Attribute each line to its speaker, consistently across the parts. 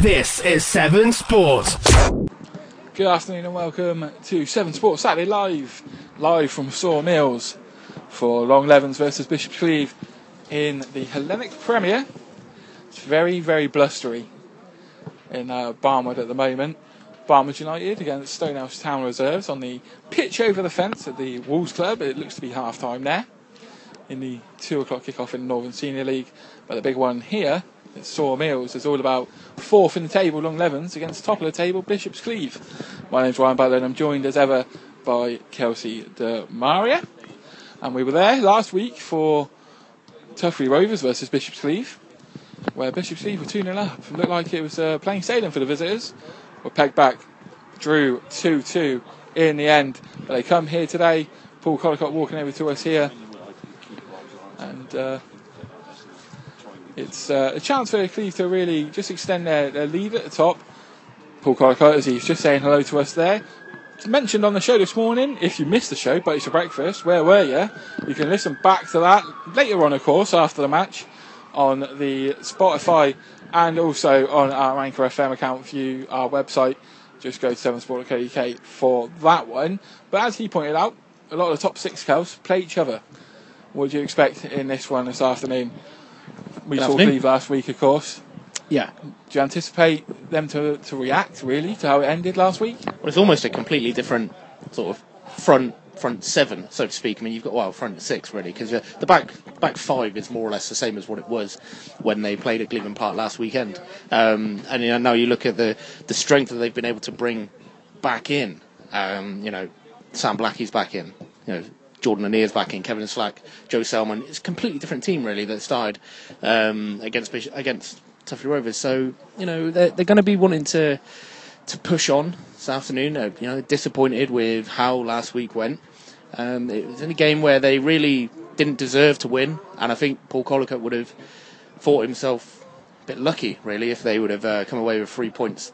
Speaker 1: This is 7 Sports.
Speaker 2: Good afternoon and welcome to 7 Sports Saturday Live, live from Saw Mills for Long Levens versus Bishop's Cleeve in the Hellenic Premier. It's very, very blustery in uh, Barnwood at the moment. Barnwood United against Stonehouse Town Reserves on the pitch over the fence at the Wolves Club. It looks to be half time there in the 2 o'clock kickoff in the Northern Senior League. But the big one here at Sawmills is all about fourth in the table, Long Levens, against top of the table, Bishop's Cleeve. My name's Ryan Butler and I'm joined as ever by Kelsey De Maria. And we were there last week for Tuffley Rovers versus Bishop's Cleeve, where Bishop's Cleeve were 2 0 up. It looked like it was uh, plain sailing for the visitors. Were pegged back, drew 2 2 in the end. But they come here today. Paul Collicott walking over to us here. And uh, it's uh, a chance for Cleeve to really just extend their, their lead at the top. Paul Collicott, as he's just saying hello to us there, mentioned on the show this morning. If you missed the show, but it's a breakfast. Where were you? You can listen back to that later on, of course, after the match on the Spotify and also on our Anchor FM account. View our website. Just go to 7sport.co.uk for that one. But as he pointed out, a lot of the top six cows play each other. What do you expect in this one this afternoon? We
Speaker 3: Good
Speaker 2: saw
Speaker 3: afternoon.
Speaker 2: Cleeve last week, of course.
Speaker 3: Yeah,
Speaker 2: Do you anticipate them to, to react really to how it ended last week?
Speaker 3: well, it's almost a completely different sort of front front seven, so to speak. I mean, you've got well front six really because uh, the back back five is more or less the same as what it was when they played at Glevum Park last weekend. Um, and you know, now you look at the the strength that they've been able to bring back in. Um, you know, Sam Blackie's back in. You know. Jordan Anier's back in, Kevin Slack, Joe Selman. It's a completely different team, really, that started um, against against Tuffley Rovers. So, you know, they're, they're going to be wanting to to push on this afternoon. You know, disappointed with how last week went. Um, it was in a game where they really didn't deserve to win, and I think Paul Collicott would have thought himself a bit lucky, really, if they would have uh, come away with three points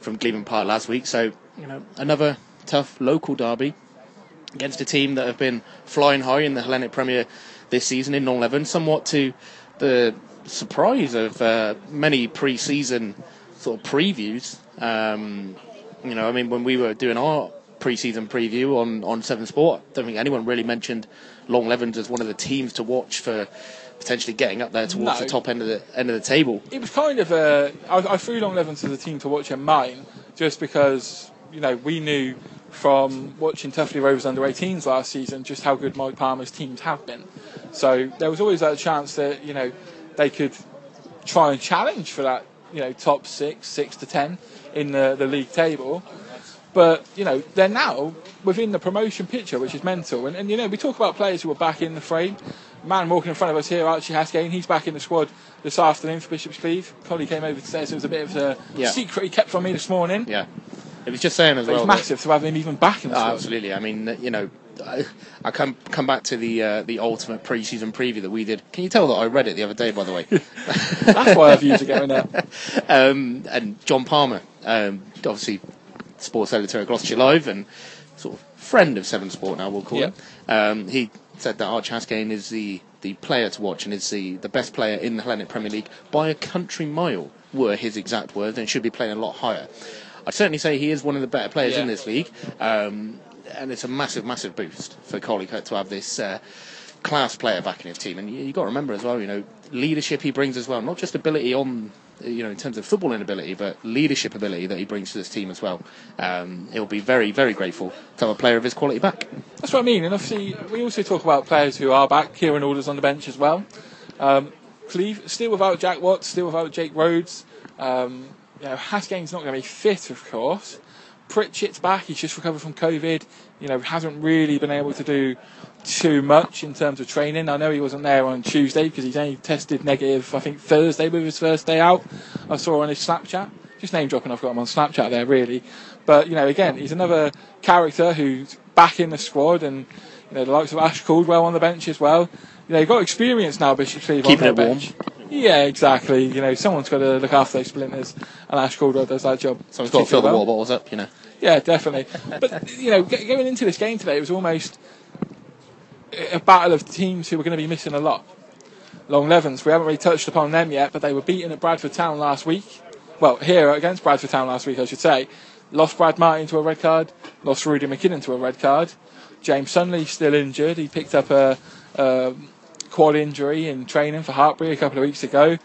Speaker 3: from Glevum Park last week. So, you know, another tough local derby against a team that have been flying high in the Hellenic Premier this season in non-11, somewhat to the surprise of uh, many pre-season sort of previews. Um, you know, I mean, when we were doing our pre-season preview on, on Seven Sport, I don't think anyone really mentioned Long Levens as one of the teams to watch for potentially getting up there towards
Speaker 2: No.
Speaker 3: the top end of the end of the table.
Speaker 2: It was kind of a. I, I threw Long Levens as a team to watch in mine just because you know we knew from watching Tuffley Rovers under 18s last season just how good Mike Palmer's teams have been. So there was always that chance that you know they could try and challenge for that you know top six, six to ten in the the league table. But you know they're now within the promotion picture, which is mental. And, and you know we talk about players who are back in the frame. Man walking in front of us here, Archie Haskane, he's back in the squad this afternoon for Bishop's Cleeve. Collie came over today, so it was a bit of a
Speaker 3: Yeah.
Speaker 2: secret he kept from me this morning.
Speaker 3: Yeah, it was just saying as well.
Speaker 2: it's massive to have him even back in the
Speaker 3: Oh, absolutely. I mean, you know, I, I come come back to the uh, the ultimate pre-season preview that we did. Can you tell that I read it the other day? By the way,
Speaker 2: That's why our views are going up.
Speaker 3: um, and John Palmer, um, obviously sports editor at Gloucestershire Live and sort of friend of Seven Sport now, we'll call
Speaker 2: Yeah.
Speaker 3: him. Um, he said that Arch Haskane is the, the player to watch and is the, the best player in the Hellenic Premier League by a country mile, were his exact words, and should be playing a lot higher. I'd certainly say he is one of the better players
Speaker 2: Yeah.
Speaker 3: in this league, um, and it's a massive, massive boost for Collicott to have this uh, class player back in his team. And you, you've got to remember as well, you know, leadership he brings as well, not just ability on, you know, in terms of footballing ability, but leadership ability that he brings to this team as well. Um, he'll be very, very grateful to have a player of his quality back.
Speaker 2: That's what I mean. And obviously, we also talk about players who are back. Kieran Orders on the bench as well. Um, Cleeve still without Jack Watts, still without Jake Rhodes. Um, you know, Haskane's not going to be fit, of course. Pritchett's back. He's just recovered from COVID. You know, hasn't really been able to do too much in terms of training. I know he wasn't there on Tuesday because he's only tested negative. I think Thursday with his first day out. I saw on his Snapchat. Just name dropping. I've got him on Snapchat there, really. But you know, again, he's another character who's back in the squad, and you know, the likes of Ash Caldwell on the bench as well. You know, you've got experience now, Bishop Cleeve
Speaker 3: Keeping it warm.
Speaker 2: bench. Yeah, exactly. You know, someone's got to look after those splinters, and Ash Caldwell does that job.
Speaker 3: Someone's got to fill the water bottles up, you know.
Speaker 2: Yeah, definitely. But you know, g- going into this game today, it was almost a battle of teams who were going to be missing a lot. Long Levens, we haven't really touched upon them yet, but they were beaten at Bradford Town last week. well, here against Bradford Town last week, I should say, lost Brad Martin to a red card, lost Rudy McKinnon to a red card. James Sunley still injured. He picked up a, a quad injury in training for Hartpury a couple of weeks ago.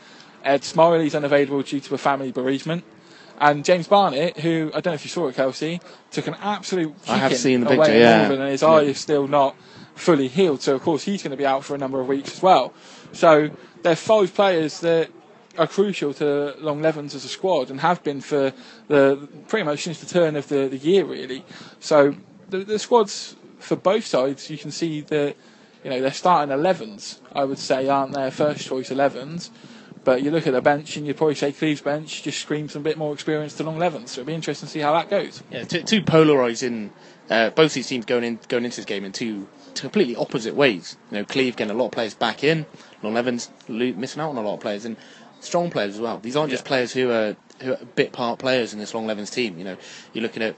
Speaker 2: Ed Smiley's unavailable due to a family bereavement. And James Barnett, who I don't know if you saw it, Kelsey, took an absolute
Speaker 3: I have seen the
Speaker 2: away
Speaker 3: picture, yeah.
Speaker 2: And his eye is still not fully healed. So of course he's going to be out for a number of weeks as well. So there are five players that are crucial to Long Levens as a squad and have been for the pretty much since the turn of the, the year really. So the, the squads for both sides, you can see that you know they're starting 11s. I would say aren't their first choice 11s. But you look at the bench and you'd probably say Cleeve's bench just screams a bit more experience to Long Levens. So it'll be interesting to see how that goes.
Speaker 3: Yeah, two, two polarising. Uh, both these teams going in going into this game in two, two completely opposite ways. You know, Cleeve getting a lot of players back in, Long Levens missing out on a lot of players and strong players as well. These aren't just
Speaker 2: Yeah.
Speaker 3: players who are who are bit part players in this Long Levens team. You know, you're looking at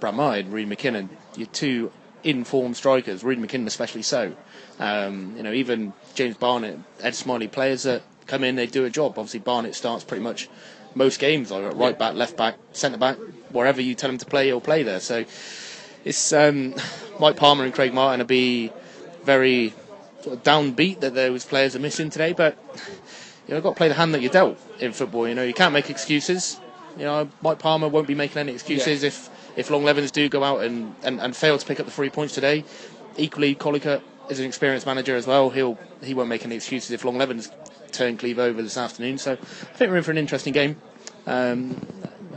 Speaker 3: Brad Martin, Reed McKinnon, your two in-form strikers, Reed McKinnon especially so. Um, you know, even James Barnett, Ed Smiley, players that come in, they do a job. Obviously, Barnett starts pretty much most games, at right back, left back, centre back, wherever you tell him to play, he'll play there. So it's um, Mike Palmer and Craig Martin will be very sort of downbeat that those players are missing today, but you know, you've got to play the hand that you're dealt in football. You know, you can't make excuses. You know, Mike Palmer won't be making any excuses if, if Long Levens do go out and, and, and fail to pick up the three points today. Equally, Collicutt is an experienced manager as well. He'll he won't make any excuses if Long Levens turn Cleeve over this afternoon. So I think we're in for an interesting game. Um,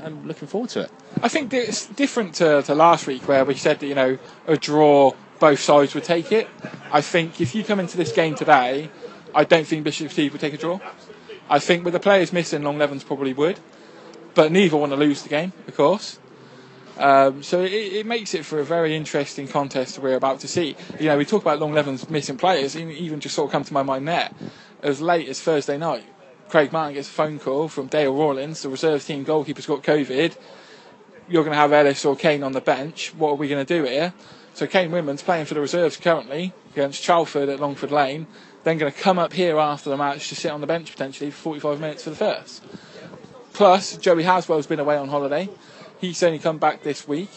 Speaker 3: I'm looking forward to it.
Speaker 2: I think it's different to, to last week where we said that, you know, a draw, both sides would take it. I think if you come into this game today, I don't think Bishop's Cleeve would take a draw. I think with the players missing, Long Levens probably would. But neither want to lose the game, of course. Um, so it, it makes it for a very interesting contest we're about to see. You know, we talk about Long Levens missing players, even, just sort of come to my mind there. As late as Thursday night, Craig Martin gets a phone call from Dale Rawlins, the reserves team goalkeeper's got COVID. You're going to have Ellis or Kane on the bench. What are we going to do here? So Kane Winman's playing for the reserves currently against Chalford at Longford Lane. Then going to come up here after the match to sit on the bench potentially for 45 minutes for the first. Plus, Joey Haswell's been away on holiday. He's only come back this week.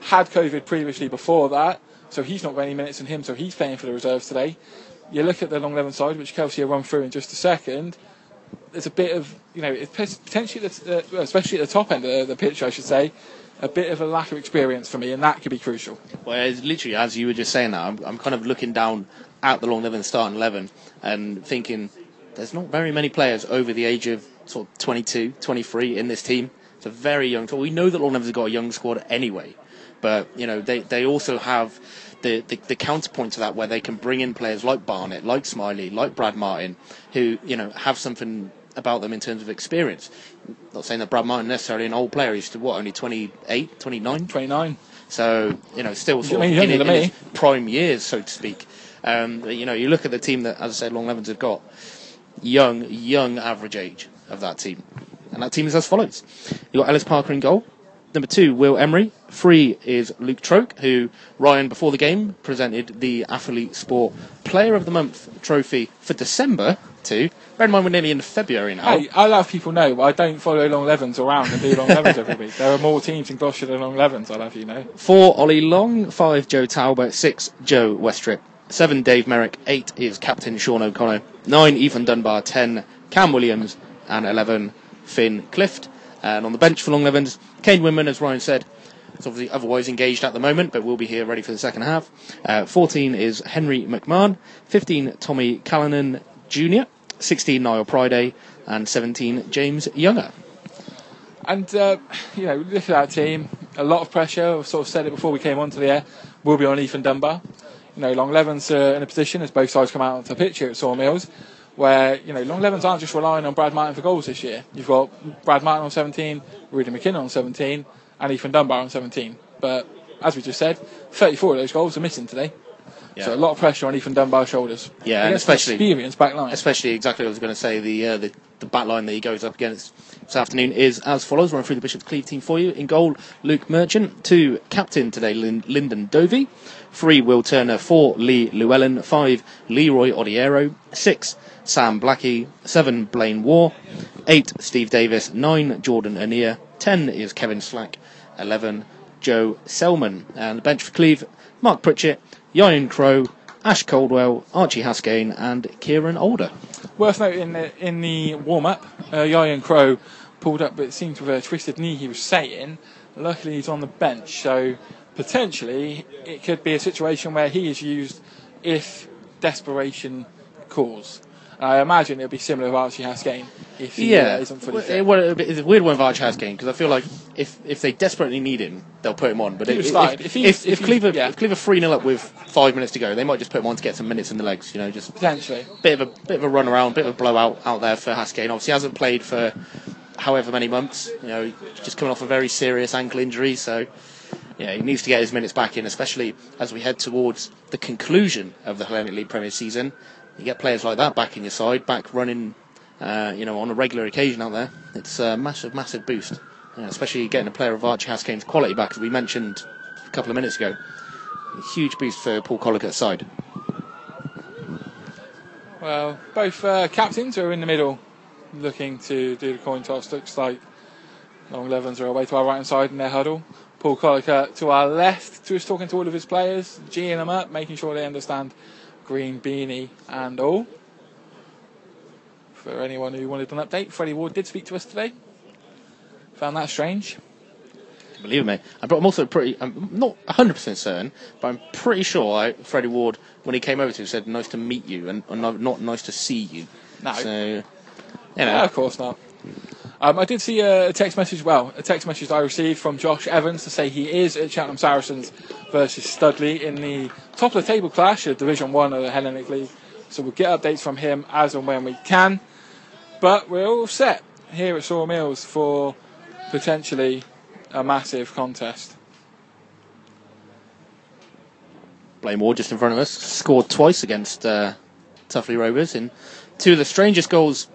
Speaker 2: Had COVID previously before that, so he's not got any minutes in him, so he's playing for the reserves today. You look at the Long Levens side, which Kelsey will run through in just a second. There's a bit of, you know, it's potentially, the, uh, especially at the top end of the pitch, I should say, a bit of a lack of experience for me, and that could be crucial.
Speaker 3: Well, it's literally, as you were just saying that, I'm, I'm kind of looking down at the Long Levens starting 11 and thinking there's not very many players over the age of sort of 22, 23 in this team. It's a very young team. We know that Long Levin's got a young squad anyway, but, you know, they, they also have the, the, the counterpoint to that where they can bring in players like Barnett, like Smiley, like Brad Martin, who, you know, have something about them in terms of experience. Not saying that Brad Martin necessarily an old player. He's what only 28, 29?
Speaker 2: 29.
Speaker 3: So you know, still sort of in, in his prime years, so to speak. Um, you know, you look at the team that, as I said, Long Levens have got young, young average age of that team, and that team is as follows: You've got Ellis Parker in goal. Number two, Will Emery. Three is Luke Troke, who Ryan before the game presented the Athlete Sport Player of the Month trophy for December to. Bear in mind we're nearly in February now.
Speaker 2: Hey, I'll have people know but I don't follow Long Levens around and do Long Levens every week. There are more teams in Gloucester than Long Levens, I'll have you know.
Speaker 3: Four, Ollie Long. Five, Joe Talbot. Six, Joe Westrip. Seven, Dave Merrick. Eight is Captain Sean O'Connor. Nine, Ethan Dunbar. Ten, Cam Williams. And eleven, Finn Clift. And on the bench for Long Levens, Kane Winman, as Ryan said, is obviously otherwise engaged at the moment, but will be here ready for the second half. Uh, 14 is Henry McMahon. 15, Tommy Callanan Jr. 16, Niall Priday. And 17, James Younger.
Speaker 2: And, uh, you know, look at that team. A lot of pressure. I've sort of said it before we came onto the air. We'll be on Ethan Dunbar. You know, Long Levens are in a position, as both sides come out onto the pitch here at Sawmills, where, you know, Long Levens aren't just relying on Brad Martin for goals this year. You've got Brad Martin on 17, Rudy McKinnon on 17, and Ethan Dunbar on 17. But, as we just said, 34 of those goals are missing today.
Speaker 3: Yeah.
Speaker 2: So a lot of pressure on Ethan Dunbar's shoulders.
Speaker 3: Yeah, and especially-
Speaker 2: experienced back line.
Speaker 3: especially exactly what I was going to say the uh, the the back line that he goes up against this afternoon is as follows. Running through the Bishop's Cleeve team for you. In goal, Luke Merchant. Two, captain today, Lyn- Lyndon Dovey. Three, Will Turner. Four, Lee Llewellyn. Five, Leroy Odiero. Six, Sam Blackie. Seven, Blaine War. Eight, Steve Davis. Nine, Jordan Anea. Ten is Kevin Slack. Eleven, Joe Selman. And the bench for Cleeve, Mark Pritchett, Ryan Crow, Ash Caldwell, Archie Haskane, and Kieran Older.
Speaker 2: Worth noting in the, in the warm up, uh, Ryan Crow pulled up, but it seemed to have a twisted knee, he was saying. Luckily, he's on the bench, so potentially it could be a situation where he is used if desperation calls. I imagine it'll be similar with Archie Haskane if he uh,
Speaker 3: Yeah,
Speaker 2: isn't fully
Speaker 3: well,
Speaker 2: fit.
Speaker 3: it- well, it's a weird one for Archie Haskane because I feel like if if they desperately need him, they'll put him on. But
Speaker 2: He
Speaker 3: if if.
Speaker 2: If
Speaker 3: if,
Speaker 2: he's-
Speaker 3: if,
Speaker 2: if
Speaker 3: Cleaver
Speaker 2: yeah.
Speaker 3: if Cleaver three 0 up with five minutes to go, they might just put him on to get some minutes in the legs. You know, just
Speaker 2: Potentially.
Speaker 3: bit of a bit of a run around, bit of a blowout out there for Haskane. Obviously, he hasn't played for however many months. You know, just coming off a very serious ankle injury, so yeah, he needs to get his minutes back in, especially as we head towards the conclusion of the Hellenic League Premier season. You get players like that back in your side, back running, uh, you know, on a regular occasion out there. It's a massive, massive boost, Yeah, especially getting a player of Archie Haskane's quality back, as we mentioned a couple of minutes ago. A huge boost for Paul Collicut's side.
Speaker 2: Well, both uh, captains are in the middle looking to do the coin toss. Looks like Long Levens are away to our right hand side in their huddle. Paul Collicutt to our left, just talking to all of his players, geeing them up, making sure they understand green beanie and all. For anyone who wanted an update, Freddie Ward did speak to us today. Found that strange.
Speaker 3: Believe me, I'm I'm also pretty. I'm not 100 percent certain, but I'm pretty sure I, Freddie Ward, when he came over to, said, "Nice to meet you," and, and not- nice to see you.
Speaker 2: No.
Speaker 3: So, you
Speaker 2: No, of course not. Um, I did see a, a text message, well, a text message I received from Josh Evans to say he is at Cheltenham Saracens versus Studley in the top of the table clash of Division 1 of the Hellenic League. So we'll get updates from him as and when we can. But we're all set here at Saw Mills for potentially a massive contest.
Speaker 3: Blaine Ward just in front of us scored twice against uh, Tuffley Rovers in two of the strangest goals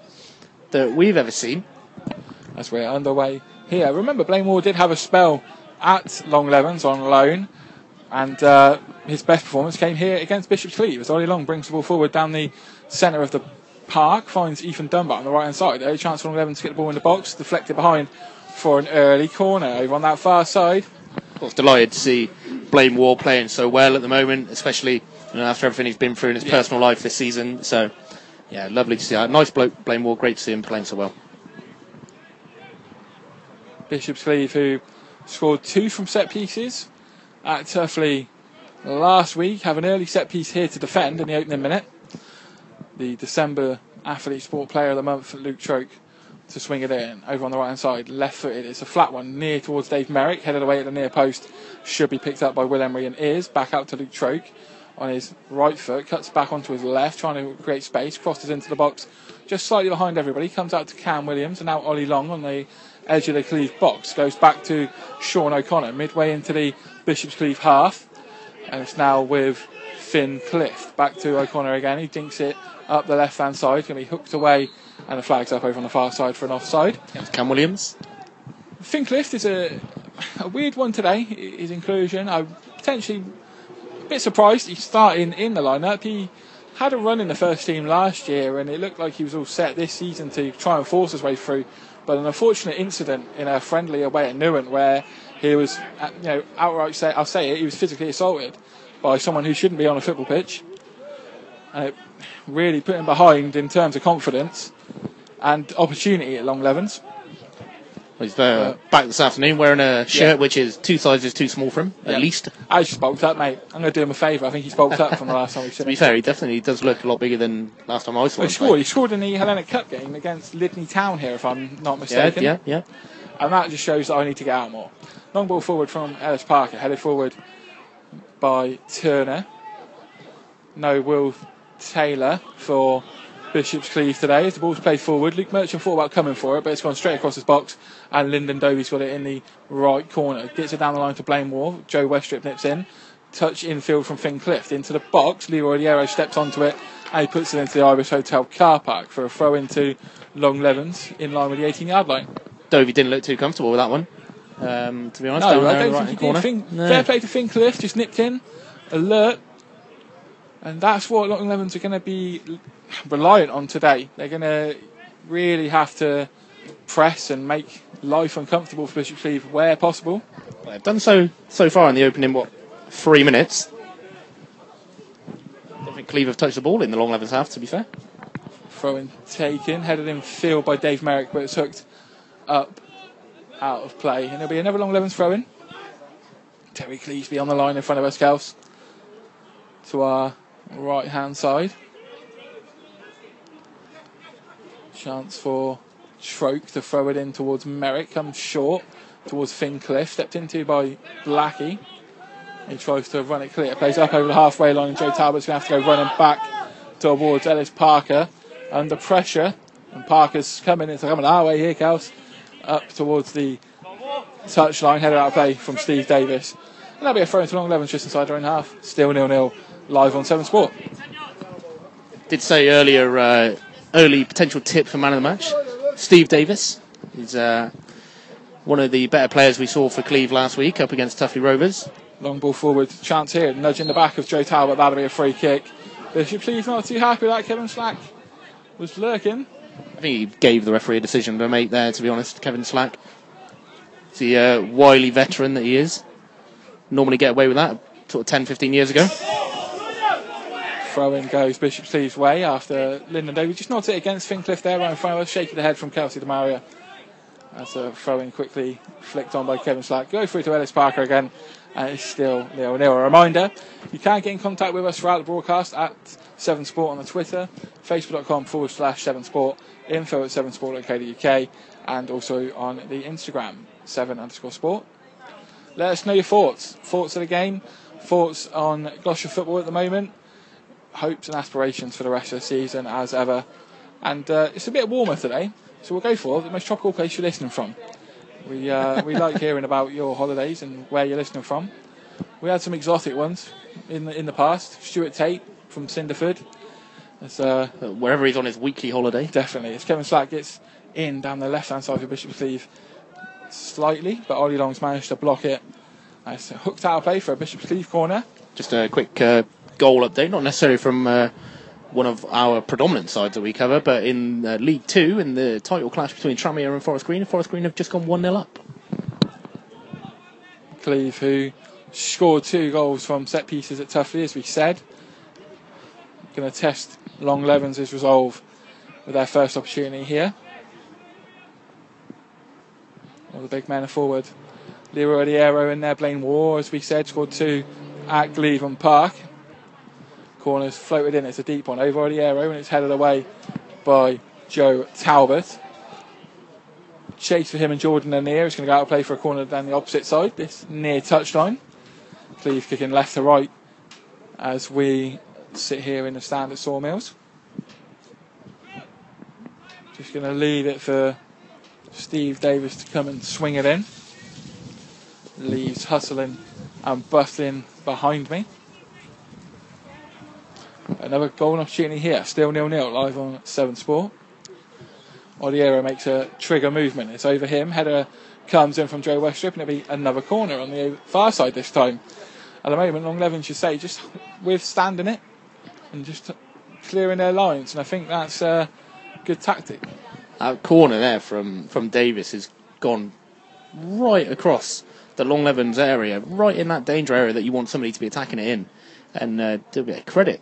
Speaker 3: that we've ever seen.
Speaker 2: as we're underway here. Remember, Blaine did have a spell at Long Levens on loan, and uh, his best performance came here against Bishop's Cleeve. As Ollie Long brings the ball forward down the centre of the park, finds Ethan Dunbar on the right hand side. A chance for Long Levens to get the ball in the box, deflected behind for an early corner over on that far side.
Speaker 3: I was delighted to see Blaine Wall playing so well at the moment, especially you know, after everything he's been through in his
Speaker 2: Yeah.
Speaker 3: personal life this season. So, yeah, lovely to see that. Nice bloke, Blaine Wall. Great to see him playing so well.
Speaker 2: Bishop's Cleeve, who scored two from set pieces at Tuffley last week, have an early set piece here to defend in the opening minute. The December Athlete Sport Player of the Month, Luke Troke, to swing it in over on the right hand side, left footed. It's a flat one near towards Dave Merrick, headed away at the near post. Should be picked up by Will Emery and is back out to Luke Troke on his right foot, cuts back onto his left, trying to create space, crosses into the box just slightly behind everybody, comes out to Cam Williams and now Ollie Long on the edge of the Cleeve box, goes back to Sean O'Connor midway into the Bishop's Cleeve half, and it's now with Finn Clift. Back to O'Connor again, he dinks it up the left hand side, going to be hooked away, and the flag's up over on the far side for an offside.
Speaker 3: Cam Williams.
Speaker 2: Finn Clift is a, a weird one today, his inclusion. I'm potentially a bit surprised he's starting in the lineup. He had a run in the first team last year and it looked like he was all set this season to try and force his way through. But an unfortunate incident in a friendly away at Newent where he was, uh, you know, outright say, I'll say it, he was physically assaulted by someone who shouldn't be on a football pitch. And it really put him behind in terms of confidence and opportunity at Long Levens.
Speaker 3: He's uh, back this afternoon wearing a shirt
Speaker 2: Yeah.
Speaker 3: which is two sizes too small for him,
Speaker 2: Yeah.
Speaker 3: at least.
Speaker 2: I just bulked up, mate. I'm going to do him a favour. I think he's bulked up from the last time we've
Speaker 3: To be
Speaker 2: him.
Speaker 3: fair, he definitely does look a lot bigger than last time I saw
Speaker 2: Well,
Speaker 3: him.
Speaker 2: he scored. He scored in the Hellenic Cup game against Lydney Town here, if I'm not mistaken.
Speaker 3: Yeah, yeah, yeah.
Speaker 2: And that just shows that I need to get out more. Long ball forward from Ellis Parker, headed forward by Turner. No Will Taylor for Bishop's Cleeve today. As the ball's played forward, Luke Merchant thought about coming for it, but it's gone straight across his box. And Lyndon Dovey's got it in the right corner. Gets it down the line to Blaine Wall. Joe Westrip nips in. Touch infield from Finn Clift into the box. Leroy Odiero steps onto it and he puts it into the Irish Hotel car park for a throw into Long Levens in line with the 18 yard line.
Speaker 3: Dovey didn't look too comfortable with that one. Um, to be honest,
Speaker 2: No,
Speaker 3: down
Speaker 2: I don't
Speaker 3: the
Speaker 2: think he
Speaker 3: right-hand
Speaker 2: did.
Speaker 3: corner. No.
Speaker 2: Fair play to Finn Clift, just nipped in, alert. And that's what Long Levens are going to be reliant on today. They're going to really have to press and make life uncomfortable for Bishop Cleeve where possible.
Speaker 3: Well, They've done so so far in the opening what three minutes. I don't think Cleeve have touched the ball in the Long Levens half. To be fair,
Speaker 2: Throwing taken, headed in field by Dave Merrick, but it's hooked up out of play. And there'll be another Long Levens throw in. Terry Cleesby on the line in front of us, Kels. To our right hand side. Chance for Troke to throw it in towards Merrick. Comes short towards Finn Clift. Stepped into by Blackie. He tries to run it clear. Plays up over the halfway line. And Joe Talbot's going to have to go running back towards Ellis Parker. Under pressure. And Parker's coming. It's coming our way here, Kels. Up towards the touchline. Headed out of play from Steve Davis. And that'll be a throw into Long Levens just inside their own half. Still nil nil. Live on 7 Sport.
Speaker 3: did say earlier uh, early potential tip for man of the match. Steve Davis He's uh, one of the better players we saw for Cleeve last week up against Tuffley Rovers.
Speaker 2: Long ball forward, chance here, nudge in the back of Joe Talbot, that'll be a free kick. Bishop Cleeve not too happy with that, Kevin Slack was lurking.
Speaker 3: I think he gave the referee a decision to make there. To be honest, Kevin Slack, the uh, wily veteran that he is, normally get away with that sort of 10, 15 years ago.
Speaker 2: Throw in goes Bishop Cleeve's way after Lyndon Dovey just nods it against Finn Clift there, front of shaking the head from Kelsey DeMaria. That's a throw in quickly flicked on by Kevin Slack. Go through to Ellis Parker again, and it's still nil nil. A reminder, you can get in contact with us throughout the broadcast at 7 Sport on the Twitter, facebook.com forward slash 7 Sport, info at 7sport.co.uk, and also on the Instagram, 7 underscore sport. Let us know your thoughts. Thoughts of the game, thoughts on Gloucester football at the moment, hopes and aspirations for the rest of the season as ever. And uh, it's a bit warmer today, so we'll go for the most tropical place you're listening from. We, uh, we like hearing about your holidays and where you're listening from. We had some exotic ones in the, in the past. Stuart Tate from Cinderford. It's, uh,
Speaker 3: Uh, Wherever he's on his weekly holiday.
Speaker 2: definitely. It's Kevin Slack gets in down the left hand side of Bishop Cleeve slightly, but Ollie Long's managed to block it. It's hooked out of play for a Bishop Cleeve corner.
Speaker 3: Just a quick uh, goal update, not necessarily from uh, one of our predominant sides that we cover, but in uh, League Two, in the title clash between Tranmere and Forest Green, Forest Green have just gone 1 0 up.
Speaker 2: Cleeve, who scored two goals from set pieces at Tuffley, as we said. Going to test Long Levens' resolve with their first opportunity here. All the big men are forward. Leroy Odiero in there, Blaine War, as we said, scored two at Glevum Park. Corners floated in, it's a deep one over Odiero and it's headed away by Joe Talbot. Chase for him and Jordan Anir is going to go out and play for a corner down the opposite side, this near touchline. Cleeve kicking left to right as we sit here in the stand at Sawmills. Just going to leave it for Steve Davis to come and swing it in. Leaves hustling and bustling behind me. Another golden opportunity here, still nil nil, live on 7 Sport. Odiero makes a trigger movement. It's over him. Header comes in from Joe Westrip, and it'll be another corner on the far side this time. At the moment, Long Levens should say just withstanding it and just clearing their lines, and I think that's a good tactic.
Speaker 3: That corner there from, from Davis has gone right across the Long Levens area, right in that danger area that you want somebody to be attacking it in. And uh, do a credit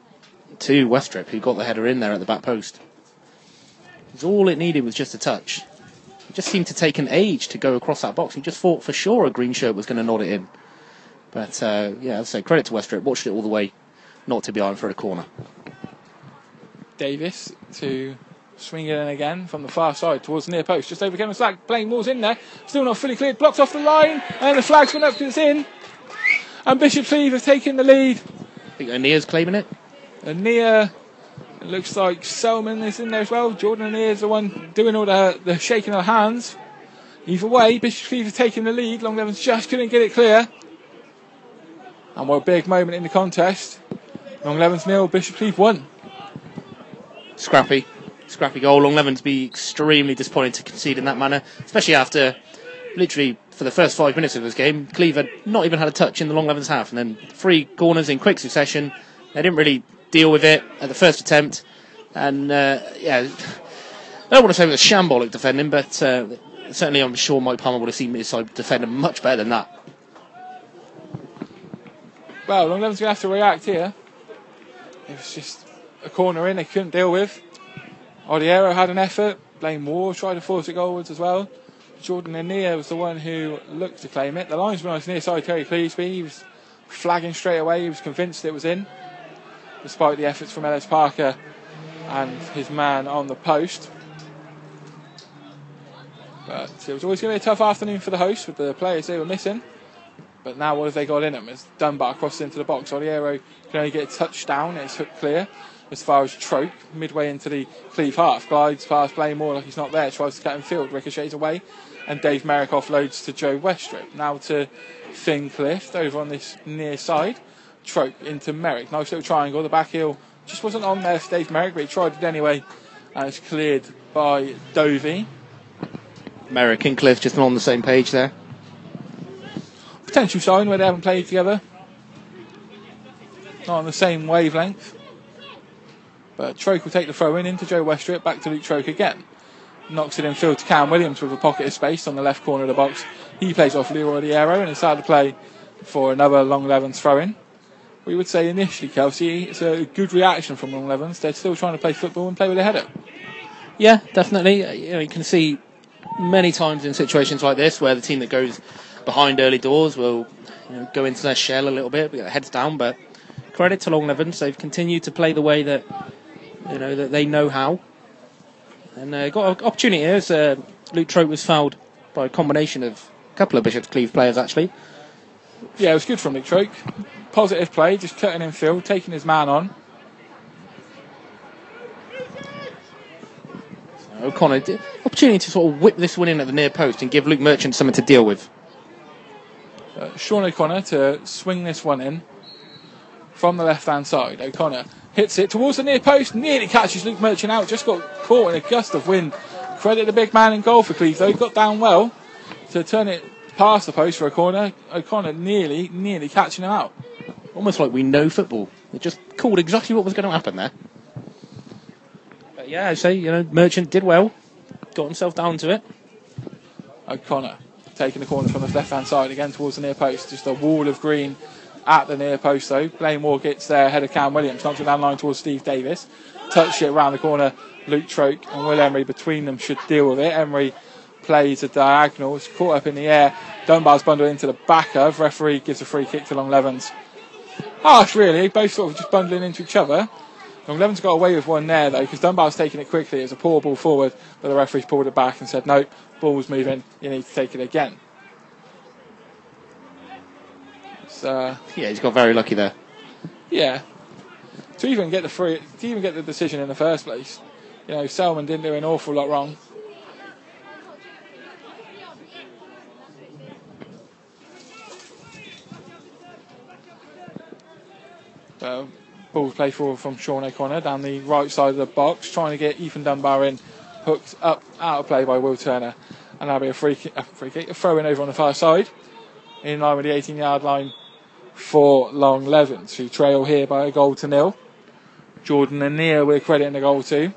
Speaker 3: to Westrip, who got the header in there at the back post. all it needed was just a touch. It just seemed to take an age to go across that box. He just thought for sure a green shirt was going to nod it in. But uh, yeah, I'd say credit to Westrip. Watched it all the way, not to behind for a corner.
Speaker 2: Davis to swing it in again from the far side towards the near post, just over Kevin Slack. Blaine Moore's in there, still not fully cleared, blocked off the line, and the flag's gone up it's in. And Bishop Cleeve have taken the lead.
Speaker 3: I think O'Neill's claiming it.
Speaker 2: And it looks like Selman is in there as well. Jordan is the one doing all the, the shaking of hands. Either way, Bishop Cleeve have taken the lead. Long Levens just couldn't get it clear. And what a big moment in the contest. Long Levens nil, Bishop Cleeve one.
Speaker 3: Scrappy. scrappy goal. Long Levens be extremely disappointed to concede in that manner, especially after literally for the first five minutes of this game, Cleeve had not even had a touch in the Long Levens half, and then three corners in quick succession. They didn't really deal with it at the first attempt, and uh, yeah, I don't want to say it was shambolic defending, but uh, certainly I'm sure Mike Palmer would have seen his side defending much better than that.
Speaker 2: Well, Long Levens going to have to react here. It was just a corner in they couldn't deal with. Odiero had an effort. Blaine Moore tried to force it goalwards as well. Jordan Anea was the one who looked to claim it. The linesman his near side, Terry Cleesby, he was flagging straight away. He was convinced it was in, despite the efforts from Ellis Parker and his man on the post. But it was always going to be a tough afternoon for the hosts with the players they were missing. But now what have they got in them? It's Dunbar crosses into the box. Odiero can only get a touchdown. It's hooked clear as far as Troke, midway into the Cleeve half. Glides past Blaymore like he's not there. Tries to cut in field. Ricochets away. And Dave Merrick offloads to Joe Westrip. Now to Finn Clift over on this near side. Troke into Merrick. Nice little triangle. The back heel just wasn't on there for Dave Merrick, but he tried it anyway. And it's cleared by Dovey.
Speaker 3: Merrick and Clift just on the same page there.
Speaker 2: Potential sign where they haven't played together. Not on the same wavelength. But Troke will take the throw in into Joe Westrip, back to Luke Troke again. Knocks it in field to Cam Williams with a pocket of space on the left corner of the box. He plays off Leroy Odiero and inside the play for another Long Levens throw in. We would say initially, Kelsey, it's a good reaction from Long Levens. They're still trying to play football and play with their head up.
Speaker 3: Yeah, definitely. You, know, you can see many times in situations like this where the team that goes behind early doors we'll you know, go into their shell a little bit, get their heads down. But credit to Long Levens, they've continued to play the way that you know that they know how, and uh, got an opportunity here. As, uh, Luke Troke was fouled by a combination of a couple of Bishop's Cleeve players actually.
Speaker 2: Yeah, it was good from Luke Troke. Positive play, just cutting in field, taking his man on.
Speaker 3: O'Connor, opportunity to sort of whip this one in at the near post and give Luke Merchant something to deal with.
Speaker 2: Uh, Sean O'Connor to swing this one in from the left hand side. O'Connor hits it towards the near post, nearly catches Luke Merchant out, just got caught in a gust of wind. Credit the big man in goal for Cleeve though, he got down well to turn it past the post for a corner. O'Connor nearly, nearly catching him out.
Speaker 3: Almost like we know football. It just called exactly what was going to happen there. But yeah, I say, you know, Merchant did well, got himself down to it.
Speaker 2: O'Connor taking the corner from the left hand side again towards the near post. Just a wall of green at the near post though. Blaine Moore gets there ahead of Cam Williams, knocks it down line towards Steve Davis. Touch it around the corner. Luke Troke and Will Emery between them should deal with it. Emery plays a diagonal. It's caught up in the air. Dunbar's bundled into the back of. Referee gives a free kick to Long Levens. Harsh, really. Both sort of just bundling into each other. Long Levens got away with one there though because Dunbar's taking it quickly. It was a poor ball forward, but the referee's pulled it back and said, "No, ball was moving. You need to take it again." So uh,
Speaker 3: Yeah, he's got very lucky there.
Speaker 2: yeah, to even get the free, to even get the decision in the first place, you know, Selman didn't do an awful lot wrong. So, ball play forward from Sean O'Connor down the right side of the box, trying to get Ethan Dunbar in, hooked up out of play by Will Turner, and that'll be a free kick, a free kick, a throw in over on the far side, in line with the 18 yard line for Long Levens, who trail here by a goal to nil. Jordan and Nia we're crediting the goal to.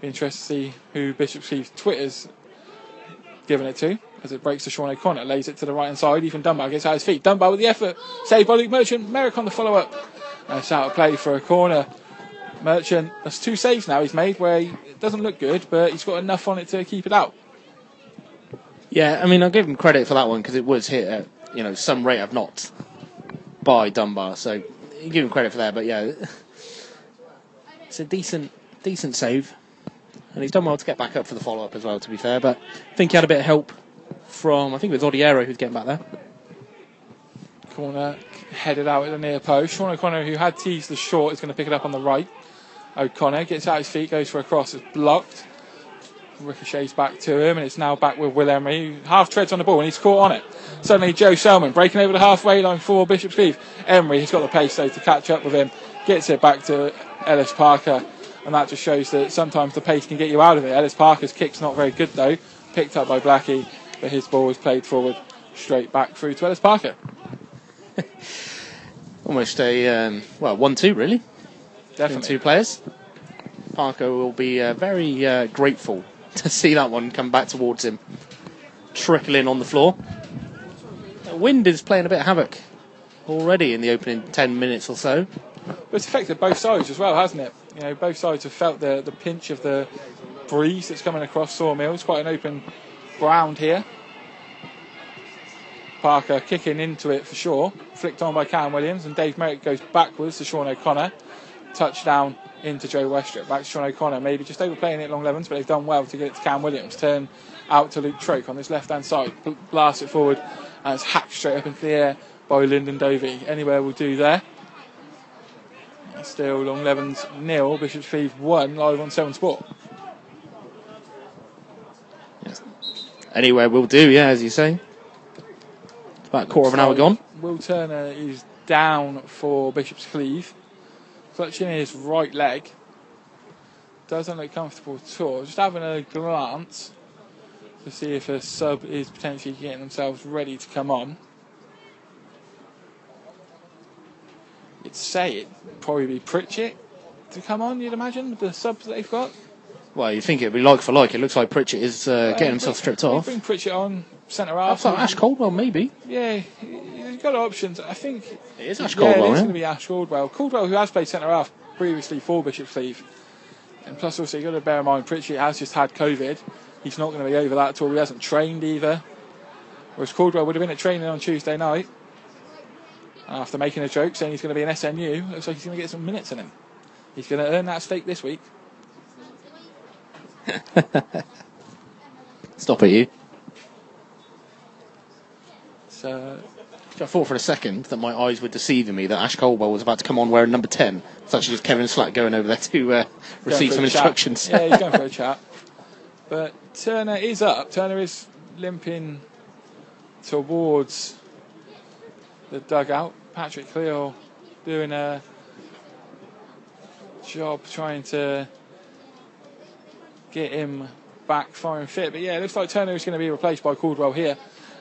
Speaker 2: Be interested to see who Bishop Cleeve's Twitter's given it to as it breaks to Sean O'Connor, lays it to the right hand side. Ethan Dunbar gets out his feet. Dunbar with the effort, saved by Luke Merchant. Merrick on the follow up. It's out of play for a corner. Merchant, that's two saves now he's made where he, it doesn't look good, but he's got enough on it to keep it out.
Speaker 3: Yeah, I mean, I'll give him credit for that one because it was hit at, you know, some rate of knots by Dunbar. So you give him credit for that. But yeah, it's a decent, decent save. And he's done well to get back up for the follow up as well, to be fair. But I think he had a bit of help from, I think it was Odiero who's getting back there.
Speaker 2: Corner headed out at the near post. Sean O'Connor, who had teased the short, is going to pick it up on the right. O'Connor gets out his feet, goes for a cross, it's blocked. Ricochets back to him, and it's now back with Will Emery, half treads on the ball, and he's caught on it. Suddenly, Joe Selman breaking over the halfway line for Bishop's Cleeve. Emery has got the pace though to catch up with him, gets it back to Ellis Parker, and that just shows that sometimes the pace can get you out of it. Ellis Parker's kick's not very good though, picked up by Blackie, but his ball was played forward straight back through to Ellis Parker.
Speaker 3: Almost a um, well one-two really.
Speaker 2: Definitely.
Speaker 3: two players. Parker will be uh, very uh, grateful to see that one come back towards him, trickling on the floor. The wind is playing a bit of havoc already in the opening ten minutes or so.
Speaker 2: But it's affected both sides as well, hasn't it? You know, both sides have felt the, the pinch of the breeze that's coming across Sawmill. It's quite an open ground here. Parker kicking into it for sure. Flicked on by Cam Williams, and Dave Merrick goes backwards to Sean O'Connor. Touchdown into Joe Westrip. Back to Sean O'Connor. Maybe just overplaying it long Levens, but they've done well to get it to Cam Williams. Turn out to Luke Troke on this left hand side. Bl- Blast it forward, and it's hacked straight up into the air by Lyndon Dovey. Anywhere will do there. Still Long Levens nil, Bishop's Cleeve one, live on 7 Sport.
Speaker 3: Anywhere will do, yeah, as you say. About a quarter of an hour gone.
Speaker 2: Will Turner is down for Bishop's Cleeve. Clutching his right leg. Doesn't look comfortable at all. Just having a glance to see if a sub is potentially getting themselves ready to come on. You'd say it'd probably be Pritchett to come on, you'd imagine, with the subs that they've got.
Speaker 3: Well, you think it'd be like for like. It looks like Pritchett is uh, getting
Speaker 2: Uh,
Speaker 3: himself stripped off.
Speaker 2: Bring Pritchett on, centre half.
Speaker 3: thought Ash Caldwell, maybe.
Speaker 2: Yeah, got options. I think
Speaker 3: It is Ash Caldwell.
Speaker 2: yeah, it is going to be Ash Caldwell. Caldwell, who has played centre half previously for Bishop's Cleeve, and plus also you've got to bear in mind Pritchett has just had COVID. He's not going to be over that at all. He hasn't trained either. Whereas Caldwell would have been at training on Tuesday night. After making a joke saying he's going to be an SNU, looks like he's going to get some minutes in him. He's going to earn that stake this week.
Speaker 3: Stop it, you.
Speaker 2: So
Speaker 3: I thought for a second that my eyes were deceiving me that Ash Caldwell was about to come on wearing number 10. It's actually just Kevin Slack going over there to uh, receive some instructions.
Speaker 2: yeah, he's going for a chat. But Turner is up. Turner is limping towards the dugout. Patrick Cleo doing a job trying to get him back firing fit. But yeah, it looks like Turner is going to be replaced by Caldwell here.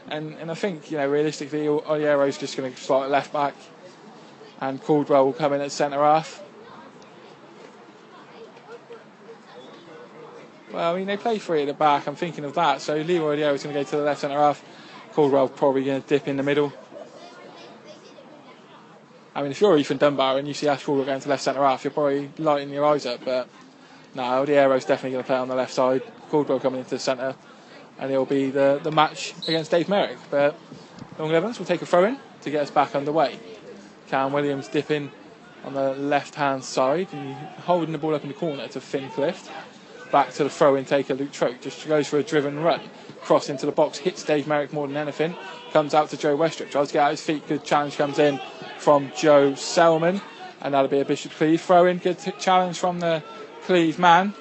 Speaker 2: And and I think, you know, realistically, Odiero's just going to start at left back and Caldwell will come in at centre half. Well, I mean, they play three at the back. I'm thinking of that. So Leroy Odiero is going to go to the left centre half. Caldwell probably going to dip in the middle. I mean, if you're Ethan Dunbar and you see Ash Caldwell going to left centre half, you're probably lighting your eyes up. But no, Odiero's definitely going to play on the left side. Caldwell coming into the centre, and it'll be the, the match against Dave Merrick. But Long Levens will take a throw in to get us back underway. Cam Williams dipping on the left hand side and holding the ball up in the corner to Finn Clift. Back to the throw in taker Luke Troke. Just goes for a driven run. Cross into the box, hits Dave Merrick more than anything. Comes out to Joe Westrick. Tries to get out his feet. Good challenge comes in from Joe Selman. And that'll be a Bishop Cleeve throw in. Good t- challenge from the Cleeve man.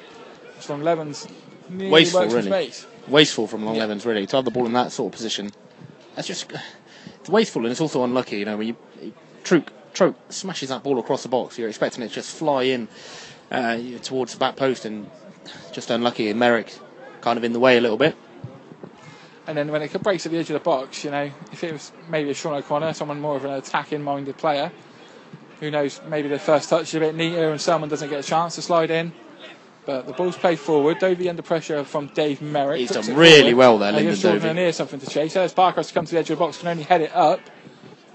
Speaker 2: It's Long Levens nearly
Speaker 3: Wasteful,
Speaker 2: works
Speaker 3: really.
Speaker 2: space.
Speaker 3: Wasteful from Long
Speaker 2: Yeah.
Speaker 3: Levens, really, to have the ball in that sort of position. That's just. It's wasteful and it's also unlucky, you know, when you. Troke, Troke smashes that ball across the box, you're expecting it to just fly in uh, towards the back post and just unlucky. And Merrick kind of in the way a little bit.
Speaker 2: And then when it breaks at the edge of the box, you know, if it was maybe a Sean O'Connor, someone more of an attacking minded player, who knows, maybe the first touch is a bit neater and someone doesn't get a chance to slide in. But the ball's played forward. Dovey under pressure from Dave Merrick.
Speaker 3: He's done really
Speaker 2: forward.
Speaker 3: well there,
Speaker 2: And
Speaker 3: Lyndon
Speaker 2: gives Jordan
Speaker 3: Dovey.
Speaker 2: Something to chase. As Parker has to come to the edge of the box, can only head it up.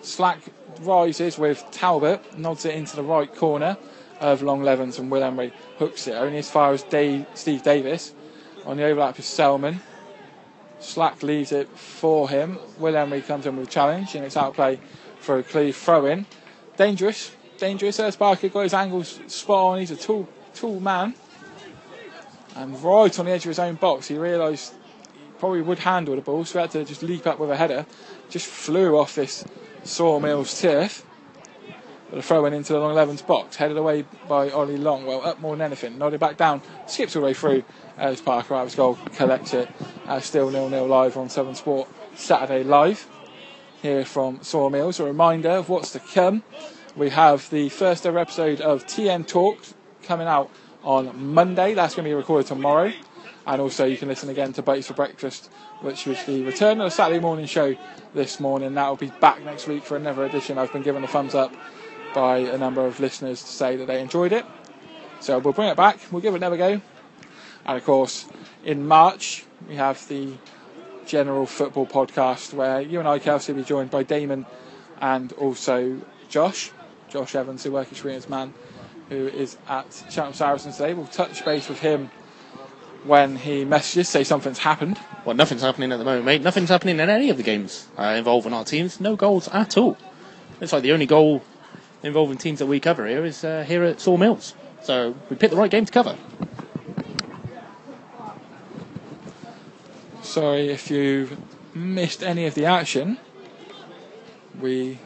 Speaker 2: Slack rises with Talbot, nods it into the right corner of Long Levens and Will Emery hooks it only as far as Dave, Steve Davis on the overlap is Selman. Slack leaves it for him. Will Emery comes in with a challenge and it's outplay for a Cleeve throw in. Dangerous, dangerous. As Parker got his angles spot on. He's a tall, tall man. And right on the edge of his own box, he realised he probably would handle the ball, so he had to just leap up with a header. Just flew off this Sawmills turf. But a throw in into the Long Levens box, headed away by Ollie Long. Well, up more than anything. Nodded back down, skips all the way through as Parker his goal collects it. Uh, still nil nil live on Seven Sport Saturday Live here from Sawmills. A reminder of what's to come. We have the first ever episode of TN Talk coming out on Monday. That's going to be recorded tomorrow. And also, you can listen again to Bates for Breakfast, which was the return of the Saturday morning show this morning. That will be back next week for another edition. I've been given a thumbs up by a number of listeners to say that they enjoyed it. So we'll bring it back, we'll give it another go. And of course, in March, we have the general football podcast where you and I, Kelsey, will be joined by Damon and also Josh, Josh Evans, the work experience man, who is at Cheltenham Saracens today. We'll touch base with him when he messages, say something's happened.
Speaker 3: Well, nothing's happening at the moment, mate. Nothing's happening in any of the games uh, involving our teams. No goals at all. It's like the only goal involving teams that we cover here is uh, here at Sawmills. So we picked the right game to cover.
Speaker 2: Sorry if you've missed any of the action. We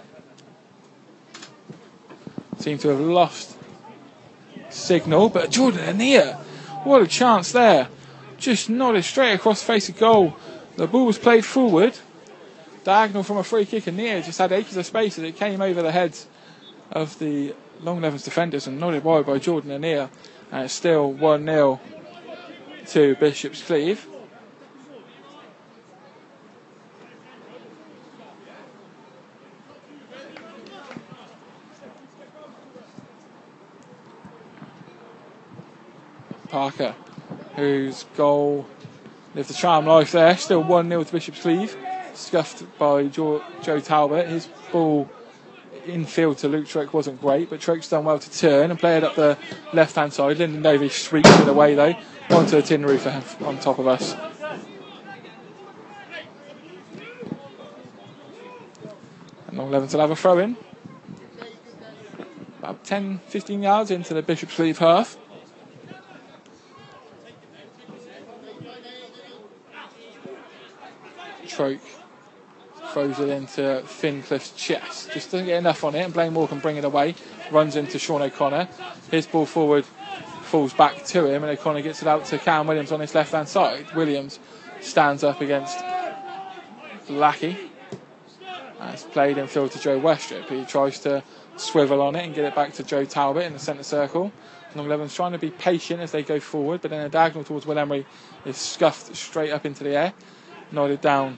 Speaker 2: seem to have lost signal, but Jordan Anea, what a chance there. Just nodded straight across face of goal. The ball was played forward, diagonal from a free kick, and Nia just had acres of space as it came over the heads of the Long Levens defenders and nodded wide by Jordan Anea. And it's still 1 0 to Bishop's Cleeve. Parker, whose goal lived the charm life there. Still 1 0 to Bishop's Cleeve. Scuffed by Joe, Joe Talbot. His ball infield to Luke Troke wasn't great, but Troke's done well to turn and play it up the left hand side. Lyndon Dovey shrieked it away though, onto the tin roof on top of us. And Long Levens will have a throw in. About 10 15 yards into the Bishop's Cleeve half. Troke throws it into Finn Clift's chest. Just doesn't get enough on it, and Blaine Moore can bring it away. Runs into Sean O'Connor. His ball forward falls back to him, and O'Connor gets it out to Cam Williams on his left hand side. Williams stands up against Lackey. It's played in field to Joe Westrip. He tries to swivel on it and get it back to Joe Talbot in the centre circle. Long Levens trying to be patient as they go forward, but then a diagonal towards Will Emery is scuffed straight up into the air, nodded down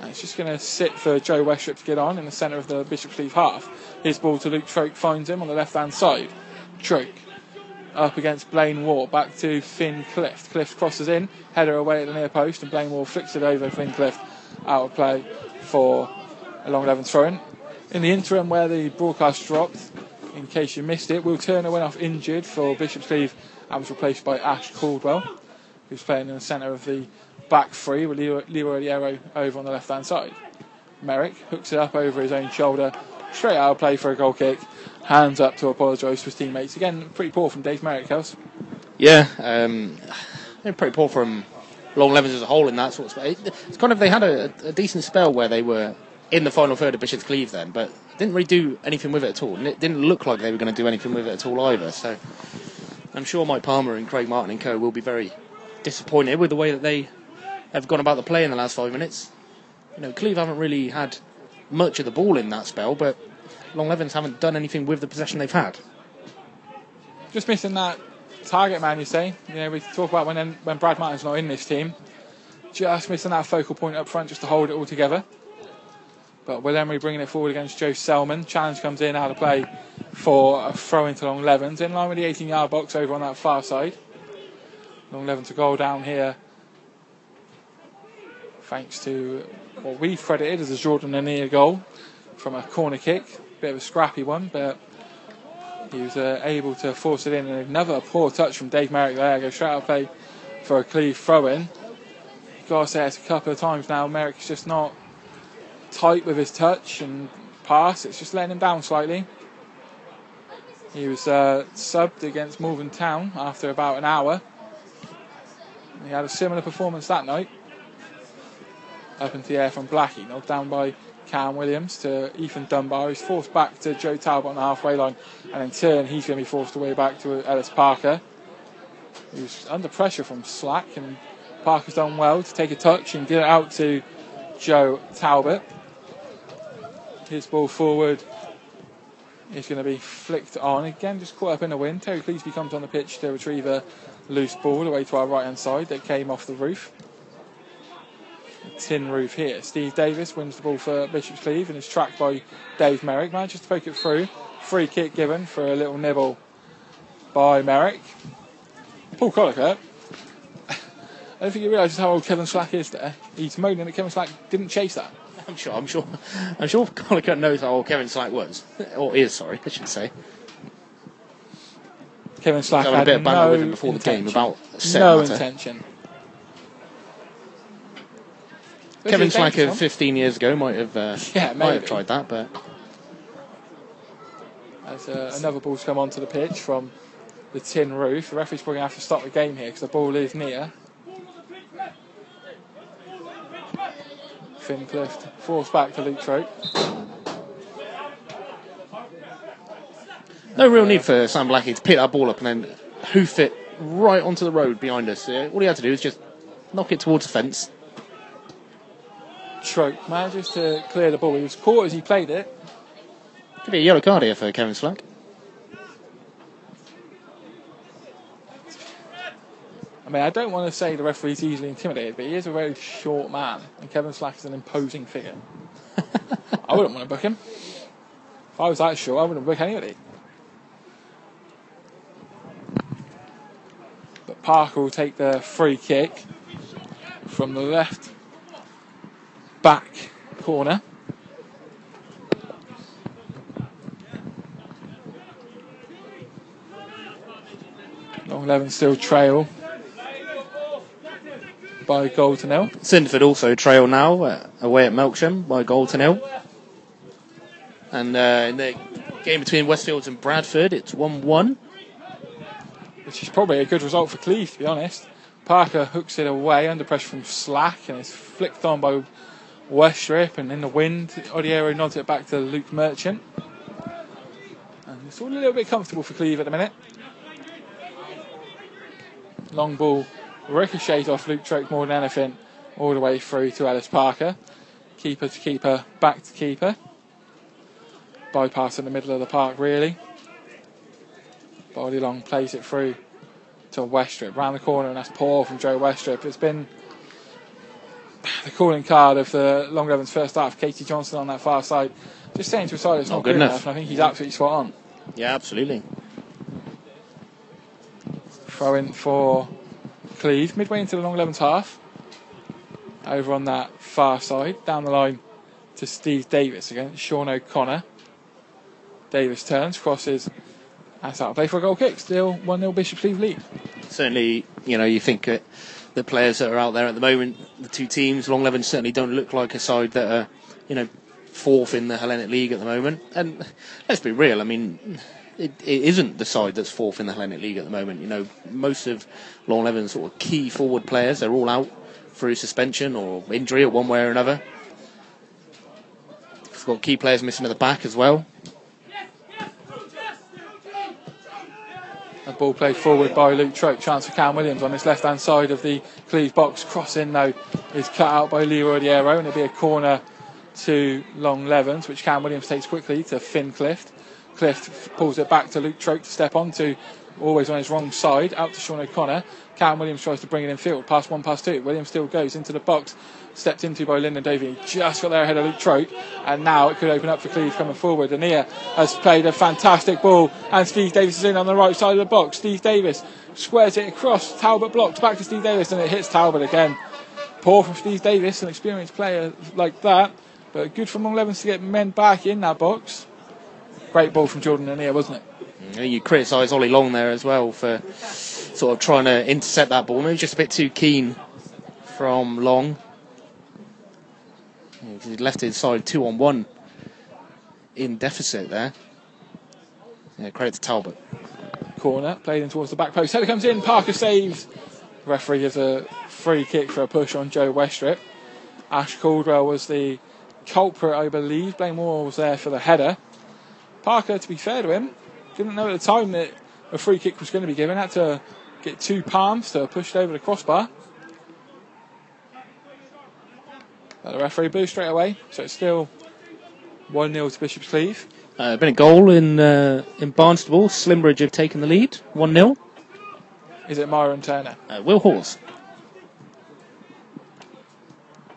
Speaker 2: and it's just going to sit for Joe Westrip to get on in the centre of the Bishop's Cleeve half. His ball to Luke Troke finds him on the left hand side. Troke up against Blaine Ward, back to Finn Clift. Clift crosses in, header away at the near post, and Blaine Ward flicks it over Finn Clift out of play for a Long Levens throw in. In the interim, where the broadcast dropped, in case you missed it, Will Turner went off injured for Bishop's Cleeve and was replaced by Ash Caldwell, who's playing in the centre of the back three with Leroy, Leroy over on the left hand side. Merrick hooks it up over his own shoulder, straight out of play for a goal kick. Hands up to apologise to his teammates. Again, pretty poor from Dave Merrick, House.
Speaker 3: Yeah, um, pretty poor from Long Levens as a whole in that sort of space. It's kind of they had a, a, decent spell where they were in the final third of Bishop's Cleeve then, but didn't really do anything with it at all. And it didn't look like they were going to do anything with it at all either. So I'm sure Mike Palmer and Craig Martin and co will be very disappointed with the way that they have gone about the play in the last five minutes. You know, Cleeve haven't really had much of the ball in that spell, but Long Levens haven't done anything with the possession they've had.
Speaker 2: Just missing that target man, you say? You know, we talk about when when Brad Martin's not in this team. Just missing that focal point up front just to hold it all together. But Will Emery bringing it forward against Joe Selman. Challenge comes in out of play for a throw into Long Levens. In line with the 18 yard box over on that far side. Long Levens to goal down here thanks to what we've credited as a Jordan Anea goal from a corner kick. Bit of a scrappy one, but he was uh, able to force it in. And another poor touch from Dave Merrick there. Go straight out play for a Cleeve throw in. Got to say it's a couple of times now. Merrick's just not tight with his touch and pass. It's just letting him down slightly. He was uh, subbed against Malvern Town after about an hour. He had a similar performance that night up into the air from Blackie, knocked down by Cam Williams to Ethan Dunbar. He's forced back to Joe Talbot on the halfway line, and in turn, he's going to be forced away back to Ellis Parker. He's under pressure from Slack, and Parker's done well to take a touch and get it out to Joe Talbot. His ball forward is going to be flicked on. Again, just caught up in the wind. Terry Cleesby comes on the pitch to retrieve a loose ball away to our right hand side that came off the roof. Tin roof here. Steve Davis wins the ball for Bishop's Cleeve and is tracked by Dave Merrick. Manages to poke it through. Free kick given for a little nibble by Merrick. Paul Collicutt. I don't think he realises how old Kevin Slack is there. He's moaning that Kevin Slack didn't chase that.
Speaker 3: I'm sure. I'm sure. I'm sure Collicutt knows how old Kevin Slack was, or is. Sorry, I should say.
Speaker 2: Kevin Slack
Speaker 3: Having a bit of banter
Speaker 2: no
Speaker 3: with him before the game about
Speaker 2: no
Speaker 3: matter.
Speaker 2: intention.
Speaker 3: Kevin
Speaker 2: Especially
Speaker 3: Slack of 15 years ago might have uh,
Speaker 2: Yeah,
Speaker 3: might have
Speaker 2: maybe.
Speaker 3: tried that, but
Speaker 2: As uh, another ball's come onto the pitch from the tin roof. The referee's probably going to have to stop the game here because the ball is near. Finn Clift forced back to Luke Troke.
Speaker 3: no real need for Sam Blackie to pick that ball up and then hoof it right onto the road behind us. Uh, all he had to do was just knock it towards the fence.
Speaker 2: Troke manages to uh, clear the ball. He was caught as he played it.
Speaker 3: Could be a yellow card here for Kevin Slack.
Speaker 2: I mean, I don't want to say the referee's easily intimidated, but he is a very short man, and Kevin Slack is an imposing figure. I wouldn't want to book him. If I was that short, I wouldn't book anybody. But Parker will take the free kick from the left back corner. Long Levin still trail by goal to nil.
Speaker 3: Cinderford also trail now uh, away at Melksham by goal to nil. And uh, in the game between Westfields and Bradford, it's 1 1.
Speaker 2: which is probably a good result for Cleeve, to be honest. Parker hooks it away under pressure from Slack and it's flicked on by Westrip and in the wind, Odiero nods it back to Luke Merchant. And it's all a little bit comfortable for Cleeve at the minute. Long ball ricochets off Luke Troke more than anything, all the way through to Ellis Parker. Keeper to keeper, back to keeper. Bypass in the middle of the park, really. Body long plays it through to Westrip, round the corner, and that's poor from Joe Westrip. It's been the calling card of the Long Levens first half. Katie Johnson on that far side, just saying to a side it's not, good enough. and I think he's absolutely spot on.
Speaker 3: Yeah, absolutely.
Speaker 2: Throw in for Cleeve, midway into the Long Levens half. Over on that far side, down the line to Steve Davis against Sean O'Connor. Davis turns, crosses, that's out of play for a goal kick. Still 1 0 Bishop Cleeve lead.
Speaker 3: Certainly, you know, you think uh, the players that are out there at the moment, the two teams, Longleven certainly don't look like a side that are, you know, fourth in the Hellenic League at the moment. And let's be real, I mean, it, it isn't the side that's fourth in the Hellenic League at the moment. You know, most of Longleven's sort of key forward players, they're all out through suspension or injury or one way or another. We've got key players missing at the back as well.
Speaker 2: A ball played forward by Luke Troke. Chance for Cam Williams on this left hand side of the Cleeve box. Crossing though is cut out by Leroy Odiero and it'll be a corner to Long Levens, which Cam Williams takes quickly to Finn Clift. Clift pulls it back to Luke Troke to step onto, always on his wrong side, out to Sean O'Connor. Cam Williams tries to bring it in field, pass one, pass two. Williams still goes into the box, stepped into by Lyndon Dovey. Just got there ahead of Luke Troke, and now it could open up for Cleeve coming forward. Ania has played a fantastic ball, and Steve Davis is in on the right side of the box. Steve Davis squares it across, Talbot blocks back to Steve Davis, and it hits Talbot again. Poor from Steve Davis, an experienced player like that, but good from Long Levens to get men back in that box. Great ball from Jordan Ania, wasn't it?
Speaker 3: You criticise Ollie Long there as well for sort of trying to intercept that ball. Maybe just a bit too keen from Long. He left his side two on one in deficit there. Yeah, credit to Talbot.
Speaker 2: corner, played in towards the back post. Header comes in, Parker saves. Referee gives a free kick for a push on Joe Westrip. Ash Caldwell was the culprit, I believe. Blaine Moore was there for the header. Parker, to be fair to him, didn't know at the time that a free kick was going to be given. Had to get two palms to push it over the crossbar. But the referee blew straight away, so it's still 1 0 to Bishop's Cleeve.
Speaker 3: Uh, been a goal in uh, in Barnstable. Slimbridge have taken the lead, one 0
Speaker 2: Is it Myron Turner?
Speaker 3: uh, Will Hawes.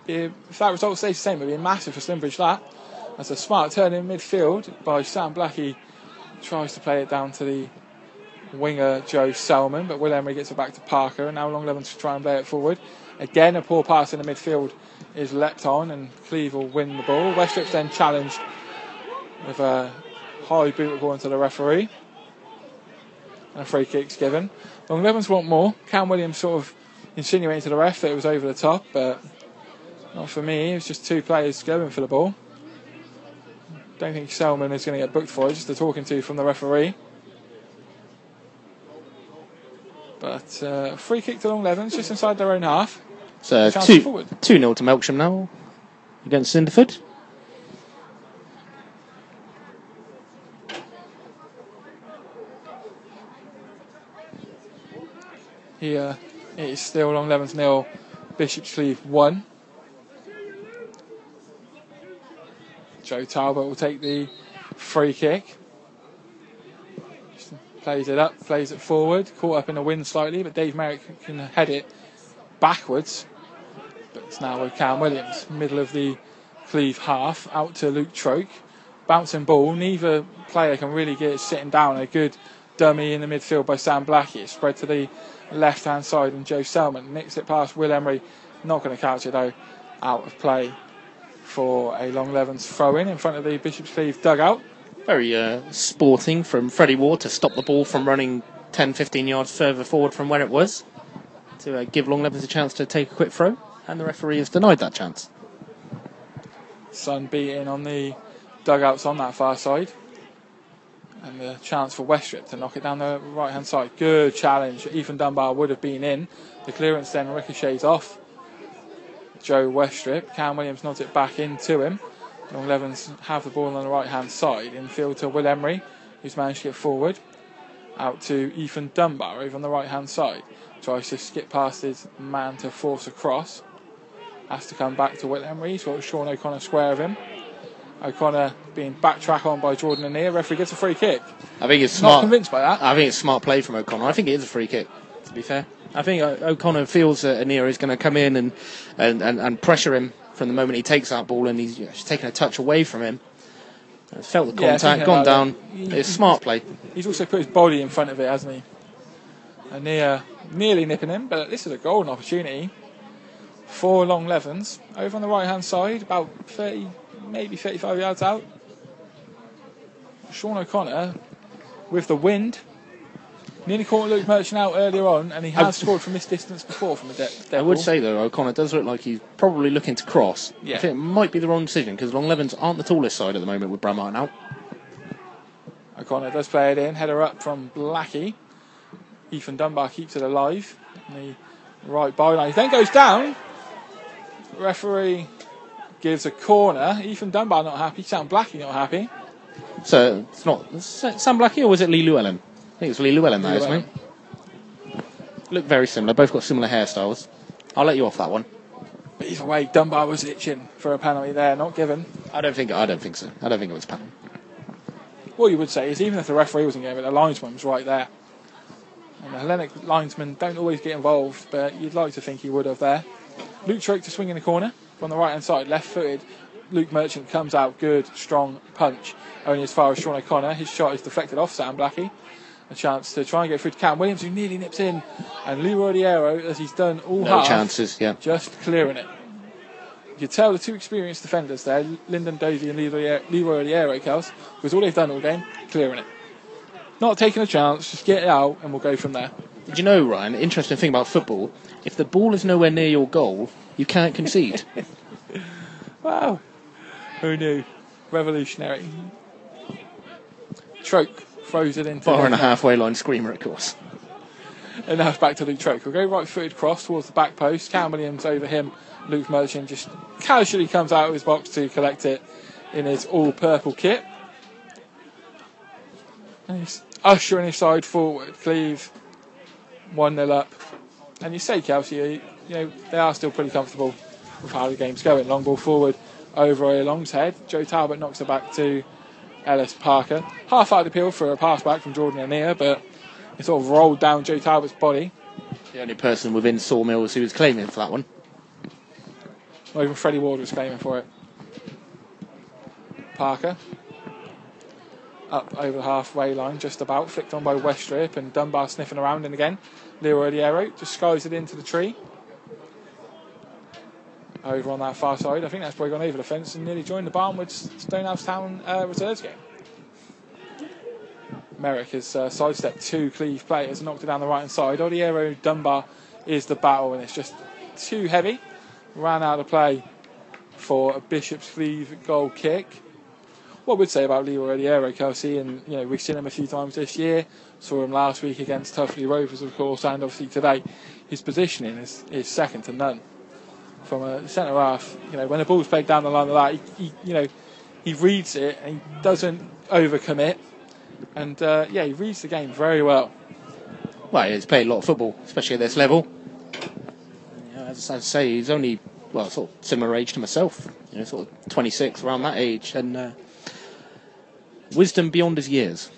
Speaker 2: If that result stays the same, it'll be massive for Slimbridge. That That's a smart turn in midfield by Sam Blackie tries to play it down to the winger Joe Selman, but Will Emery gets it back to Parker, and now Long Levens to try and play it forward. Again, a poor pass in the midfield is leapt on, and Cleeve will win the ball. Westrip's then challenged with a high boot according to the referee, and a free kick's given. Long Levens want more. Cam Williams sort of insinuating to the ref that it was over the top, but not for me. It was just two players going for the ball. Don't think Selman is going to get booked for it. Just a talking to from the referee. But uh, free kick to Long Levens, just inside their own half.
Speaker 3: So
Speaker 2: Chance
Speaker 3: two two 0 to Melksham now against Cinderford.
Speaker 2: Here it is still Long Levens nil, Bishop's Cleeve one. Joe Talbot will take the free kick. Just plays it up, plays it forward, caught up in the wind slightly, but Dave Merrick can head it backwards. It's now with Cam Williams, middle of the Cleeve half, out to Luke Troke. Bouncing ball, neither player can really get it sitting down. A good dummy in the midfield by Sam Blackie. Spread to the left hand side, and Joe Selman nicks it past Will Emery. Not going to catch it though, out of play for a Long Levens throw in in front of the Bishop's Cleeve dugout.
Speaker 3: Very uh, sporting from Freddie Ward to stop the ball from running 10 15 yards further forward from where it was to uh, give Long Levens a chance to take a quick throw, and the referee has denied that chance.
Speaker 2: Sun beating on the dugouts on that far side. And the chance for Westrip to knock it down the right hand side. Good challenge. Ethan Dunbar would have been in. The clearance then ricochets off Joe Westrip. Cam Williams nods it back into him. Long Levens have the ball on the right hand side. Infield to Will Emery, who's managed to get forward. Out to Ethan Dunbar over on the right hand side. Tries to skip past his man to force a cross. Has to come back to Will Emery. He's got Sean O'Connor square of him. O'Connor being backtrack on by Jordan Anir. Referee gets a free kick.
Speaker 3: I think it's smart.
Speaker 2: Not convinced by that.
Speaker 3: I think it's smart play from O'Connor. I think it is a free kick. To be fair, I think O'Connor feels that Anira is going to come in and, and, and, and pressure him from the moment he takes that ball, and he's, he's taken a touch away from him. Uh, Felt the contact,
Speaker 2: thinking
Speaker 3: gone down.
Speaker 2: it,
Speaker 3: It's smart play.
Speaker 2: He's also put his body in front of it, hasn't he? Anir nearly nipping him, but this is a golden opportunity for Long Levens. Over on the right hand side, about 30, maybe 35 yards out. Sean O'Connor with the wind. Nearly caught Luke Merchant out earlier on, and he has
Speaker 3: I-
Speaker 2: scored from this distance before from the de- dead
Speaker 3: I would
Speaker 2: ball.
Speaker 3: say though, O'Connor does look like he's probably looking to cross.
Speaker 2: Yeah.
Speaker 3: I think it might be the wrong decision because Long Levens aren't the tallest side at the moment with Brad Martin out.
Speaker 2: O'Connor does play it in, header up from Blackie. Ethan Dunbar keeps it alive. The right byline. He then goes down. Referee gives a corner. Ethan Dunbar not happy. Sam Blackie not happy.
Speaker 3: So it's not Sam Blackie or was it Lee Llewellyn? I think it's Lee Llewellyn is,
Speaker 2: Llewellyn.
Speaker 3: it? Look very similar. Both got similar hairstyles. I'll let you off that one.
Speaker 2: But either way, Dunbar was itching for a penalty there, not given.
Speaker 3: I don't think. I don't think so. I don't think it was pattern.
Speaker 2: What you would say is even if the referee wasn't giving it, the linesman was right there. And the Hellenic linesmen don't always get involved, but you'd like to think he would have there. Luke Troke to swing in the corner from the right hand side, left footed. Luke Merchant comes out, good, strong punch. Only as far as Sean O'Connor. His shot is deflected off Sam Blackie. A chance to try and get through to Cam Williams, who nearly nips in. And Leroy Odiero, as he's done all
Speaker 3: No
Speaker 2: half,
Speaker 3: chances. Yeah.
Speaker 2: just clearing it. You tell the two experienced defenders there, Lyndon Dovey and Leroy Leroy Kels, because all they've done all game, clearing it. Not taking a chance, just get it out and we'll go from there.
Speaker 3: Did you know, Ryan? Interesting thing about football: if the ball is nowhere near your goal, you can't concede.
Speaker 2: Wow. Who knew? Revolutionary. Troke throws it into
Speaker 3: Far and a halfway line screamer, of course.
Speaker 2: And now it's back to Luke Troke. We'll go right footed cross towards the back post. Cam Williams over him. Luke Merchant just casually comes out of his box to collect it in his all purple kit. And he's ushering his side forward. Cleeve 1 0 up. And you say, Kelsey, you you know, they are still pretty comfortable with how the game's going. Long ball forward over a Long's head. Joe Talbot knocks it back to Ellis Parker. Half out appeal for a pass back from Jordan Anea, but it sort of rolled down Joe Talbot's body.
Speaker 3: The only person within Sawmills who was claiming for that one.
Speaker 2: Not even Freddie Ward was claiming for it. Parker. Up over the halfway line, just about. Flicked on by Westrip and Dunbar sniffing around and again. Leroy Odiero just skies it into the tree. Over on that far side. I think that's probably gone over the fence and nearly joined the Barnwood Stonehouse Town uh, reserves game. Merrick has uh, sidestepped two Cleeve players knocked it down the right hand side. Odiero Dunbar is the battle and it's just too heavy. Ran out of play for a Bishop's Cleeve goal kick. What we'd say about Leroy Odiero, Kelsey, and you know we've seen him a few times this year. Saw him last week against Tuffley Rovers, of course, and obviously today. His positioning is, is second to none. From a centre half, you know, when the ball's played down the line like that, he, he you know, he reads it and he doesn't overcommit and uh, yeah, he reads the game very well.
Speaker 3: Well, he's played a lot of football, especially at this level. Yeah, as I say, he's only well, sort of similar age to myself. You know, sort of 26, around that age, and uh, wisdom beyond his years.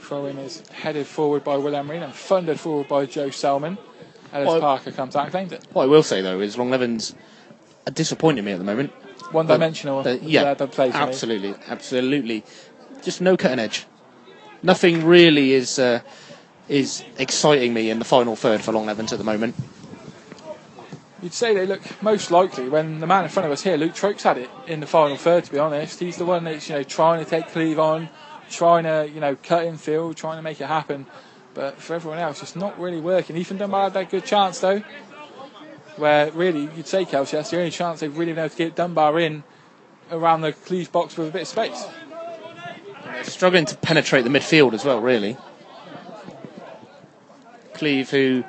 Speaker 2: Throw in is headed forward by Will Emery and funded forward by Joe Selman. Ellis
Speaker 3: Well-
Speaker 2: Parker comes out and claims it.
Speaker 3: What I will say though is Longlevens are disappointing me at the moment.
Speaker 2: One dimensional.
Speaker 3: Uh, yeah,
Speaker 2: the plays for me.
Speaker 3: absolutely, absolutely. Just no cutting edge. Nothing really is uh, is exciting me in the final third for Longlevens at the moment.
Speaker 2: You'd say they look most likely when the man in front of us here, Luke Trokes, had it in the final third. To be honest, he's the one that's you know trying to take Cleeve on, trying to you know cut in field, trying to make it happen. But for everyone else, it's not really working. Ethan Dunbar had that good chance though, where really you'd say Kelsey, that's the only chance they've really been able to get Dunbar in around the Cleeve box with a bit of space.
Speaker 3: Struggling to penetrate the midfield as well, really. Cleeve, who,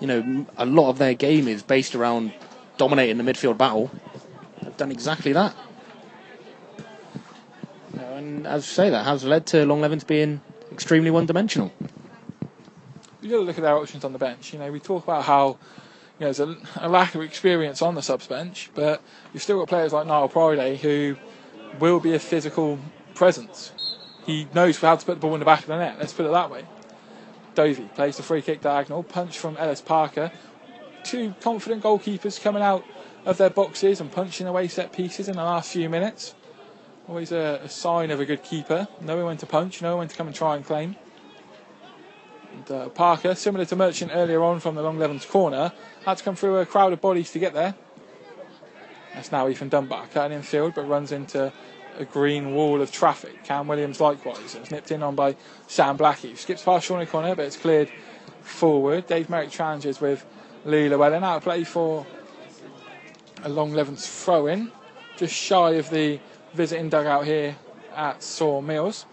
Speaker 3: you know, a lot of their game is based around dominating the midfield battle, They've done exactly that. You know, and as I say, that has led to Longlevens being extremely one-dimensional.
Speaker 2: you got to look at their options on the bench. You know, we talk about how you know there's a, a lack of experience on the subs bench, but you've still got players like Niall Priday who will be a physical presence. He knows how to put the ball in the back of the net. Let's put it that way. Dovey plays the free kick diagonal, punch from Ellis Parker. Two confident goalkeepers coming out of their boxes and punching away set pieces in the last few minutes. Always a, a sign of a good keeper, knowing when to punch, knowing when to come and try and claim. And, uh, Parker, similar to Merchant earlier on from the Long Levens corner, had to come through a crowd of bodies to get there. That's now Ethan Dunbar cutting in field, but runs into a green wall of traffic. Cam Williams likewise. It's nipped in on by Sam Blackie. Skips past Sean O'Connor, but it's cleared forward. Dave Merrick challenges with Lee Llewellyn. Out play for a Long Levens throw in. Just shy of the visiting dugout here at Sawmills.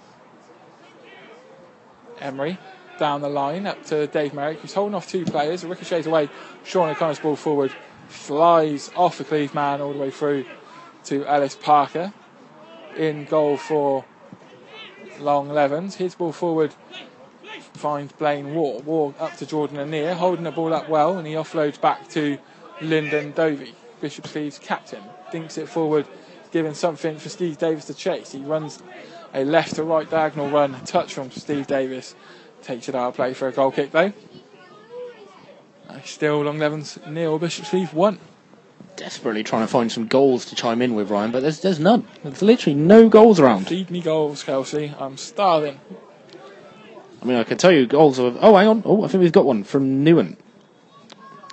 Speaker 2: Emery down the line up to Dave Merrick, who's holding off two players. Ricochets away. Sean O'Connor's ball forward flies off the Cleeve man all the way through to Ellis Parker. In goal for Long Levens. His ball forward finds Blaine War. War up to Jordan Anir, holding the ball up well, and he offloads back to Lyndon Dovey, Bishop Cleeve's captain. Dinks it forward, giving something for Steve Davis to chase. He runs a left to right diagonal run, touch from Steve Davis. Takes it out of play for a goal kick though. Still Long Levens nil, Bishop Cleeve one.
Speaker 3: Desperately trying to find some goals to chime in with Ryan, but there's there's none. There's literally no goals around.
Speaker 2: Feed me goals, Kelsey. I'm starving.
Speaker 3: I mean, I can tell you goals of. Oh, hang on. Oh, I think we've got one from Newent.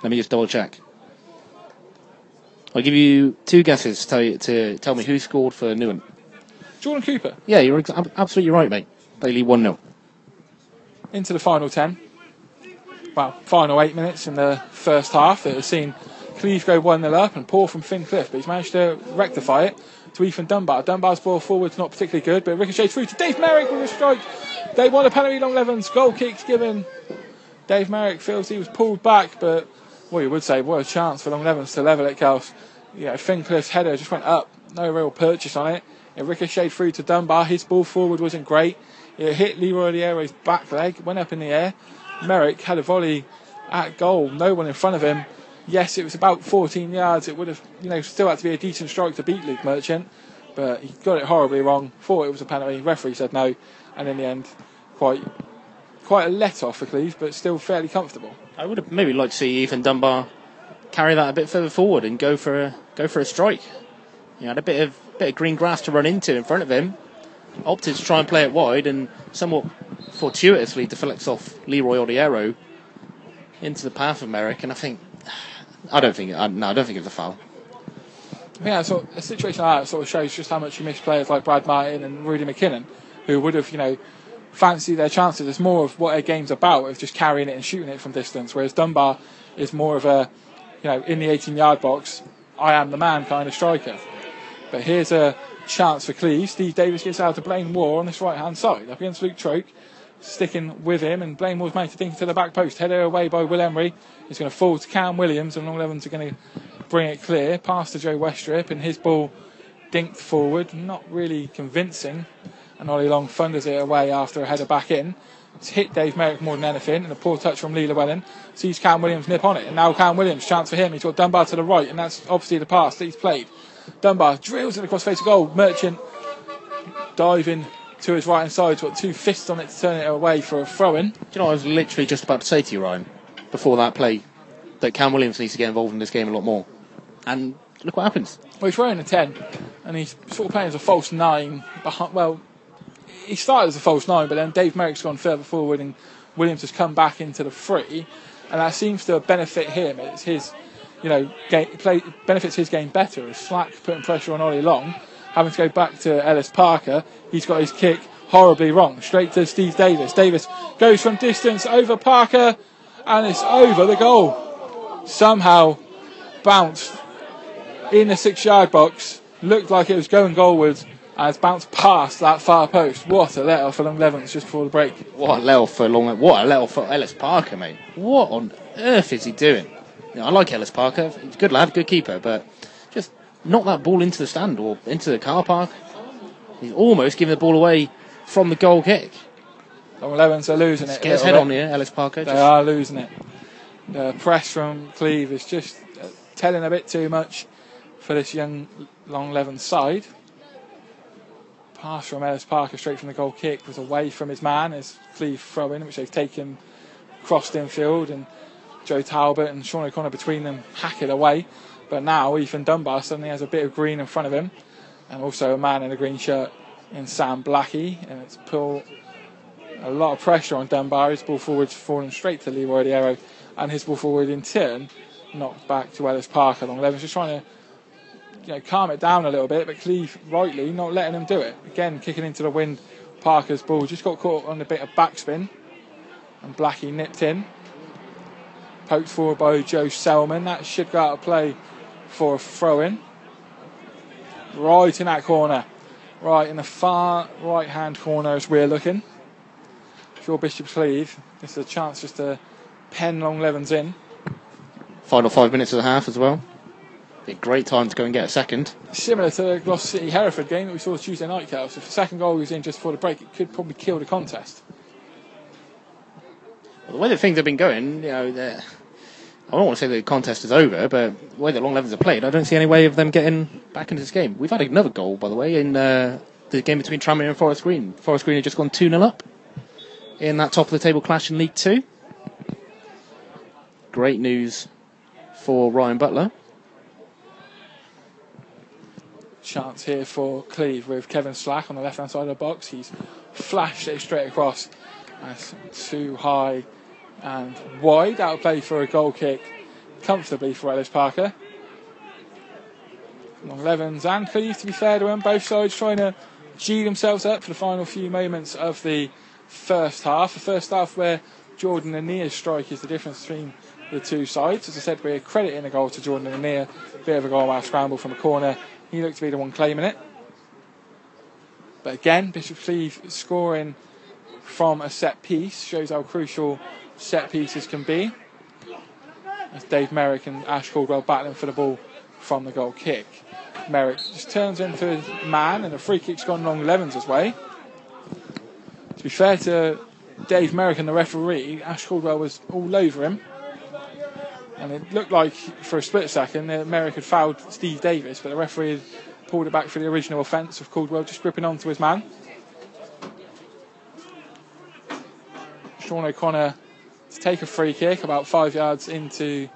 Speaker 3: Let me just double check. I'll give you two guesses to tell, you, to tell me who scored for Newent.
Speaker 2: Jordan Cooper
Speaker 3: Yeah, you're ex- absolutely right, mate. Bailey 1 0.
Speaker 2: into the final 10. Well, final eight minutes in the first half that has seen Cleeve go 1 0 up and Paul from Finn Clift, but he's managed to rectify it to Ethan Dunbar. Dunbar's ball forward's not particularly good, but ricochets through to Dave Merrick with a strike. They want a penalty, Long Levens. Goal kicks given. Dave Merrick feels he was pulled back, but well, you would say, what a chance for Long Levens to level it. You know, Finn Clift's header just went up, no real purchase on it. It ricocheted through to Dunbar. His ball forward wasn't great. It hit Leroy Odiero's back leg, went up in the air. Merrick had a volley at goal, no one in front of him. Yes, it was about 14 yards. It would have, you know, still had to be a decent strike to beat Luke Merchant. but he got it horribly wrong. Thought it was a penalty. Referee said no, and in the end, quite quite a let off for Cleves, but still fairly comfortable.
Speaker 3: I would have maybe liked to see Ethan Dunbar carry that a bit further forward and go for a go for a strike. He had a bit of bit of green grass to run into in front of him. Opted to try and play it wide and somewhat fortuitously deflects off Leroy Odiero into the path of Merrick. And I think I don't think I, no, I don't think it's a foul.
Speaker 2: Yeah, so a situation like that sort of shows just how much you miss players like Brad Martin and Rudy McKinnon, who would have, you know, fancied their chances. It's more of what a game's about, of just carrying it and shooting it from distance. Whereas Dunbar is more of a, you know, in the 18-yard box, I am the man kind of striker. But here's a chance for Cleves. Steve Davis gets out to Blaine War on this right-hand side, up against Luke Troke, sticking with him, and Blaine Moore's managed to dink it to the back post, headed away by Will Emery. He's going to fall to Cam Williams, and Long Levens are going to bring it clear, past to Joe Westrip, and his ball dinked forward, not really convincing. And Ollie Long thunders it away after a header back in. It's hit Dave Merrick more than anything, and a poor touch from Lee Llewellyn. Sees Cam Williams nip on it, and now Cam Williams, chance for him. He's got Dunbar to the right, and that's obviously the pass that he's played. Dunbar drills it across face of goal. Merchant diving to his right hand side. He's got two fists on it to turn it away for a throw in.
Speaker 3: Do you know what I was literally just about to say to you, Ryan, before that play, that Cam Williams needs to get involved in this game a lot more. And look what happens.
Speaker 2: Well, he's wearing a 10, and he's sort of playing as a false 9. Behind, well, he started as a false 9, but then Dave Merrick's gone further forward, and Williams has come back into the free, and that seems to benefit him. It's his, you know, game, play, benefits his game better. As Slack putting pressure on Ollie Long, having to go back to Ellis Parker, he's got his kick horribly wrong. Straight to Steve Davis. Davis goes from distance over Parker, and it's over the goal. Somehow bounced in the six yard box, looked like it was going goalwards, and it's bounced past that far post. What a let off for Long Levens just before the break.
Speaker 3: What a let off for long. What a let off for Ellis Parker, mate. What on earth is he doing? You know, I like Ellis Parker. He's a good lad, good keeper, but knock that ball into the stand or into the car park. He's almost giving the ball away from the goal kick.
Speaker 2: Long Levens are losing it.
Speaker 3: Get his head
Speaker 2: little
Speaker 3: on here, Ellis Parker.
Speaker 2: They are losing it. The press from Cleeve is just uh, telling a bit too much for this young Long Levens side. Pass from Ellis Parker straight from the goal kick was away from his man as Cleeve throw in, which they've taken crossed infield and Joe Talbot and Sean O'Connor between them hack it away. But now Ethan Dunbar suddenly has a bit of green in front of him and also a man in a green shirt in Sam Blackie and it's put a lot of pressure on Dunbar. His ball forward's falling straight to Leroy Odiero and his ball forward in turn knocked back to Ellis Parker. Long Levens just trying to you know, calm it down a little bit, but Cleeve rightly not letting him do it. Again, kicking into the wind. Parker's ball just got caught on a bit of backspin, and Blackie nipped in. Poked forward by Joe Selman. That should go out of play for a throw in. Right in that corner. Right in the far right hand corner as we're looking. Sure Bishop Cleeve. This is a chance just to pen Long Levens in.
Speaker 3: final five minutes of the half as well. Be a great time to go and get a second.
Speaker 2: Similar to the Gloucester City Hereford game that we saw Tuesday night, Kel. So if the second goal was in just before the break, it could probably kill the contest.
Speaker 3: The way that things have been going, you know, they're- I don't want to say the contest is over, but the way that Long Levens are played, I don't see any way of them getting back into this game. We've had another goal, by the way, in uh, the game between Tranmere and Forest Green. Forest Green have just gone 2 0 up in that top of the table clash in League Two. Great news for Ryan Butler.
Speaker 2: Chance here for Cleeve with Kevin Slack on the left hand side of the box. He's flashed it straight across. That's too high and wide. Out of play for a goal kick comfortably for Ellis Parker. Long Levens and Cleeve, to be fair to them, both sides trying to G themselves up for the final few moments of the first half. The first half where Jordan Anier's strike is the difference between the two sides. As I said, we're crediting a goal to Jordan Anier. Bit of a goal by scramble from a corner. He looked to be the one claiming it. But again, Bishop Cleeve scoring from a set piece shows how crucial set pieces can be. As Dave Merrick and Ash Caldwell battling for the ball from the goal kick. Merrick just turns into his man, and the free kick's gone Long Levens' way. To be fair to Dave Merrick and the referee, Ash Caldwell was all over him. And it looked like for a split second that Merrick had fouled Steve Davis, but the referee had pulled it back for the original offence of Caldwell just gripping onto his man. Sean O'Connor to take a free kick about five yards into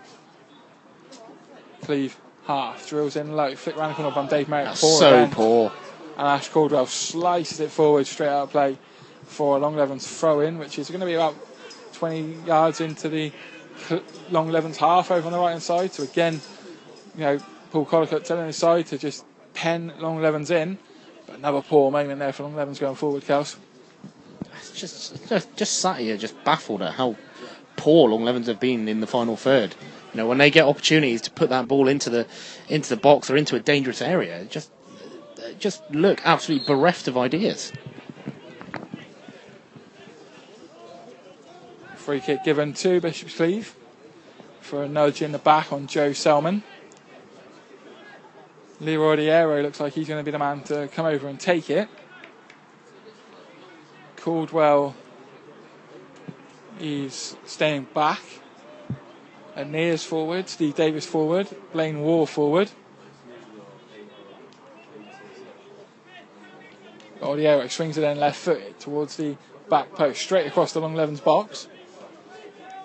Speaker 2: Cleeve half. Drills in low, flick round the corner from Dave Merrick.
Speaker 3: That's
Speaker 2: poor
Speaker 3: so poor.
Speaker 2: And Ash Caldwell slices it forward straight out of play for a Long Levens throw in, which is going to be about 20 yards into the Long Levens half over on the right hand side. So again, you know, Paul Collicutt telling his side to just pen Long Levens in. But another poor moment there for Long Levens going forward, Kels.
Speaker 3: Just, just, just sat here, just baffled at how poor Long Levens have been in the final third. You know, when they get opportunities to put that ball into the into the box or into a dangerous area, just just look absolutely bereft of ideas.
Speaker 2: Free kick given to Bishop's Cleeve for a nudge in the back on Joe Selman. Leroy Odiero looks like he's going to be the man to come over and take it. Caldwell is staying back. Aeneas forward, Steve Davis forward, Blaine War forward. Oh, the Odiero swings it in left foot towards the back post, straight across the Long Levens box.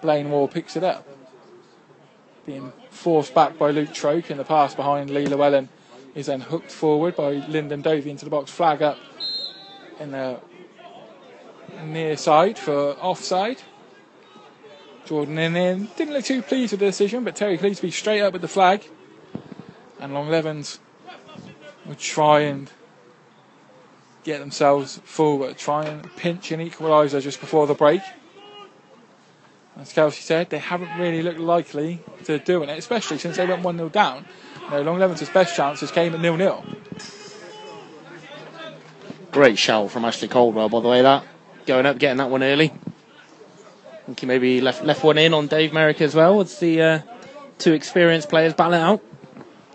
Speaker 2: Blaine Wall picks it up. Being forced back by Luke Troke in the pass behind Lee Llewellyn is then hooked forward by Lyndon Dovey into the box, flag up in the near side for offside. Jordan in in didn't look too pleased with the decision, but Terry Cleesby straight up with the flag. And Long Levens will try and get themselves forward, try and pinch an equaliser just before the break. As Kelsey said, they haven't really looked likely to doing it, especially since they went 1 0 down. Know, Long Levens' best chances came at 0 0.
Speaker 3: Great shout from Ashley Caldwell, by the way. That going up, getting that one early. I think he maybe left left one in on Dave Merrick as well. It's the uh, two experienced players battle it out.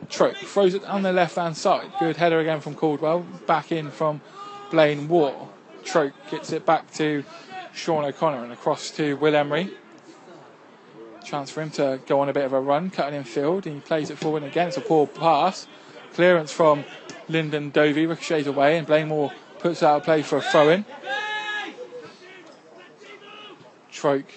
Speaker 2: Troke throws it on the left hand side. Good header again from Caldwell. Back in from Blaine War. Troke gets it back to Sean O'Connor and across to Will Emery. Chance for him to go on a bit of a run, cutting in field. He plays it forward again. It's a poor pass. Clearance from Lyndon Dovey, ricochets away, and Blaine Moore puts out a play for a throw in. Troke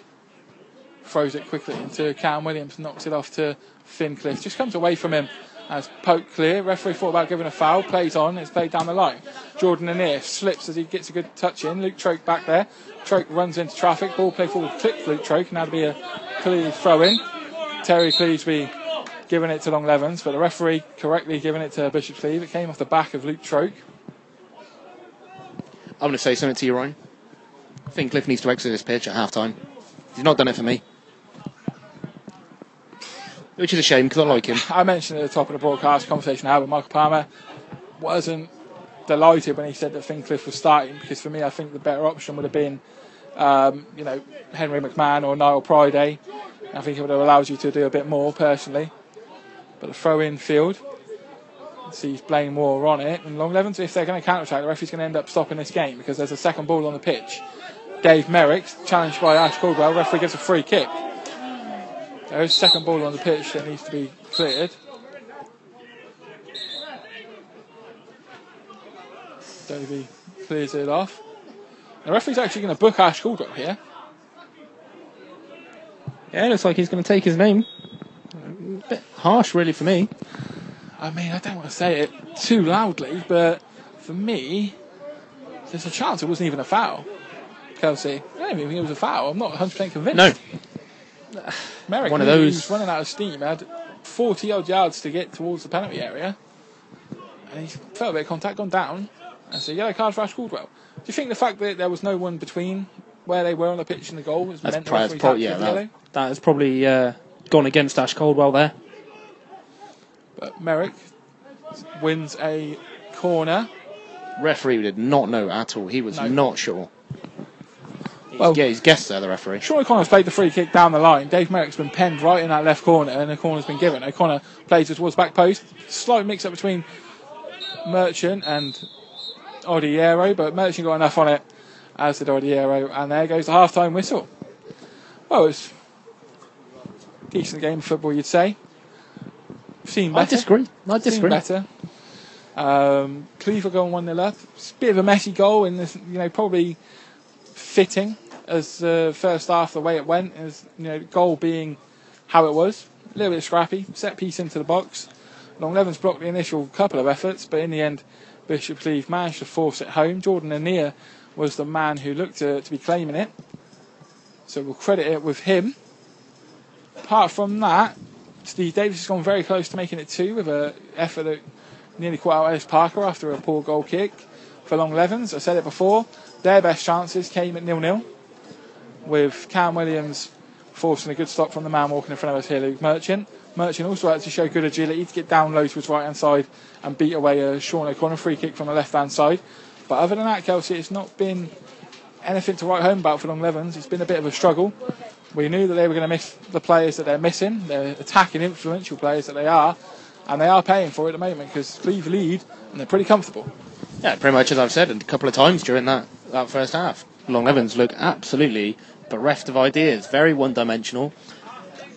Speaker 2: throws it quickly into Cam Williams, knocks it off to Finn Clift. Just comes away from him as poke clear. Referee thought about giving a foul, plays on, it's played down the line. Jordan Anir slips as he gets a good touch in. Luke Troke back there. Troke runs into traffic, ball play forward, clips Luke Troke, now to be a clear throw in. Terry Cleesby giving it to Long Levens, but the referee correctly giving it to Bishop Cleeve. It came off the back of Luke Troke.
Speaker 3: I'm going to say something to you, Ryan. I think Clift needs to exit this pitch at half time. He's not done it for me. Which is a shame because I like him.
Speaker 2: I mentioned at the top of the broadcast conversation I had with Michael Palmer, wasn't delighted when he said that Finn Clift was starting because for me I think the better option would have been, um, you know, Henry McMahon or Niall Priday. I think it would have allowed you to do a bit more personally. But the throw in field sees Blaine Moore on it, and Long Levens, if they're going to counter attack, the referee's going to end up stopping this game because there's a second ball on the pitch. Dave Merrick, challenged by Ash Caldwell, referee gives a free kick. There is a second ball on the pitch that needs to be cleared. Davey clears it off. The referee's actually going to book Ash Caldwell here.
Speaker 3: Yeah, looks like he's going to take his name. A bit harsh, really, for me.
Speaker 2: I mean, I don't want to say it too loudly, but for me, there's a chance it wasn't even a foul. Kelsey, I don't even think it was a foul. I'm not 100% convinced.
Speaker 3: No,
Speaker 2: Merrick
Speaker 3: One of
Speaker 2: knew he
Speaker 3: those-
Speaker 2: was running out of steam. Had 40 odd yards to get towards the penalty area, and he felt a bit of contact, gone down. And so yellow card for Ash Caldwell. Do you think the fact that there was no one between where they were on the pitch and the goal was
Speaker 3: that's
Speaker 2: meant
Speaker 3: probably,
Speaker 2: referee
Speaker 3: pro-
Speaker 2: to
Speaker 3: yeah,
Speaker 2: give the
Speaker 3: that, that has probably uh, gone against Ash Caldwell there.
Speaker 2: But Merrick wins a corner.
Speaker 3: Referee did not know at all. He was
Speaker 2: No.
Speaker 3: not sure. He's,
Speaker 2: Well-
Speaker 3: yeah, he's guessed there, the referee.
Speaker 2: Sean O'Connor's played the free kick down the line. Dave Merrick's been penned right in that left corner, and the corner's been given. O'Connor plays it towards back post. Slight mix up between Merchant and Odiero, but Merchant got enough on it, as did Odiero, and there goes the half time whistle. Well, it was a decent game of football, you'd say. Seen better.
Speaker 3: I disagree. I disagree.
Speaker 2: Seen better. Um, Cleaver going 1 0 up. It's a bit of a messy goal, and this, you know, probably fitting as the first half, the way it went, as you know, goal being how it was. A little bit scrappy, set piece into the box. Long Levens blocked the initial couple of efforts, but in the end, Bishop Cleeve managed to force it home. Jordan Anir was the man who looked to, to be claiming it. So we'll credit it with him. Apart from that, Steve Davis has gone very close to making it two with an effort that nearly caught out Ellis Parker after a poor goal kick for Long Levens. I said it before, their best chances came at nil nil, with Cam Williams forcing a good stop from the man walking in front of us here, Luke Merchant. Merchant also had to show good agility to get down low to his right hand side and beat away a Sean O'Connor free kick from the left hand side. But other than that, Kelsey, it's not been anything to write home about for Long Levens. It's been a bit of a struggle. We knew that they were going to miss the players that they're missing, the attacking, influential players that they are, and they are paying for it at the moment because Cleeve lead and they're pretty comfortable.
Speaker 3: Yeah, pretty much as I've said a couple of times during that, that first half. Long Levens look absolutely bereft of ideas, very one dimensional.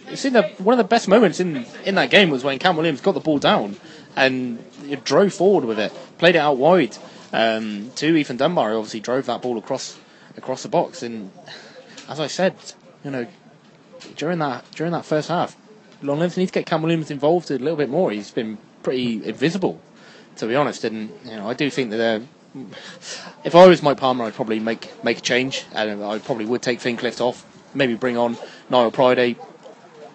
Speaker 3: You see, one of the best moments in, in that game was when Cam Williams got the ball down and drove forward with it, played it out wide um, to Ethan Dunbar, who obviously drove that ball across across the box. And as I said, you know, during that during that first half, Long Levens needs to get Cam Williams involved a little bit more. He's been pretty invisible, to be honest. And you know, I do think that they're if I was Mike Palmer, I'd probably make make a change, and I probably would take Finn Clift off. Maybe bring on Niall Priday,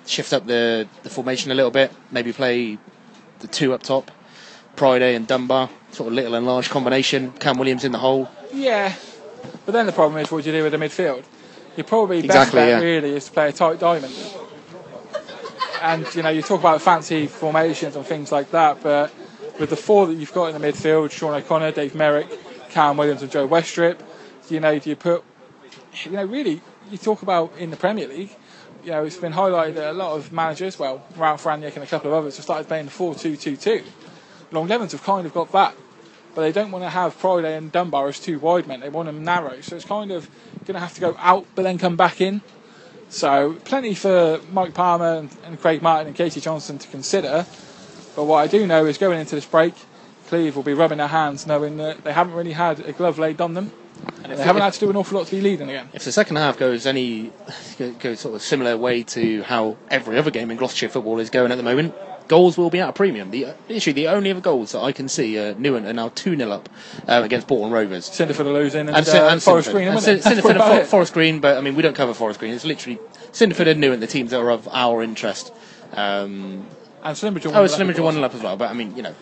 Speaker 3: shift up the the formation a little bit. Maybe play the two up top, Priday and Dunbar, sort of little and large combination. Cam Williams in the hole.
Speaker 2: Yeah, but then the problem is, what do you do with the midfield? Your probably best
Speaker 3: Exactly,
Speaker 2: bet
Speaker 3: yeah.
Speaker 2: really is to play a tight diamond. And you know, you talk about fancy formations and things like that, but with the four that you've got in the midfield, Sean O'Connor, Dave Merrick, Cam Williams, and Joe Westrip, you know, do you put, you know, really, you talk about in the Premier League, you know, it's been highlighted that a lot of managers, well, Ralf Rangnick and a couple of others have started playing the 4-2-2-2. Long Levens have kind of got that, but they don't want to have Priday and Dunbar as two wide men. They want them narrow, so it's kind of going to have to go out but then come back in. So plenty for Mike Palmer and, and Craig Martin and Casey Johnson to consider. But what I do know is going into this break, Cleeve will be rubbing their hands knowing that they haven't really had a glove laid on them. And they haven't had to do an awful lot to be leading again.
Speaker 3: If the second half goes any goes sort of similar way to how every other game in Gloucestershire football is going at the moment, goals will be at a premium. The issue, the only other goals that I can see, uh, Newent are now two 0 up uh, against Bourton Rovers.
Speaker 2: Cinderford are losing and,
Speaker 3: And,
Speaker 2: uh,
Speaker 3: and
Speaker 2: Forest
Speaker 3: Cinderford.
Speaker 2: Green,
Speaker 3: And
Speaker 2: isn't it?
Speaker 3: Sin-
Speaker 2: That's
Speaker 3: Cinderford
Speaker 2: about
Speaker 3: and
Speaker 2: it.
Speaker 3: Fo- Forest Green, but I mean we don't cover Forest Green. It's literally Cinderford and Newent, the teams that are of our interest. Um,
Speaker 2: And Slimbridge
Speaker 3: oh, Slimbridge one 0 up as well. But I mean, you know,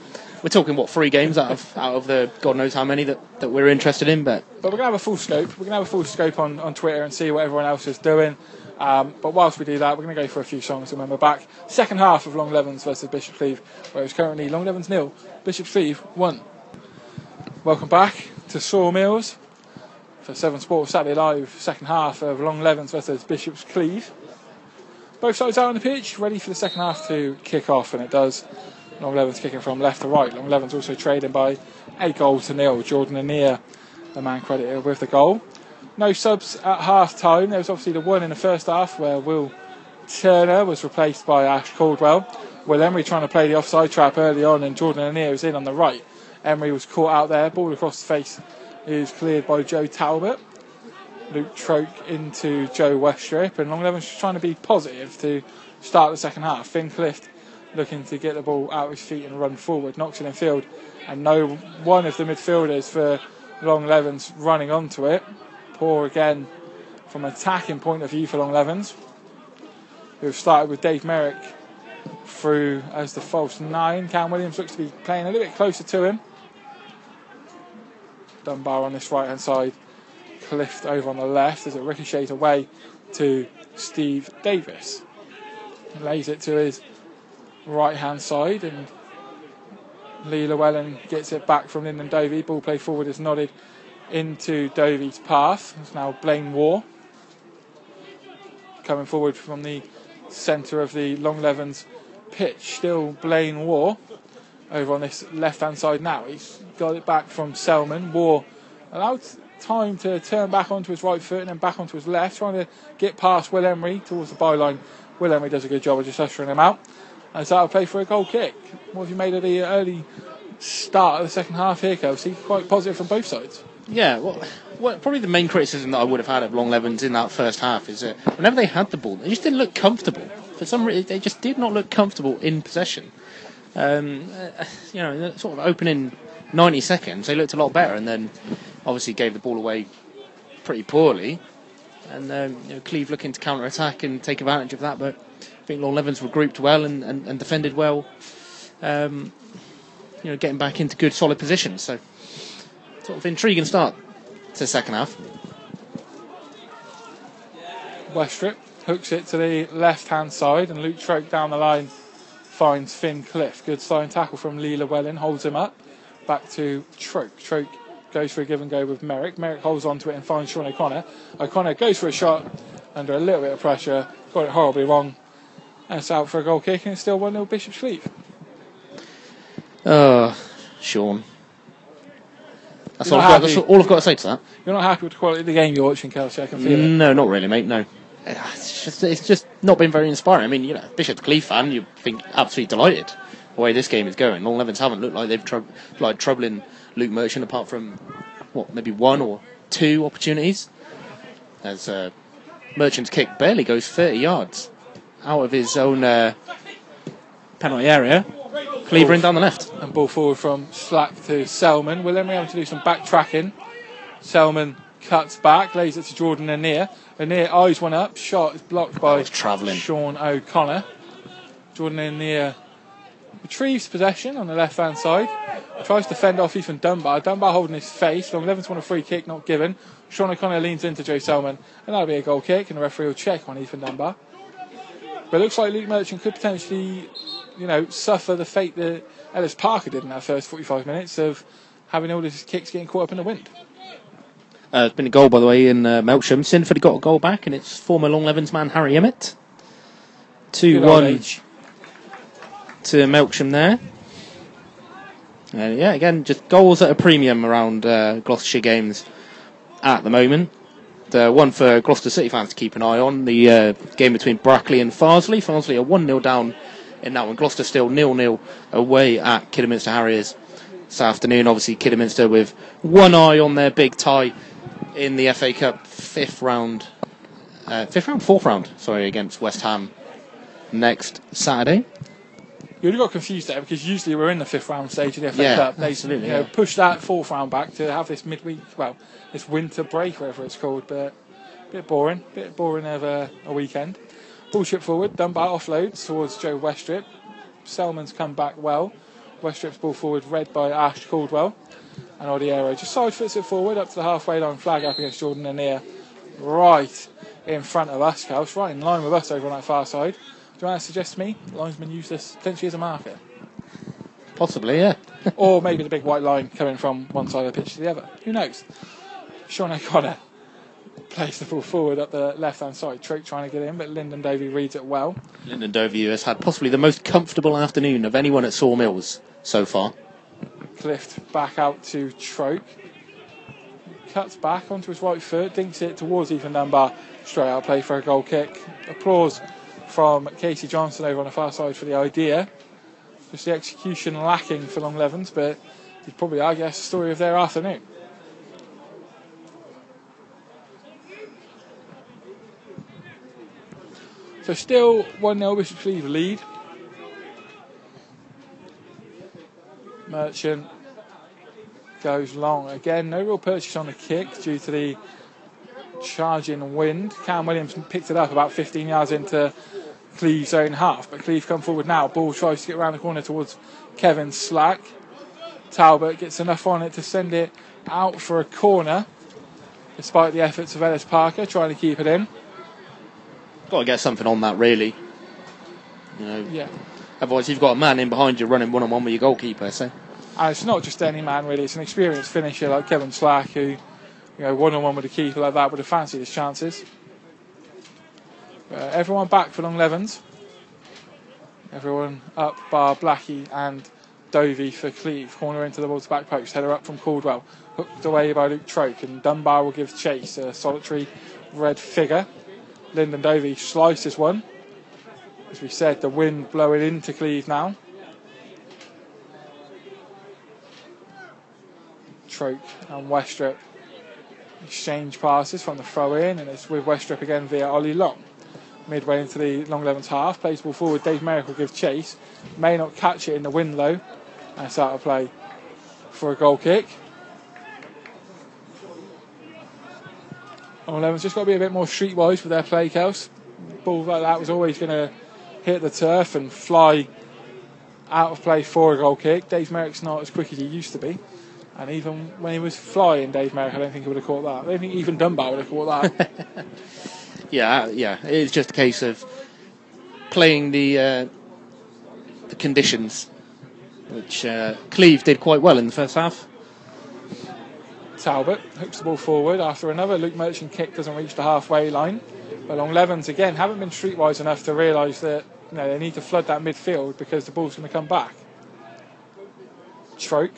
Speaker 3: we're talking what three games out of out of the God knows how many that, that we're interested in. But
Speaker 2: But we're going to have a full scope. We're going to have a full scope on, on Twitter and see what everyone else is doing. Um, but whilst we do that, we're going to go for a few songs and when we're back. Second half of Long Levens versus Bishop Cleeve, where it's currently Long Levens nil, Bishop Cleeve one. Welcome back to Sawmills for Seven Sports Saturday Live, second half of Long Levens versus Bishop's Cleeve. Both sides out on the pitch, ready for the second half to kick off, and it does. Long Levens kicking from left to right. Long Levens also trading by eight goals to nil. Jordan Anir, the man credited with the goal. No subs at half time. There was obviously the one in the first half where Will Turner was replaced by Ash Caldwell. Will Emery trying to play the offside trap early on, and Jordan Anir was in on the right. Emery was caught out there, ball across the face is cleared by Joe Talbot. Luke Troke into Joe Westrip, and Long Levens trying to be positive to start the second half. Finn Clift looking to get the ball out of his feet and run forward, knocks it in field, and no one of the midfielders for Long Levens running onto it. Poor again from an attacking point of view for Long Levens, who have started with Dave Merrick through as the false nine. Cam Williams looks to be playing a little bit closer to him. Dunbar on this right hand side, Clift over on the left as it ricochets away to Steve Davis. He Lays it to his right hand side and Lee Llewellyn gets it back from Lyndon Dovey. Ball play forward is nodded into Dovey's path. It's now Blaine War coming forward from the centre of the Long Levens pitch. Still Blaine War over on this left hand side now. He's got it back from Selman. War allowed time to turn back onto his right foot and then back onto his left, trying to get past Will Emery towards the byline. Will Emery does a good job of just ushering him out. And so I'll play for a goal kick. What have you made of the early start of the second half here, Kelsey. Quite positive from both sides.
Speaker 3: Yeah, well, well, probably the main criticism that I would have had of Long Levens in that first half is that whenever they had the ball, they just didn't look comfortable. For some reason, they just did not look comfortable in possession. Um, uh, you know, sort of opening 90 seconds, they looked a lot better, and then obviously gave the ball away pretty poorly. And um, you know, Cleeve looking to counter attack and take advantage of that, but I think Long Levens were grouped well and, and, and defended well. Um, you know, getting back into good solid positions. So, sort of intriguing start to the second half.
Speaker 2: Westrip hooks it to the left hand side, and Luke Troke down the line finds Finn Clift. Good sign tackle from Lee Llewellyn, holds him up. Back to Troke. Troke goes for a give and go with Merrick. Merrick holds on to it and finds Sean O'Connor. O'Connor goes for a shot under a little bit of pressure, got it horribly wrong, and it's out for a goal kick, and it's still 1 0 Bishop's Cleeve.
Speaker 3: Oh, Sean. That's all, I've got, that's all I've got to say to that.
Speaker 2: You're not happy with the quality of the game you're watching, Kelsey, I can feel it.
Speaker 3: No, not really, mate. No, Uh, it's just it's just not been very inspiring. I mean, you know, Bishop Cleeve fan, you think absolutely delighted the way this game is going. Long Levens haven't looked like they've trou- like troubling Luke Merchant apart from what maybe one or two opportunities. As uh, Merchant's kick barely goes 30 yards out of his own uh, penalty area. Cleaver in down the left.
Speaker 2: And ball forward from Slack to Selman. Will Emery have to do some backtracking. Selman cuts back, lays it to Jordan Anir. Anir eyes one up, shot is blocked by. Sean O'Connor. Jordan Anir retrieves possession on the left hand side. Tries to fend off Ethan Dunbar. Dunbar holding his face. Long Levens want a free kick, not given. Sean O'Connor leans into Joe Selman, and that'll be a goal kick, and the referee will check on Ethan Dunbar. But it looks like Luke Merchant could potentially, you know, suffer the fate that Ellis Parker did in that first 45 minutes of having all his kicks getting caught up in the wind.
Speaker 3: Uh, it's been a goal, by the way, in uh, Melksham. Cinderford got a goal back, and it's former Long Levens man Harry Emmett. 2
Speaker 2: Good old
Speaker 3: 1
Speaker 2: age.
Speaker 3: To Melksham there. And yeah, again, just goals at a premium around uh, Gloucestershire games at the moment. The one for Gloucester City fans to keep an eye on the uh, game between Brackley and Farsley. Farsley are 1 0 down in that one. Gloucester still 0 0 away at Kidderminster Harriers this afternoon. Obviously, Kidderminster with one eye on their big tie in the FA Cup fifth round, uh, fifth round, fourth round, sorry, against West Ham next Saturday.
Speaker 2: You only got confused there because usually we're in the fifth round stage of the FA
Speaker 3: Yeah,
Speaker 2: Cup.
Speaker 3: Absolutely,
Speaker 2: you know,
Speaker 3: yeah.
Speaker 2: push that fourth round back to have this midweek, well, this winter break, whatever it's called. But a bit boring, a bit boring of a, a weekend. Bullshit forward, Dunbar offloads towards Joe Westrip. Selman's come back well. Westrip's ball forward, read by Ash Caldwell. And Odiero just side foots it forward up to the halfway line, flag up against Jordan Anir. Right in front of us, Kels, right in line with us over on that far side. Do you want to suggest to me linesman use this potentially as a marker?
Speaker 3: Possibly, yeah.
Speaker 2: or maybe the big white line coming from one side of the pitch to the other. Who knows? Sean O'Connor plays the ball forward up the left hand side. Troke trying to get in, but Lyndon Dovey reads it well.
Speaker 3: Lyndon Dovey has had possibly the most comfortable afternoon of anyone at Sawmills so far.
Speaker 2: Clift back out to Troke. Cuts back onto his right foot, dinks it towards Ethan Dunbar. Straight out play for a goal kick. Applause from Casey Johnson over on the far side for the idea. Just the execution lacking for Long Levens, but you'd probably argue guess, the story of their afternoon. So still 1 0 Bishop Cleeve lead. Merchant goes long again. No real purchase on the kick due to the charging wind. Cam Williams picked it up about 15 yards into Cleeve's own half, but Cleeve come forward now. Ball tries to get around the corner towards Kevin Slack. Talbot gets enough on it to send it out for a corner, despite the efforts of Ellis Parker trying to keep it in.
Speaker 3: Got to get something on that, really. You know,
Speaker 2: Yeah.
Speaker 3: otherwise you've got a man in behind you running one on one with your goalkeeper. So
Speaker 2: And it's not just any man really, it's an experienced finisher like Kevin Slack who, you know, one on one with a keeper like that would have fancied his chances. Uh, everyone back for Long Levens. Everyone up bar Blackie and Dovey for Cleeve. Corner into the ball's back post. Header up from Caldwell. Hooked away by Luke Troke. And Dunbar will give chase. A solitary red figure. Lyndon Dovey slices one. As we said, the wind blowing into Cleeve now. Troke and Westrip exchange passes from the throw in, and it's with Westrip again via Ollie Long. Midway into the Long Levens half, plays ball forward. Dave Merrick will give chase. May not catch it in the wind though, and it's out of play for a goal kick. Long Levens just got to be a bit more streetwise with their play, Kels. Ball like that was always going to hit the turf and fly out of play for a goal kick. Dave Merrick's not as quick as he used to be. And even when he was flying, Dave Merrick, I don't think he would have caught that. I don't think even Dunbar would have caught that.
Speaker 3: Yeah, yeah. It's just a case of playing the uh, the conditions, which uh, Cleeve did quite well in the first half.
Speaker 2: Talbot hooks the ball forward after another Luke Merchant kick doesn't reach the halfway line. But Long Levens again haven't been streetwise enough to realise that you know, they need to flood that midfield because the ball's going to come back. Troke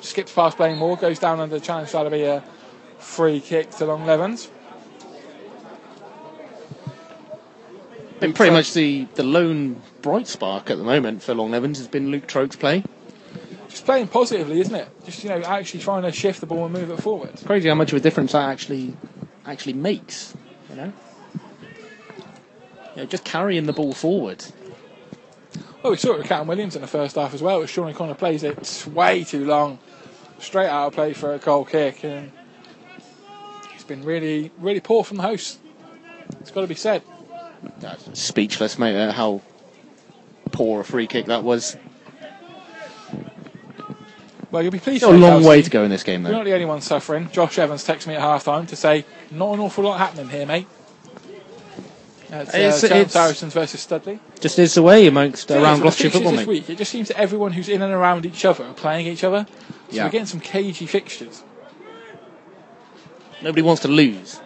Speaker 2: skips past Blaine Moore, goes down under the challenge. That'll be a free kick to Long Levens.
Speaker 3: Been pretty much the, the lone bright spark at the moment for Long Levens has been Luke Troke's play.
Speaker 2: Just playing positively, isn't it? Just you know, actually trying to shift the ball and move it forward.
Speaker 3: It's crazy how much of a difference that actually actually makes. You know, you know just carrying the ball forward.
Speaker 2: Well, we saw it with Cam Williams in the first half as well. As Sean O'Connor plays it way too long, straight out of play for a goal kick, and he's been really, really poor from the host. It's got to be said.
Speaker 3: That's speechless, mate. Uh, how poor a free kick that was.
Speaker 2: Well, you'll be pleased.
Speaker 3: Still a long way to go in this game, though.
Speaker 2: You're not the only one suffering. Josh Evans texted me at half time to say, not an awful lot happening here, mate. It's, uh,
Speaker 3: It's-
Speaker 2: John
Speaker 3: it's-
Speaker 2: Saracens versus Studley.
Speaker 3: Just is the way amongst
Speaker 2: Thing is,
Speaker 3: around
Speaker 2: with
Speaker 3: Gloucestershire
Speaker 2: fixtures
Speaker 3: football,
Speaker 2: this
Speaker 3: mate.
Speaker 2: week, it just seems that everyone who's in and around each other are playing each other. So
Speaker 3: Yeah.
Speaker 2: we're getting some cagey fixtures.
Speaker 3: Nobody wants to lose.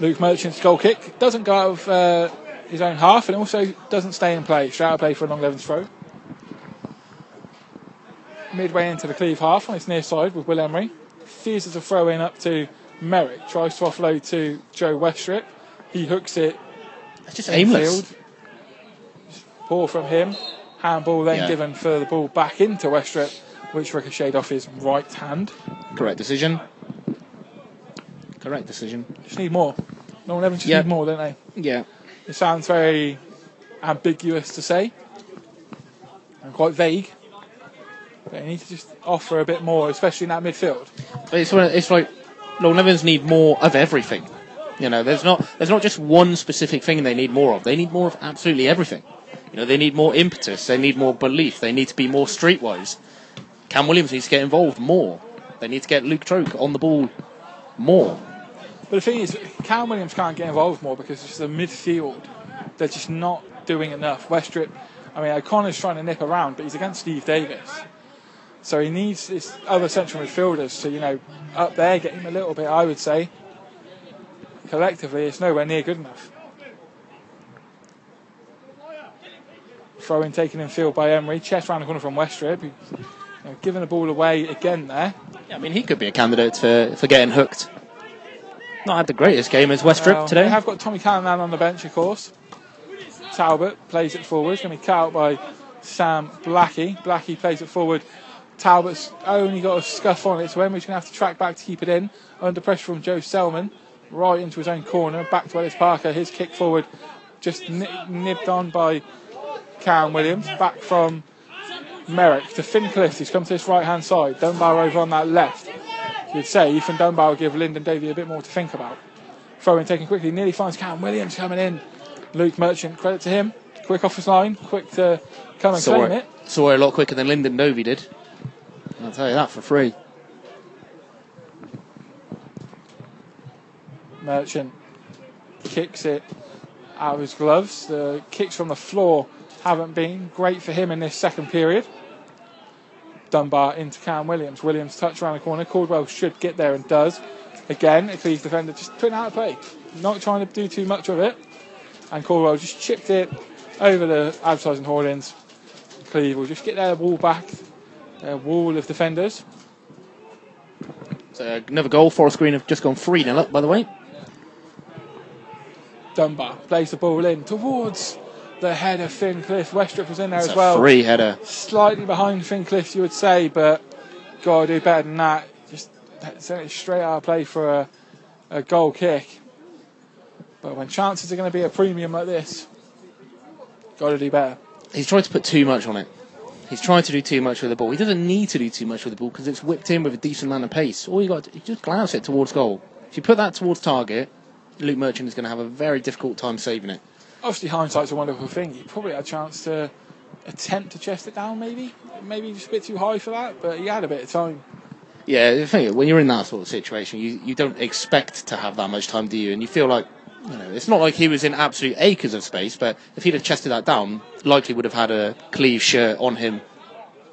Speaker 2: Luke Merchant's goal kick doesn't go out of uh, his own half and also doesn't stay in play. Straight out of play for a long Levens throw. Midway into the Cleve half on its near side with Will Emery. Fuses a throw in up to Merrick. Tries to offload to Joe Westrip. He hooks it
Speaker 3: It's just aimless.
Speaker 2: infield. Ball from him. Handball then
Speaker 3: Yeah.
Speaker 2: given for the ball back into Westrip, which ricocheted off his right hand.
Speaker 3: Correct decision. Correct decision.
Speaker 2: Just need more. Long Levens just
Speaker 3: Yeah.
Speaker 2: need more, don't they?
Speaker 3: Yeah.
Speaker 2: It sounds very ambiguous to say and quite vague. But you need to just offer a bit more, especially in that midfield.
Speaker 3: But it's, one- it's like Long Levens need more of everything. You know, there's not there's not just one specific thing they need more of. They need more of absolutely everything. You know, they need more impetus. They need more belief. They need to be more streetwise. Cam Williams needs to get involved more. They need to get Luke Troke on the ball more.
Speaker 2: But the thing is, Cam Williams can't get involved more because it's the midfield. They're just not doing enough. Westrip, I mean, O'Connor's trying to nip around, but he's against Steve Davis. So he needs his other central midfielders to, you know, up there, get him a little bit, I would say. Collectively, it's nowhere near good enough. Throw in taken in field by Emery. Chest round the corner from Westrip. You know, giving the ball away again there.
Speaker 3: Yeah, I mean, he could be a candidate for, for getting hooked. Not had the greatest game as Westrip
Speaker 2: Well,
Speaker 3: today.
Speaker 2: They have got Tommy Callanan on the bench, of course. Talbot plays it forward. It's going to be cut out by Sam Blackie. Blackie plays it forward. Talbot's only got a scuff on it, so Emery's going to have to track back to keep it in. Under pressure from Joe Selman. Right into his own corner. Back to Ellis Parker. His kick forward just ni- nibbed on by Cam Williams. Back from Merrick to Finn Clift, who's come to this right hand side. Dunbar over on that left. You'd say Ethan Dunbar will give Lyndon Dovey a bit more to think about. Throw in taken quickly, nearly finds Cam Williams coming in. Luke Merchant, credit to him. Quick off his line, quick to come and
Speaker 3: saw
Speaker 2: claim
Speaker 3: it,
Speaker 2: it.
Speaker 3: saw it a lot quicker than Lyndon Dovey did. I'll tell you that for free.
Speaker 2: Merchant kicks it out of his gloves. The kicks from the floor haven't been great for him in this second period. Dunbar into Cam Williams. Williams touch around the corner. Caldwell should get there and does. Again, a Cleeve's defender just putting out of play, not trying to do too much of it. And Caldwell just chipped it over the advertising hoardings. Cleeve will just get their wall back, their wall of defenders.
Speaker 3: So another goal. for Forest Green have just gone 3 0 up, by the way.
Speaker 2: Dunbar plays the ball in towards the head of Finn Clift. Westrip was in there
Speaker 3: It's
Speaker 2: as
Speaker 3: a
Speaker 2: well.
Speaker 3: free header.
Speaker 2: Slightly behind Finn Clift, you would say, but got to do better than that. Just send it straight out of play for a, a goal kick. But when chances are going to be a premium like this, got to do better.
Speaker 3: He's trying to put too much on it. He's trying to do too much with the ball. He doesn't need to do too much with the ball because it's whipped in with a decent amount of pace. All you got to just glance it towards goal. If you put that towards target, Luke Merchant is going to have a very difficult time saving it.
Speaker 2: Obviously, hindsight's a wonderful thing. He probably had a chance to attempt to chest it down, maybe. Maybe just a bit too high for that, but he had a bit of time.
Speaker 3: Yeah, the thing is, when you're in that sort of situation, you, you don't expect to have that much time, do you? And you feel like, you know, it's not like he was in absolute acres of space, but if he'd have chested that down, likely would have had a Cleeve shirt on him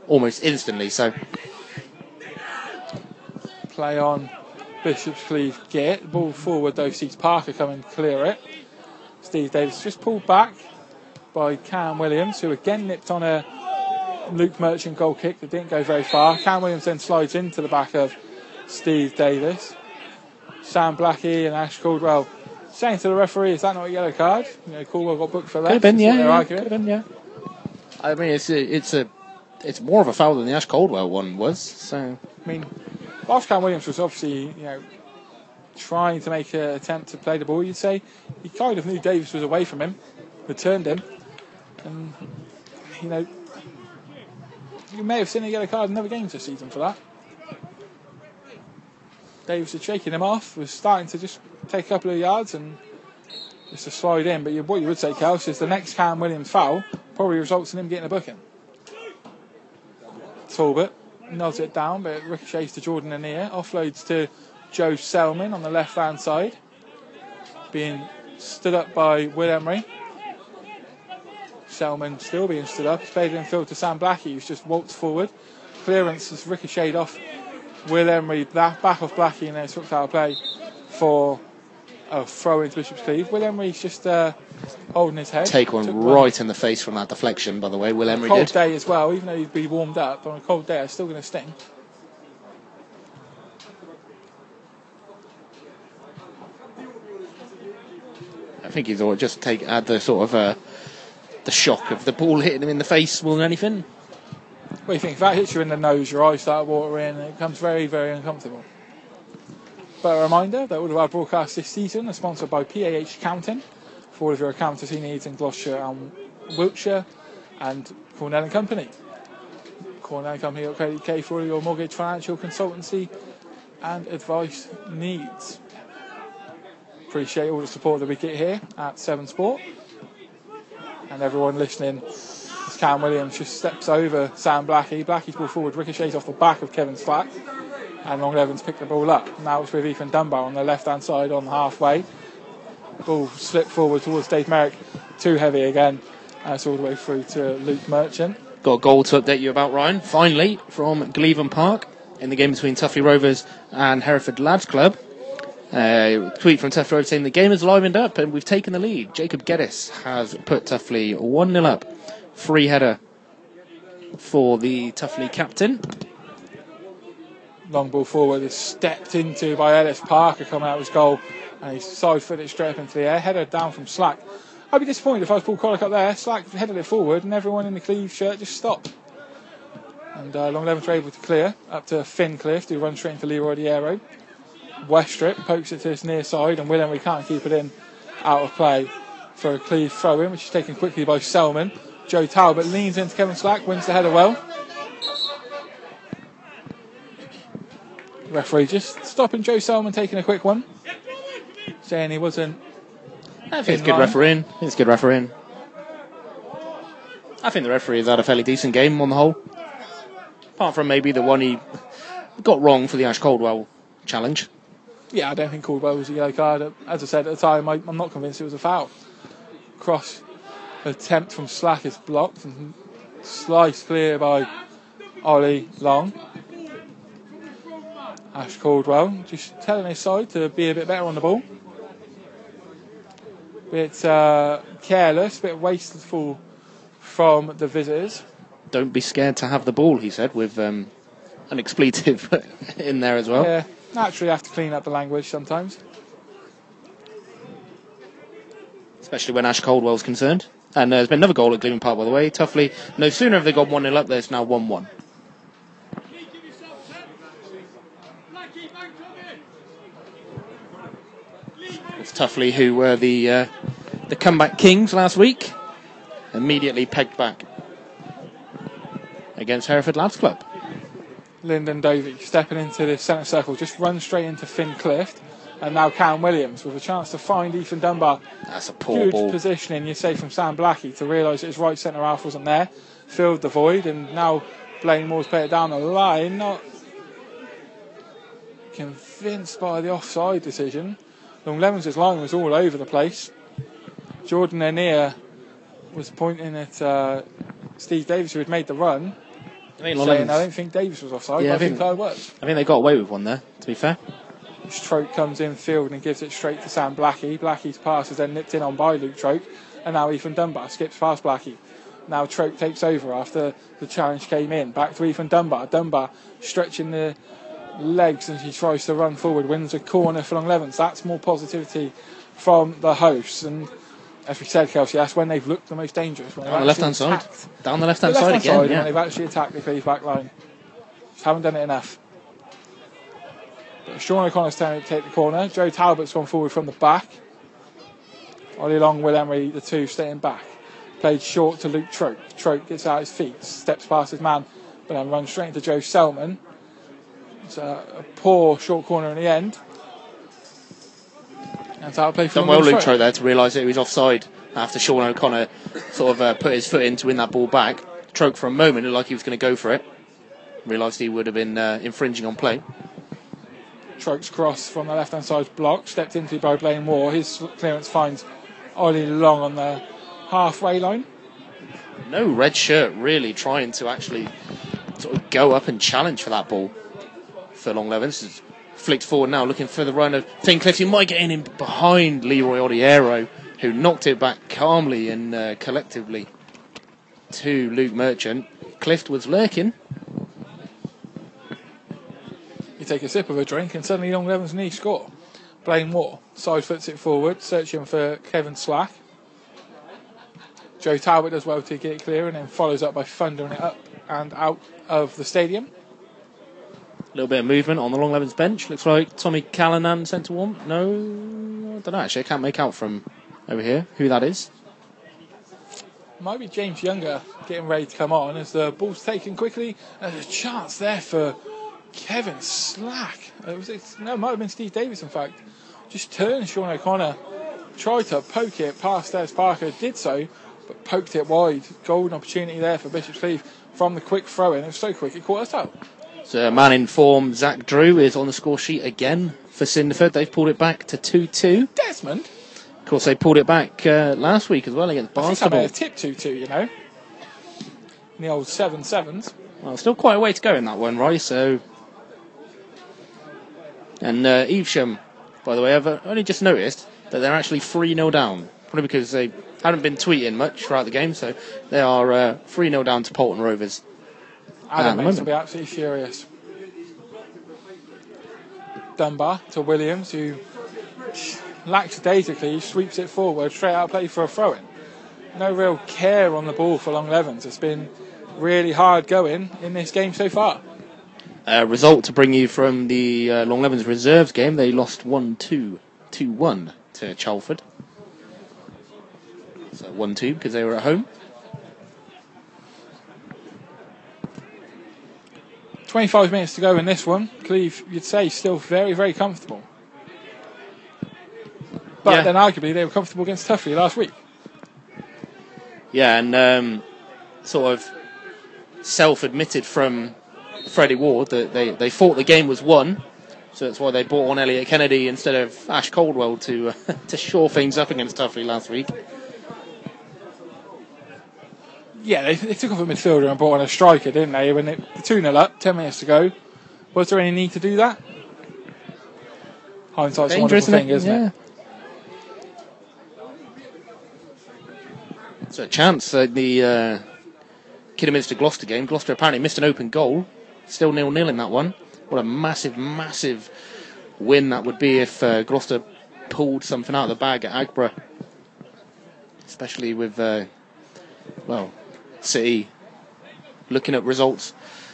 Speaker 3: almost instantly. So
Speaker 2: Play on Bishop's Cleeve, get ball forward though sees Parker come and clear it. Steve Davis just pulled back by Cam Williams, who again nipped on a Luke Merchant goal kick that didn't go very far. Cam Williams then slides into the back of Steve Davis. Sam Blackie and Ash Caldwell saying to the referee, "Is that not a yellow card?" You know, Caldwell got booked for that.
Speaker 3: could have been, yeah, yeah could have been, yeah. I mean, it's a, it's a, it's more of a foul than the Ash Caldwell one was. So
Speaker 2: I mean, whilst Cam Williams was obviously, you know, trying to make an attempt to play the ball, you'd say he kind of knew Davis was away from him, returned him, and, you know, you may have seen a yellow card in other games this season for that. Davis was shaking him off, was starting to just take a couple of yards and just to slide in. But what you would say, Kels, is the next Cam Williams foul probably results in him getting a booking. Talbot nods it down, but it ricochets to Jordan Anir, offloads to Joe Selman on the left hand side, being stood up by Will Emery. Selman still being stood up. He's played in field to Sam Blackie, who's just waltzed forward. Clearance has ricocheted off Will Emery, back back off Blackie, and then it's hooked out of play for a throw into Bishop's Cleeve. Will Emery's just uh, holding his head.
Speaker 3: take one
Speaker 2: Took
Speaker 3: right in the face from that deflection. By the way, Will Emery
Speaker 2: cold
Speaker 3: did.
Speaker 2: day as well, even though he'd be warmed up on a cold day, it's still going to sting.
Speaker 3: Think he thought just take add the sort of uh, the shock of the ball hitting him in the face more than anything.
Speaker 2: What do you think? If that hits you in the nose, your eyes start watering, and it becomes very, very uncomfortable. But a reminder that all of our broadcasts this season are sponsored by PAH Accounting for all of your accountancy needs in Gloucestershire and Wiltshire and Cornell and Company. Cornell and Company.co.uk for all your mortgage financial consultancy and advice needs. Appreciate all the support that we get here at Seven Sport and everyone listening. As Cam Williams just steps over Sam Blackie. Blackie's ball forward ricochets off the back of Kevin Slack. And Long Levens picked the ball up. Now it's with Ethan Dunbar on the left hand side on halfway. Ball slipped forward towards Dave Merrick. Too heavy again. It's all the way through to Luke Merchant.
Speaker 3: Got a goal to update you about Ryan. Finally, from Glevum Park in the game between Tuffley Rovers and Hereford Lads Club. Uh, tweet from Tuffley Rovers saying the game is livened up and we've taken the lead. Jacob Geddes has put Tuffley 1 0 up. Free header for the Tuffley captain.
Speaker 2: Long ball forward is stepped into by Ellis Parker coming out of his goal. And he's side footed straight up into the air. Header down from Slack. I'd be disappointed if I was Paul Collick up there. Slack headed it forward and everyone in the Cleeve shirt just stopped. And uh, Long Levens were able to clear up to Finn Clift, who runs straight into Leroy Odiero. Westrip pokes it to his near side, and Willem we can't keep it in out of play for a Cleeve throw in, which is taken quickly by Selman. Joe Talbot leans into Kevin Slack, wins the header well. Referee just stopping Joe Selman taking a quick one, saying he wasn't.
Speaker 3: I think it's good refereeing. It's good refereeing. I think the referee has had a fairly decent game on the whole. Apart from maybe the one he got wrong for the Ash Caldwell challenge.
Speaker 2: Yeah, I don't think Caldwell was a yellow card. As I said at the time, I, I'm not convinced it was a foul. Cross attempt from Slack is blocked and sliced clear by Ollie Long. Ash Caldwell just telling his side to be a bit better on the ball. Bit uh, careless, bit wasteful from the visitors.
Speaker 3: Don't be scared to have the ball, he said, with um, an expletive in there as well.
Speaker 2: Yeah, naturally have to clean up the language sometimes.
Speaker 3: Especially when Ash Caldwell's concerned. And there's been another goal at Glevum Park, by the way. Tuffley, no sooner have they gone 1 0 up, there's now 1 1. It's Tuffley who were the, uh, the comeback kings last week. Immediately pegged back against Hereford Lads Club.
Speaker 2: Lyndon Dovey stepping into the centre circle, just run straight into Finn Clift. And now Cam Williams with a chance to find Ethan Dunbar.
Speaker 3: That's a poor
Speaker 2: Good
Speaker 3: ball.
Speaker 2: positioning, you say, from Sam Blackie to realise that his right centre half wasn't there. Filled the void, and now Blaine Moore's played it down the line. Not convinced by the offside decision. Long Levens' line was all over the place. Jordan Anir was pointing at uh, Steve Davis, who had made the run,
Speaker 3: I mean,
Speaker 2: saying, I don't think Davis was offside,
Speaker 3: Yeah,
Speaker 2: but
Speaker 3: I
Speaker 2: think I was.
Speaker 3: I think they got away with one there. To be fair,
Speaker 2: Troke comes in field and gives it straight to Sam Blackie. Blackie's pass is then nipped in on by Luke Troke, and now Ethan Dunbar skips past Blackie. Now Troke takes over after the challenge came in. Back to Ethan Dunbar. Dunbar stretching the legs and he tries to run forward, wins a corner for Long Levens. That's more positivity from the hosts. And as we said, Kelsey, that's when they've looked the most dangerous. When
Speaker 3: on the left hand side, down the left hand side again.
Speaker 2: side
Speaker 3: yeah.
Speaker 2: they've actually attacked the Cleeve's back line. Just haven't done it enough. But Sean O'Connor's turn to take the corner. Joe Talbot's gone forward from the back. Ollie Long, Will Emery, the two staying back. Played short to Luke Troke. Troke gets out his feet, steps past his man, but then runs straight into Joe Selman. It's a, a poor short corner in the end. And out play
Speaker 3: Done well, Luke there to realise that he was offside after Sean O'Connor sort of uh, put his foot in to win that ball back. Troke for a moment looked like he was going to go for it. Realised he would have been uh, infringing on play.
Speaker 2: Troke's cross from the left hand side block, stepped into by Blaine Moore. His clearance finds Ollie Long on the halfway line.
Speaker 3: No red shirt really trying to actually sort of go up and challenge for that ball for Long Levens. He's Flicked forward now, looking for the run of Finn Clift, who might get in, in behind Leroy Odiero, who knocked it back calmly and uh, collectively to Luke Merchant. Clift was lurking.
Speaker 2: You take a sip of a drink, and suddenly Long Levens knee score. Blaine Moore side foots it forward, searching for Kevin Slack. Joe Talbot does well to get clear, and then follows up by thundering it up and out of the stadium.
Speaker 3: Little bit of movement on the Long Levens bench. Looks like Tommy Callanan centre warm. No, I don't know actually. I can't make out from over here who that is.
Speaker 2: Might be James Younger getting ready to come on as the ball's taken quickly. Uh, There's a chance there for Kevin Slack. Uh, it was, it's, no, it might have been Steve Davis, in fact. Just turned Sean O'Connor, tried to poke it past Des Parker, did so, but poked it wide. Golden opportunity there for Bishop's Cleeve from the quick throw in. It was so quick, it caught us out.
Speaker 3: So, man in form, Zach Drew is on the score sheet again for Cinderford. They've pulled it back to 2 2.
Speaker 2: Desmond,
Speaker 3: Of course, they pulled it back uh, last week as well against
Speaker 2: I think I Barnstaple. tipped 2 2, you know. In the old 7 sevens.
Speaker 3: Well, still quite a way to go in that one, right? So, and uh, Evesham, by the way, I've uh, only just noticed that they're actually three 0 down. Probably because they haven't been tweeting much throughout the game, so they are uh, three 0 down to Paulton Rovers.
Speaker 2: Adam makes will be absolutely furious. Dunbar to Williams, who lackadaisically sweeps it forward, straight out play for a throw in. No real care on the ball for Long Levens. It's been really hard going in this game so far.
Speaker 3: Uh, result to bring you from the uh, Long Levens reserves game. They lost 1 2, 2 1 to Chalford. So 1 2 because they were at home.
Speaker 2: 25 minutes to go in this one. Cleeve, you'd say, still very, very comfortable. But
Speaker 3: Yeah.
Speaker 2: then arguably they were comfortable against Tuffley last week.
Speaker 3: Yeah, and um, sort of self admitted from Freddie Ward that they, they thought the game was won. So that's why they brought on Elliot Kennedy instead of Ash Caldwell to uh, to shore things up against Tuffley last week.
Speaker 2: Yeah, they, they took off a midfielder and brought on a striker, didn't they? When they 2 0 up, 10 minutes to go. Was there any need to do that? Hindsight's a
Speaker 3: Dangerous,
Speaker 2: wonderful thing, isn't
Speaker 3: yeah.
Speaker 2: it?
Speaker 3: So a chance at the uh, Kidderminster Gloucester game. Gloucester apparently missed an open goal. Still nil nil in that one. What a massive, massive win that would be if uh, Gloucester pulled something out of the bag at Aggborough. Especially with, uh, well, City looking at results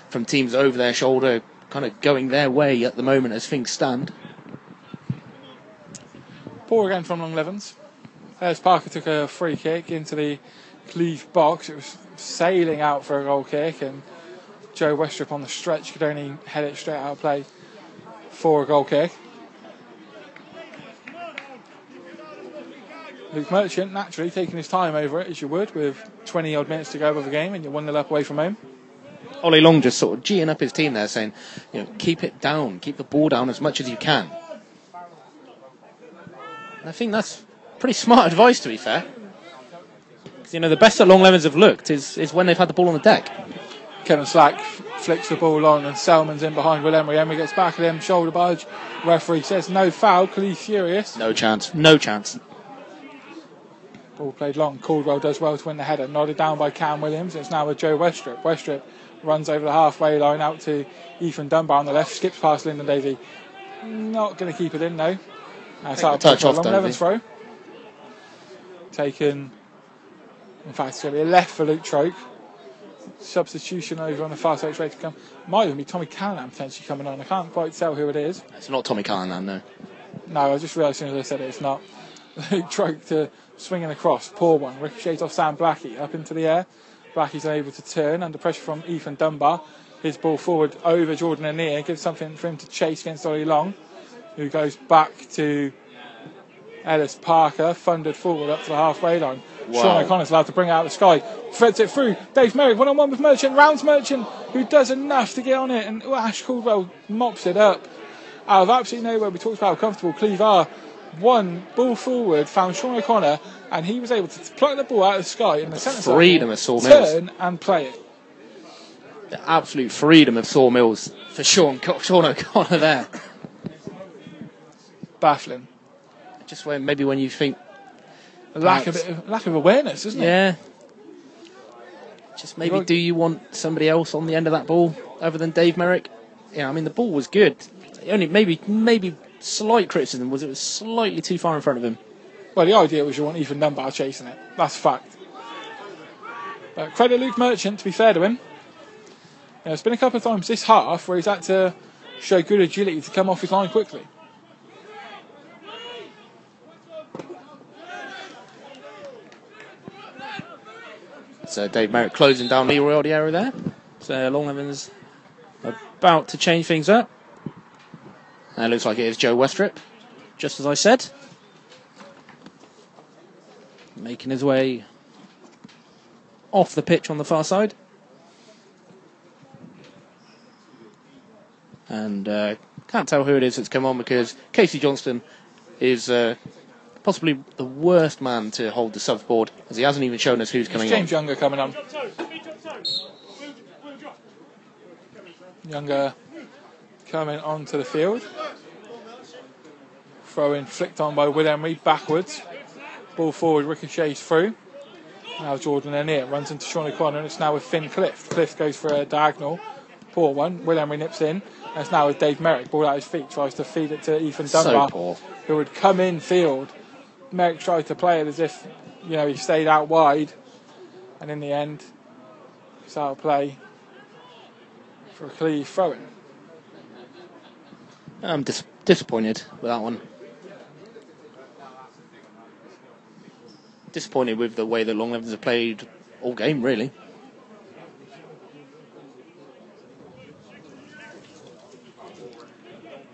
Speaker 3: from teams over their shoulder, kind of going their way at the moment as things stand.
Speaker 2: Ball again from Long Levens. As Parker took a free kick into the Cleeve box, it was sailing out for a goal kick, and Joe Westrip on the stretch could only head it straight out of play for a goal kick. Luke Merchant naturally taking his time over it as you would with 20 odd minutes to go of the game and you're 1 0 up away from home.
Speaker 3: Ollie Long just sort of geeing up his team there, saying, you know, keep it down, keep the ball down as much as you can. And I think that's pretty smart advice, to be fair. you know, the best that Long Levens have looked is, is when they've had the ball on the deck.
Speaker 2: Kevin Slack f- flicks the ball on and Selman's in behind Will Emery. Emery gets back at him, shoulder budge. Referee says no foul. Clee furious.
Speaker 3: No chance. No chance.
Speaker 2: Ball played long. Caldwell does well to win the header. Nodded down by Cam Williams. It's now with Joe Westrip. Westrip runs over the halfway line out to Ethan Dunbar on the left. Skips past Lyndon Dovey. Not going to keep it in though. That's
Speaker 3: Take
Speaker 2: out
Speaker 3: touch
Speaker 2: of
Speaker 3: off
Speaker 2: Long
Speaker 3: Davey.
Speaker 2: Throw. Taken. In fact, it's going to be a left for Luke Troke. Substitution over on the far side ready to come. Might even be Tommy Callanan potentially coming on. I can't quite tell who it is.
Speaker 3: It's not Tommy Callanan, no.
Speaker 2: No, I just realised as soon as I said it, it's not. Troke to swinging across, poor one, ricochets off Sam Blackie up into the air. Blackie's unable to turn under pressure from Ethan Dunbar. His ball forward over Jordan Anir gives something for him to chase against Ollie Long, who goes back to Ellis Parker, funded forward up to the halfway line.
Speaker 3: Wow.
Speaker 2: Sean O'Connor's allowed to bring it out of the sky, threads it through. Dave Merrick one on one with Merchant, rounds Merchant, who does enough to get on it, and Ash Caldwell mops it up out of absolutely nowhere. We talked about how comfortable Cleeve are. One ball forward, found Sean O'Connor, and he was able to pluck the ball out of the sky in the centre circle,
Speaker 3: Freedom of Sawmills.
Speaker 2: turn and play it.
Speaker 3: The absolute freedom of Sawmills for Sean, Co- Sean O'Connor there.
Speaker 2: Baffling.
Speaker 3: Just when maybe when you think,
Speaker 2: lack of lack of awareness, isn't it?
Speaker 3: yeah, just maybe
Speaker 2: Well-
Speaker 3: do you want somebody else on the end of that ball other than Dave Merrick? Yeah, I mean the ball was good. Only maybe maybe slight criticism was it was slightly too far in front of him.
Speaker 2: Well, the idea was you want Ethan Dunbar chasing it. That's a fact. But credit Luke Merchant, to be fair to him. You know, it's been a couple of times this half where he's had to show good agility to come off his line quickly.
Speaker 3: So Dave Merrick closing down Leroy Odiero there. So Long Levens about to change things up. And it looks like it is Joe Westrip, just as I said. Making his way off the pitch on the far side. And uh, can't tell who it is that's come on because Casey Johnston is uh, possibly the worst man to hold the subs board as he hasn't even shown us who's coming
Speaker 2: It's James
Speaker 3: on.
Speaker 2: Younger coming on. Younger coming onto the field. Throw in flicked on by Will Emery backwards. Ball forward ricochets through. Now Jordan Anir runs into Sean O'Connor and it's now with Finn Clift. Clift goes for a diagonal. Poor one. Will Emery nips in. And it's now with Dave Merrick. Ball out his feet. Tries to feed it to Ethan
Speaker 3: So
Speaker 2: Dunbar
Speaker 3: poor.
Speaker 2: who would come in field. Merrick tried to play it as if you know he stayed out wide, and in the end, it's out of play for a Cleeve throw-in.
Speaker 3: I'm dis- disappointed with that one. Disappointed with the way that Long Levens have played all game, really.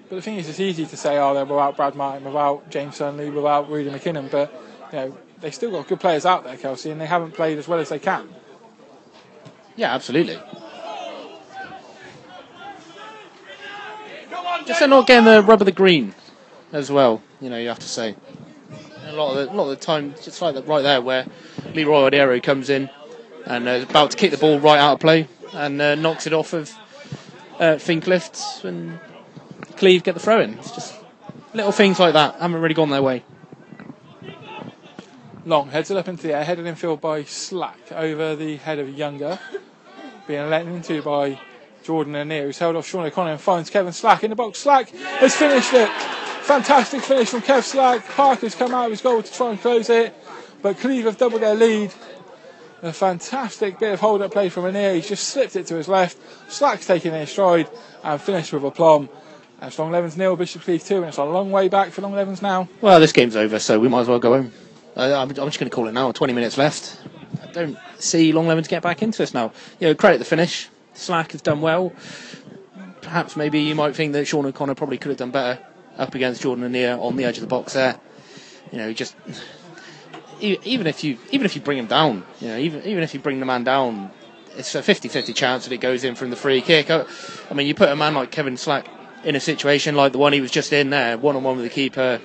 Speaker 2: But the thing is, it's easy to say, oh, they're without Brad Martin, without James Sunley, without Rudy McKinnon, but you know they still got good players out there, Kelsey, and they haven't played as well as they can.
Speaker 3: Yeah, absolutely. Just they're not getting the rub of the green as well, you know, you have to say. A lot of the, lot of the time, just like that right there where Leroy Odiero comes in and uh, about to kick the ball right out of play and uh, knocks it off of uh, Finn Clift and Cleeve get the throw in. It's just little things like that haven't really gone their way.
Speaker 2: Long heads it up into the air, headed in field by Slack over the head of Younger, being let into by Jordan Anir, who's held off Sean O'Connor and finds Kevin Slack in the box. Slack has finished it. Fantastic finish from Kev Slack. Parker's come out of his goal to try and close it, but Cleeve have doubled their lead. A fantastic bit of hold up play from Anir. He's just slipped it to his left. Slack's taken in stride and finished with aplomb. That's Long Levens nil, Bishop Cleeve two, and it's a long way back for Long Levens now.
Speaker 3: Well, this game's over, so we might as well go home. Uh, I'm, I'm just going to call it now. 20 minutes left. I don't see Long Levens get back into this now. You know, credit the finish. Slack has done well. Perhaps maybe you might think that Sean O'Connor probably could have done better up against Jordan Anir on the edge of the box there. You know, just even if you even if you bring him down, you know, even even if you bring the man down, it's a 50-50 chance that it goes in from the free kick. I, I mean, you put a man like Kevin Slack in a situation like the one he was just in there, one on one with the keeper,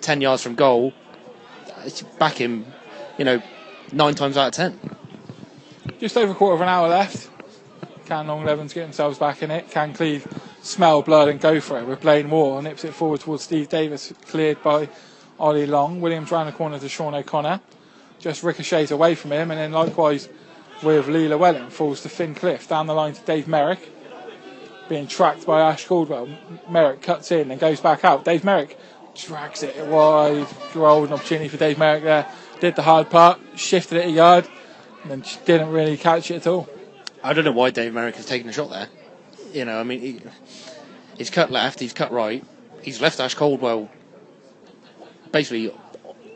Speaker 3: ten yards from goal, back him, you know, nine times out of ten.
Speaker 2: Just over a quarter of an hour left. Can Long Levens get themselves back in it? Can Cleeve smell blood and go for it with Blaine Moore? Nips it forward towards Steve Davis, cleared by Ollie Long. Williams round the corner to Sean O'Connor. Just ricochets away from him, and then likewise with Lee Llewellyn falls to Finn Clift. Down the line to Dave Merrick. Being tracked by Ash Caldwell. Merrick cuts in and goes back out. Dave Merrick drags it wide. Golden opportunity for Dave Merrick there. Did the hard part, shifted it a yard, and then didn't really catch it at all.
Speaker 3: I don't know why Dave Merrick has taken a shot there. You know, I mean, he, he's cut left, he's cut right, he's left Ash Caldwell basically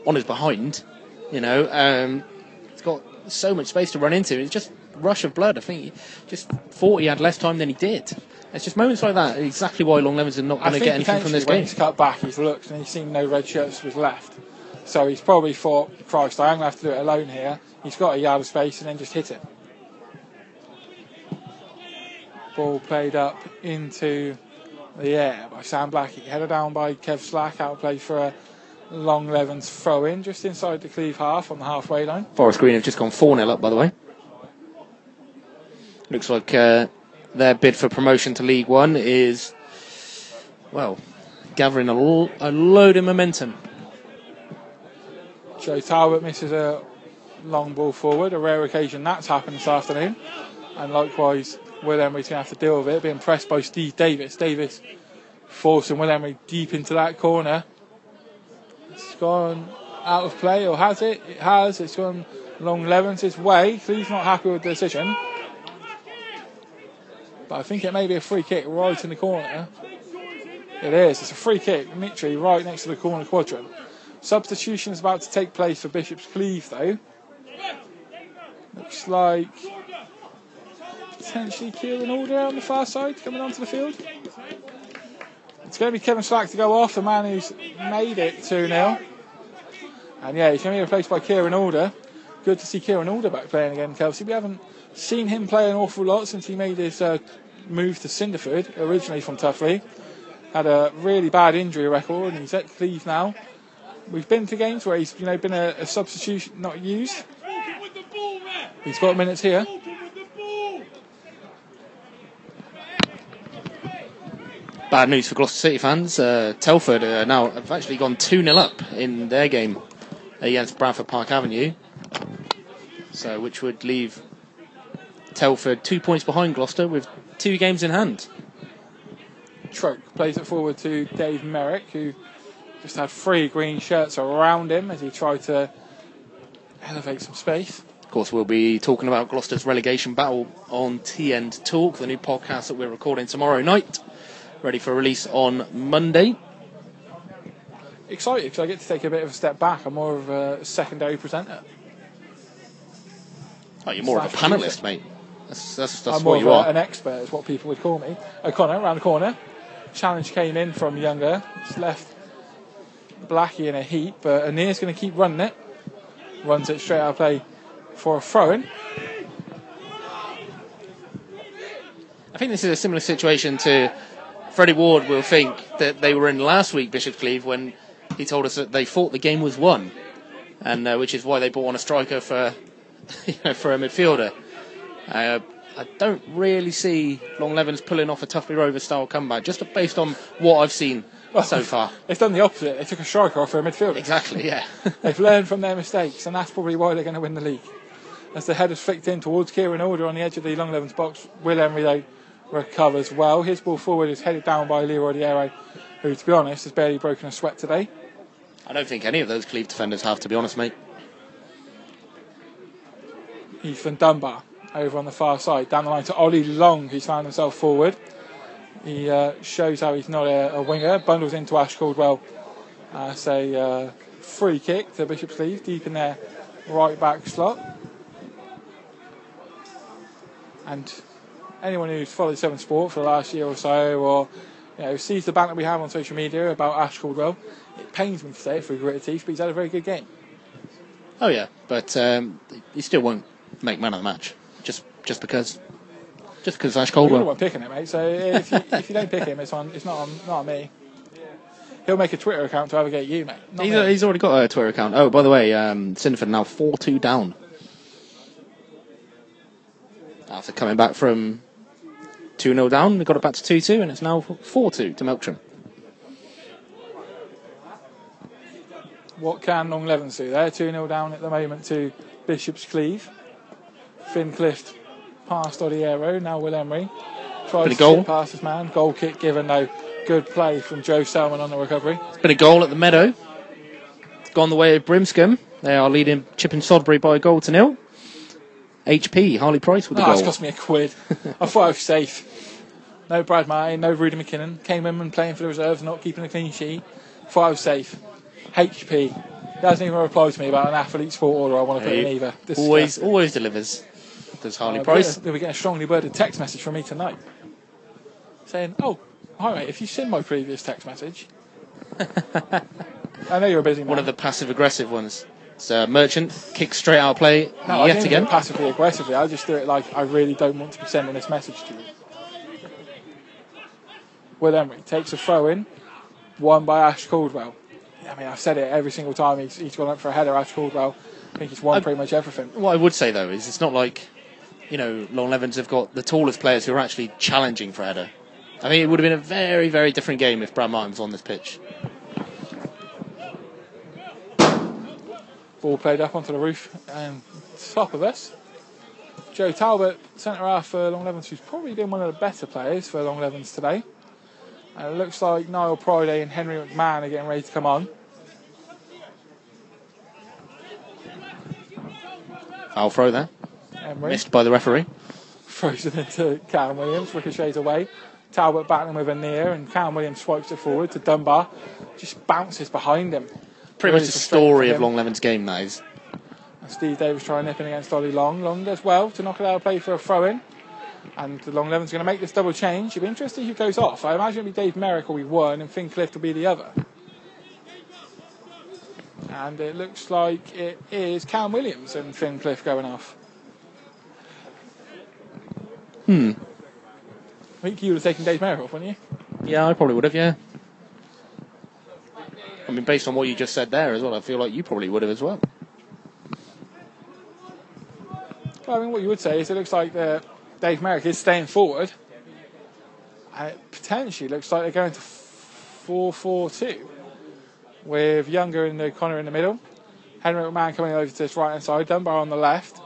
Speaker 3: on his behind. You know, um, he's got so much space to run into. It's just rush of blood. I think he just thought he had less time than he did. It's just moments like that exactly why Long Levens are not going to get anything from this
Speaker 2: when
Speaker 3: game.
Speaker 2: he's cut back, he's looked and he's seen no red shirts to his left. So he's probably thought, Christ, I am going to have to do it alone here. He's got a yard of space and then just hit it. Ball played up into the air by Sam Blackie. Headed down by Kev Slack. Outplayed for a Long Levens throw in just inside the Cleeve half on the halfway line.
Speaker 3: Forest Green have just gone 4 0 up, by the way. Looks like uh, their bid for promotion to League One is, well, gathering a load of momentum.
Speaker 2: Joe Talbot misses a long ball forward, a rare occasion that's happened this afternoon. And likewise, Will Emery's going to have to deal with it, being pressed by Steve Davis. Davis forcing Will Emery deep into that corner. It's gone out of play, or has it? It has. It's gone Long Levens' way. Cleeve's not happy with the decision. But I think it may be a free kick right in the corner. It is. It's a free kick, literally right next to the corner quadrant. Substitution is about to take place for Bishop's Cleeve, though. Looks like potentially Kieran Alder on the far side coming onto the field. It's going to be Kevin Slack to go off, the man who's made it 2 0. And yeah, he's going to be replaced by Kieran Alder. Good to see Kieran Alder back playing again, Kelsey. We haven't seen him play an awful lot since he made his uh, move to Cinderford, originally from Tuffley. Had a really bad injury record, and he's at Cleeve now. We've been to games where he's you know been a, a substitution not used. He's got minutes here.
Speaker 3: Bad news for Gloucester City fans. Uh, Telford uh, now have actually gone 2 0 up in their game against Bradford Park Avenue. So, which would leave Telford two points behind Gloucester with two games in hand.
Speaker 2: Troke plays it forward to Dave Merrick, who just had three green shirts around him as he tried to elevate some space.
Speaker 3: Of course, we'll be talking about Gloucester's relegation battle on T End Talk, the new podcast that we're recording tomorrow night, ready for release on Monday.
Speaker 2: Excited because I get to take a bit of a step back. I'm more of a secondary presenter.
Speaker 3: Oh, you're more of a panelist,
Speaker 2: producer.
Speaker 3: mate. That's, that's, that's
Speaker 2: I'm more
Speaker 3: what
Speaker 2: of
Speaker 3: you
Speaker 2: a,
Speaker 3: are.
Speaker 2: an expert, is what people would call me. O'Connor around the corner. Challenge came in from Younger. It's left Blackie in a heap, but Anir's going to keep running it. Runs it straight out of play for a throw in.
Speaker 3: I think this is a similar situation to Freddie Ward will think that they were in last week, Bishop Cleeve, when he told us that they thought the game was won, and uh, which is why they brought on a striker for you know, for a midfielder. Uh, I don't really see Long Levens pulling off a Tuffley Rovers style comeback, just based on what I've seen so far.
Speaker 2: They've done the opposite. They took a striker off for a midfielder.
Speaker 3: Exactly, yeah.
Speaker 2: They've learned from their mistakes, and that's probably why they're going to win the league. As the header's flicked in towards Kieran Alder on the edge of the Long Levens box, Will Emery though recovers well. His ball forward is headed down by Leroy Odiero, who, to be honest, has barely broken a sweat today.
Speaker 3: I don't think any of those Cleeve defenders have, to be honest, mate.
Speaker 2: Ethan Dunbar over on the far side, down the line to Ollie Long, who's found himself forward. He uh, shows how he's not a, a winger, bundles into Ash Caldwell as a uh, free kick to Bishop's Cleeve, deep in their right back slot. And anyone who's followed Seven Sport for the last year or so, or you know, sees the banter we have on social media about Ash Caldwell, it pains me to say it through gritted teeth, but he's had a very good game.
Speaker 3: Oh yeah, but um, he still won't make man of the match just just because just because Ash
Speaker 2: Well, you're picking it, mate. So if you, if you don't pick him, it's on. It's not on. Not on me. He'll make a Twitter account to advocate you, mate.
Speaker 3: He's,
Speaker 2: me.
Speaker 3: he's already got a Twitter account. Oh, by the way, um, Cinderford now four two down after coming back from two 0 down. They got it back to two two, and it's now four two to Melksham.
Speaker 2: What can Long Levens do? They're 2 0 down at the moment to Bishop's Cleeve. Finn Clift past Odiero, now Will Emery. Tries to
Speaker 3: goal.
Speaker 2: past his man. Goal kick given though. Good play from Joe Selman on the recovery.
Speaker 3: It's been a goal at the Meadow. It's gone the way of Brimscombe. They are leading Chipping Sodbury by a goal to nil. HP Harley Price with the
Speaker 2: Oh,
Speaker 3: goal.
Speaker 2: cost me a quid. I thought I was safe. No Brad Martin, no Rudy McKinnon. Came in and playing for the reserves, not keeping a clean sheet. Thought I was safe. HP. He hasn't even replied to me about an athlete sport order I want to put in either. This
Speaker 3: always always delivers. Does Harley Price?
Speaker 2: They'll be getting a strongly worded text message from me tonight saying, "Oh, hi mate, if you've seen my previous text message, I know you're a busy man.
Speaker 3: One of the passive aggressive ones. It's uh, Merchant kicks straight out of play
Speaker 2: no, I
Speaker 3: yet again.
Speaker 2: passively aggressively. I just do it like I really don't want to be sending this message to you." Will Emery takes a throw in, won by Ash Caldwell. I mean, I've said it every single time he's, he's gone up for a header. Ash Caldwell, I think he's won
Speaker 3: I-
Speaker 2: pretty much everything.
Speaker 3: What I would say though is it's not like you know Long Levens have got the tallest players who are actually challenging for a header. I mean, it would have been a very very different game if Brad Martin was on this pitch.
Speaker 2: Ball played up onto the roof and top of us. Joe Talbot, centre half for Long Levens, who's probably been one of the better players for Long Levens today. And it looks like Niall Priday and Henry McMahon are getting ready to come on.
Speaker 3: Foul throw there,
Speaker 2: Emery
Speaker 3: missed by the referee.
Speaker 2: throws it into Callum Williams, ricochets away. Talbot battling with Anir, and Callum Williams swipes it forward to Dunbar. Just bounces behind him.
Speaker 3: Pretty
Speaker 2: Really
Speaker 3: much the story of. Long Levens game that is.
Speaker 2: And Steve Davis trying nipping against Ollie Long. Long does well to knock it out of play for a throw in. And the Long Leven's going to make this double change. It'll be interesting who goes off. I imagine it'll be Dave Merrick will be one and Finn Clift will be the other. And it looks like it is Cam Williams and Finn Clift going off.
Speaker 3: Hmm.
Speaker 2: I think you would have taken Dave Merrick off, wouldn't you?
Speaker 3: Yeah, I probably would have. Yeah. I mean, based on what you just said there as well, I feel like you probably would have as well.
Speaker 2: Well, I mean, what you would say is it looks like uh, Dave Merrick is staying forward. It potentially looks like they're going to 4 4 2 with Younger and O'Connor in the middle. Henry McMahon coming over to this right hand side, Dunbar on the left.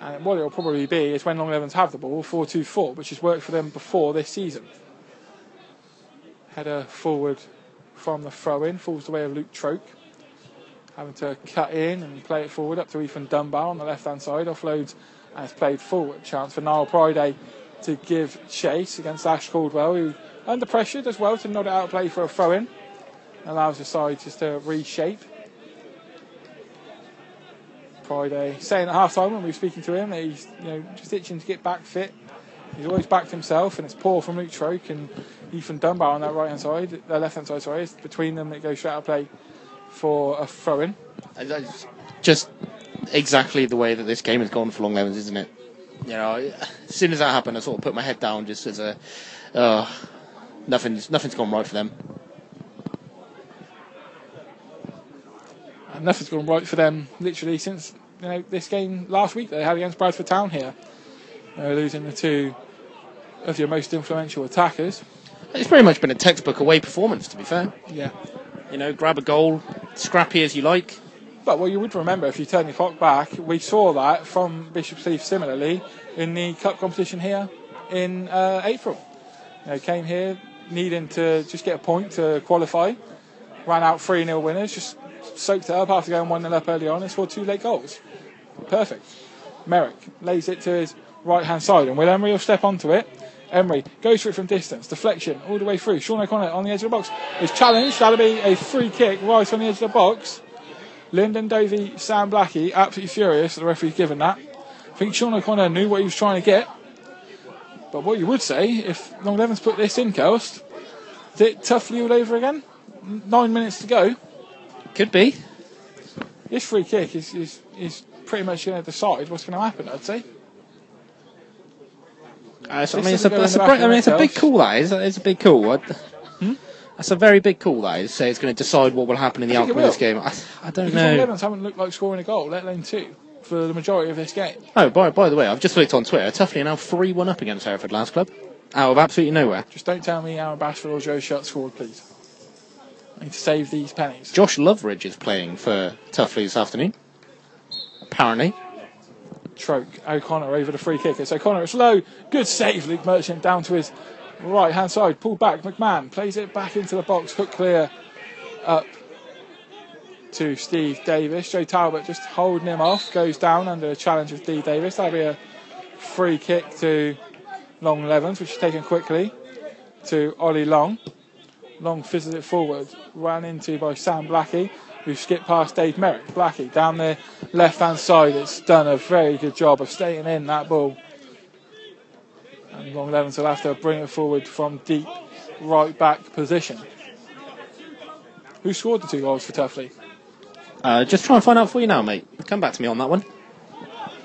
Speaker 2: And what it'll probably be is when Long Levens have the ball, 4 2 4, which has worked for them before this season. Header forward from the throw in, falls the way of Luke Troke having to cut in and play it forward up to Ethan Dunbar on the left hand side, offloads and it's played forward. Chance for Niall Priday to give chase against Ash Caldwell, who under pressure does well to nod it out of play for a throw in. Allows the side just to reshape. Priday saying at half time when we were speaking to him that he's you know just itching to get back fit. He's always backed himself and it's poor from Luke Troke and Ethan Dunbar on that right hand side, uh, left hand side, sorry. It's between them that goes straight out of play for a throw in.
Speaker 3: I- I- Just exactly the way that this game has gone for Long Levens, isn't it? You know, as soon as that happened, I sort of put my head down just as a, uh, nothing's nothing's gone right for them.
Speaker 2: And nothing's gone right for them literally since you know this game last week they had against Bradford Town here. They're losing the two of your most influential attackers.
Speaker 3: It's pretty much been a textbook away performance, to be fair.
Speaker 2: Yeah.
Speaker 3: You know, grab a goal, scrappy as you like.
Speaker 2: But what you would remember if you turn the clock back, we saw that from Bishop's Cleeve similarly in the cup competition here in uh, April. You know, came here needing to just get a point to qualify, ran out 3 0 winners, just soaked it up after going 1 0 up early on and scored two late goals. Perfect. Merrick lays it to his right hand side, and Will Emery will step onto it. Emery goes for it from distance, deflection all the way through. Sean O'Connor on the edge of the box is challenged. That'll be a free kick right on the edge of the box. Lyndon Dovey, Sam Blackie, absolutely furious that the referee's given that. I think Sean O'Connor knew what he was trying to get. But what you would say, if Long Levens put this in, Kelst, is it Tuffley all over again? Nine minutes to go.
Speaker 3: Could be.
Speaker 2: This free kick is, is, is pretty much going to decide what's going to happen, I'd say.
Speaker 3: Uh, so, I mean, it's a,
Speaker 2: doesn't go
Speaker 3: that's
Speaker 2: in
Speaker 3: a,
Speaker 2: the
Speaker 3: bri-
Speaker 2: back
Speaker 3: I mean, it's a big call. That is. It's a big call.
Speaker 2: Hmm?
Speaker 3: That's a very big call. That is. Say it's going to decide what will happen in the outcome of this game. I, I don't
Speaker 2: Because
Speaker 3: know.
Speaker 2: Levens haven't looked like scoring a goal, let alone two, for the majority of this game.
Speaker 3: Oh, by, by the way, I've just looked on Twitter. Tuffley are now 3 1 up against Hereford Lads Club. Out of absolutely nowhere.
Speaker 2: Just don't tell me Aaron Bashford or Joe Shutt scored, please. I need to save these pennies.
Speaker 3: Josh Loveridge is playing for Tuffley this afternoon. Apparently.
Speaker 2: Troke O'Connor over the free kick. It's O'Connor. It's low. Good save. Luke Merchant down to his right hand side. Pulled back. McMahon plays it back into the box. Hook clear up to Steve Davis. Joe Talbot just holding him off. Goes down under a challenge of D Davis. That'll be a free kick to Long Levens, which is taken quickly to Ollie Long. Long fizzles it forward. Ran into by Sam Blackie, who skipped past Dave Merrick. Blackie down the left hand side. It's done a very good job of staying in that ball. And Long Levens will have to bring it forward from deep right back position. Who scored the two goals for Tuffley?
Speaker 3: Uh, just try and find out for you now, mate. Come back to me on that one.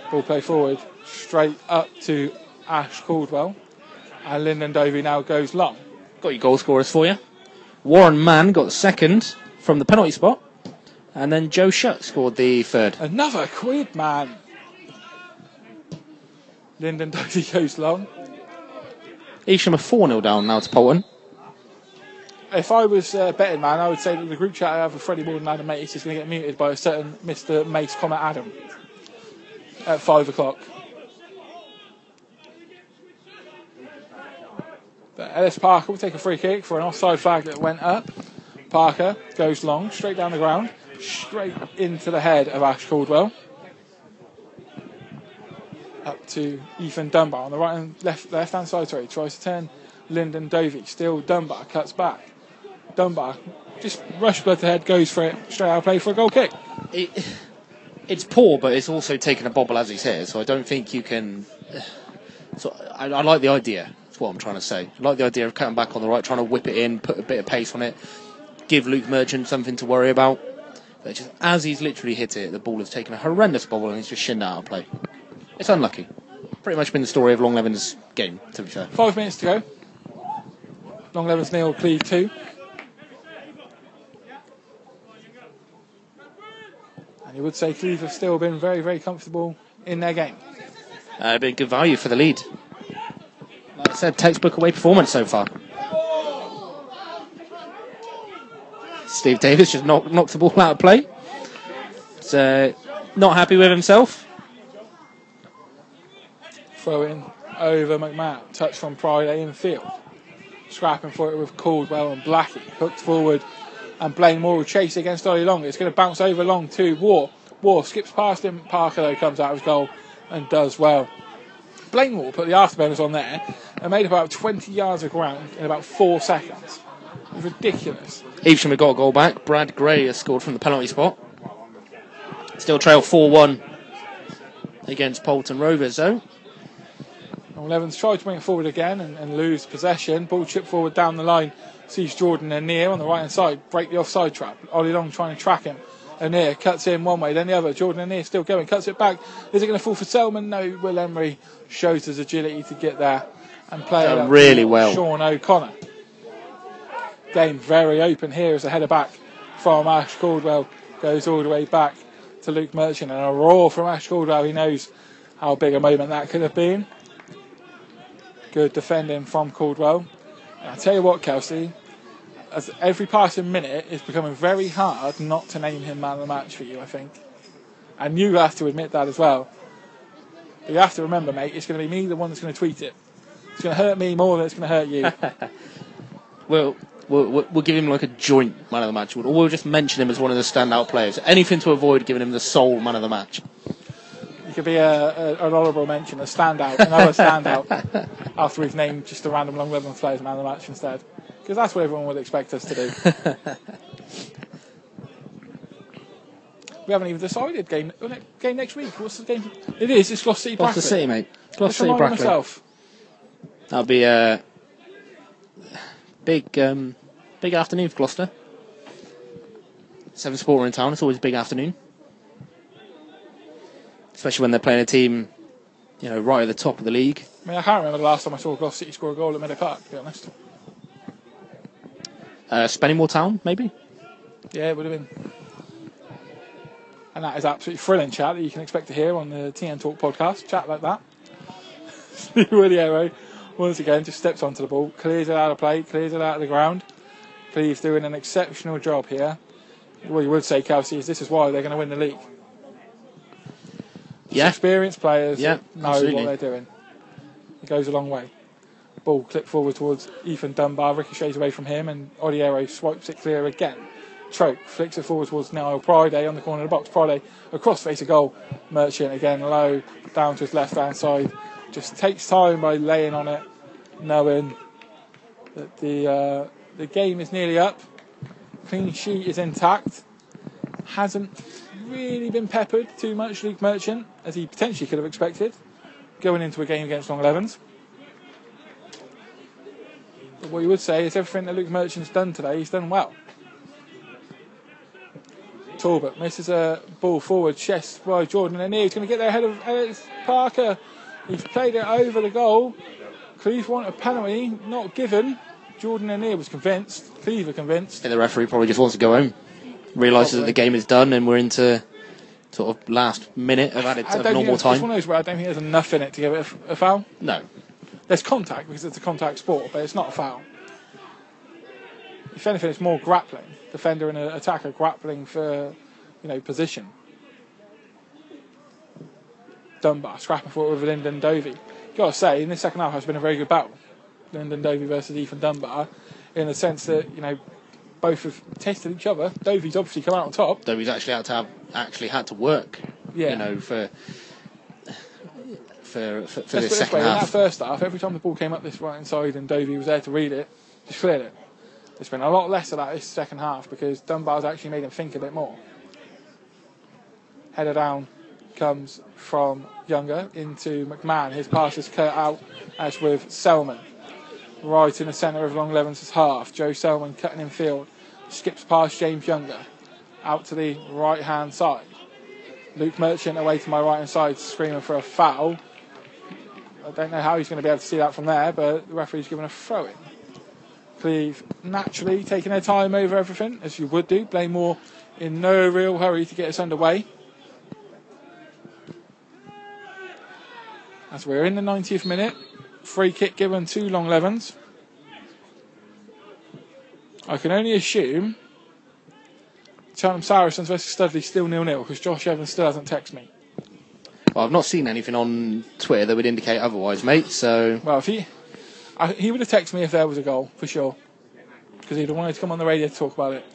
Speaker 2: Ball play forward, straight up to Ash Caldwell. And Lyndon Dovey now goes long.
Speaker 3: Got your goal scorers for you. Warren Mann got the second from the penalty spot. And then Joe Shutt scored the third.
Speaker 2: Another quid, man. Lyndon Dovey goes long.
Speaker 3: Evesham are 4 0 down now to Bourton.
Speaker 2: If I was uh, betting man, I would say that the group chat I have with Freddie Ward and Adam Mace is going to get muted by a certain Mr. Mace, comma Adam at five o'clock. But Ellis Parker will take a free kick for an offside flag that went up. Parker goes long, straight down the ground, straight into the head of Ash Caldwell. Up to Ethan Dunbar on the right and left left hand side. Sorry, tries to turn Lyndon Dovey. Still Dunbar cuts back. Dunbar just rush blood to head, goes for it, straight out of play for a goal kick.
Speaker 3: It, it's poor, but it's also taken a bobble as he's here, so I don't think you can. So I, I like the idea. That's what I'm trying to say. I like the idea of cutting back on the right, trying to whip it in, put a bit of pace on it, give Luke Merchant something to worry about. But just as he's literally hit it, the ball has taken a horrendous bobble and he's just shinned out of play. It's unlucky. Pretty much been the story of Long Levens' game, to be fair.
Speaker 2: Five minutes to go. Long Levens nil, Cleeve two. And you would say Cleeve have still been very, very comfortable in their game.
Speaker 3: Uh, been good value for the lead. Like I said, textbook away performance so far. Steve Davis just knocked, knocked the ball out of play. So, not happy with himself.
Speaker 2: Throw in over McMahon. Touch from Pride in field. Scrapping for it with Caldwell and Blackie. Hooked forward. And Blaine Moore will chase against Ollie Long. It's going to bounce over Long to Moore. Moore skips past him. Parker, though, comes out of his goal and does well. Blaine Moore put the afterburners on there and made about 20 yards of ground in about four seconds. Ridiculous.
Speaker 3: Evesham have got a goal back. Brad Gray has scored from the penalty spot. Still trail 4 1 against Bourton Rovers, though.
Speaker 2: Long Levens tried to bring it forward again and, and lose possession. Ball chip forward down the line. Sees Jordan Anir on the right hand side break the offside trap. Ollie Long trying to track him. Anir cuts in one way, then the other. Jordan Anir still going, cuts it back. Is it going to fall for Selman? No. Will Emery shows his agility to get there and play
Speaker 3: Done
Speaker 2: it
Speaker 3: really well.
Speaker 2: Sean O'Connor. Game very open here as a header back from Ash Caldwell goes all the way back to Luke Merchant and a roar from Ash Caldwell. He knows how big a moment that could have been. Good defending from Caldwell. And I tell you what, Kelsey, as every passing minute is becoming very hard not to name him man of the match for you, I think. And you have to admit that as well. But you have to remember, mate, it's going to be me the one that's going to tweet it. It's going to hurt me more than it's going to hurt you.
Speaker 3: We'll, we'll, we'll we'll give him like a joint man of the match, or we'll just mention him as one of the standout players. Anything to avoid giving him the sole man of the match.
Speaker 2: You could be a, a, an honourable mention, a standout, another standout, after we've named just a random Long Levens players man of the match instead. Because that's what everyone would expect us to do. we haven't even decided game game next week. What's the game? It is. It's Gloucester City.
Speaker 3: Gloucester City, mate. Gloucester City, Brackley.
Speaker 2: myself.
Speaker 3: That'll be a big, um, big afternoon for Gloucester. Seven Sport in town. It's always a big afternoon, especially when they're playing a team, you know, right at the top of the league.
Speaker 2: I mean, I can't remember the last time I saw Gloucester City score a goal at Meadow Park. To be honest.
Speaker 3: Uh, Spennymoor Town, maybe.
Speaker 2: Yeah, it would have been. And that is absolutely thrilling chat that you can expect to hear on the TN Talk podcast. Chat like that. Arrow, once again, just steps onto the ball, clears it out of play, clears it out of the ground. Cleeve's doing an exceptional job here. What you would say, Kelsey, is this is why they're going to win the league.
Speaker 3: Yeah,
Speaker 2: Experienced players
Speaker 3: Yeah,
Speaker 2: know
Speaker 3: absolutely.
Speaker 2: what they're doing. It goes a long way. Ball clipped forward towards Ethan Dunbar, ricochets away from him, and Odiero swipes it clear again. Troke flicks it forward towards Niall Priday on the corner of the box. Priday across face of goal. Merchant again low down to his left hand side. Just takes time by laying on it, knowing that the uh, the game is nearly up. Clean sheet is intact. Hasn't really been peppered too much, Luke Merchant, as he potentially could have expected, going into a game against Long Levens. But what you would say is everything that Luke Merchant's done today, he's done well. Talbot misses a ball forward, chest by Jordan and he's going to get there ahead of Alex Parker. He's played it over the goal. Cleeve want a penalty, not given. Jordan Anir was convinced. Cleeve convinced.
Speaker 3: Think the referee probably just wants to go home. Realises that the game is done and we're into sort of last minute of added
Speaker 2: I
Speaker 3: of normal
Speaker 2: think it's,
Speaker 3: time.
Speaker 2: one of those where I don't think there's enough in it to give it a, a foul.
Speaker 3: No,
Speaker 2: There's contact because it's a contact sport, but it's not a foul. If anything, it's more grappling. Defender and attacker grappling for, you know, position. Dunbar scrapping for it with Lyndon Dovey. Gotta say, in this second half, it's been a very good battle. Lyndon Dovey versus Ethan Dunbar, in the sense that you know both have tested each other. Dovey's obviously come out on top.
Speaker 3: he's actually had to have actually had to work.
Speaker 2: Yeah.
Speaker 3: You know for for for, for this second
Speaker 2: way, in that first half, every time the ball came up this right hand side and Dovey was there to read it, just cleared it. There's been a lot less of that this second half because Dunbar's actually made him think a bit more. Header down comes from Younger into McMahon. His pass is cut out as with Selman. Right in the centre of Long Levens' half. Joe Selman cutting in field. Skips past James Younger. Out to the right hand side. Luke Merchant away to my right hand side screaming for a foul. I don't know how he's going to be able to see that from there, but the referee's given a throw in. Cleve naturally taking their time over everything, as you would do. Blaine Moore in no real hurry to get us underway. As we're in the 90th minute, free kick given to Long Levens. I can only assume Cheltenham Saracens versus Studley still nil nil because Josh Evans still hasn't texted me.
Speaker 3: Well, I've not seen anything on Twitter that would indicate otherwise, mate. So
Speaker 2: Well, if he I, he would have texted me if there was a goal for sure, because he'd have wanted to come on the radio to talk about it.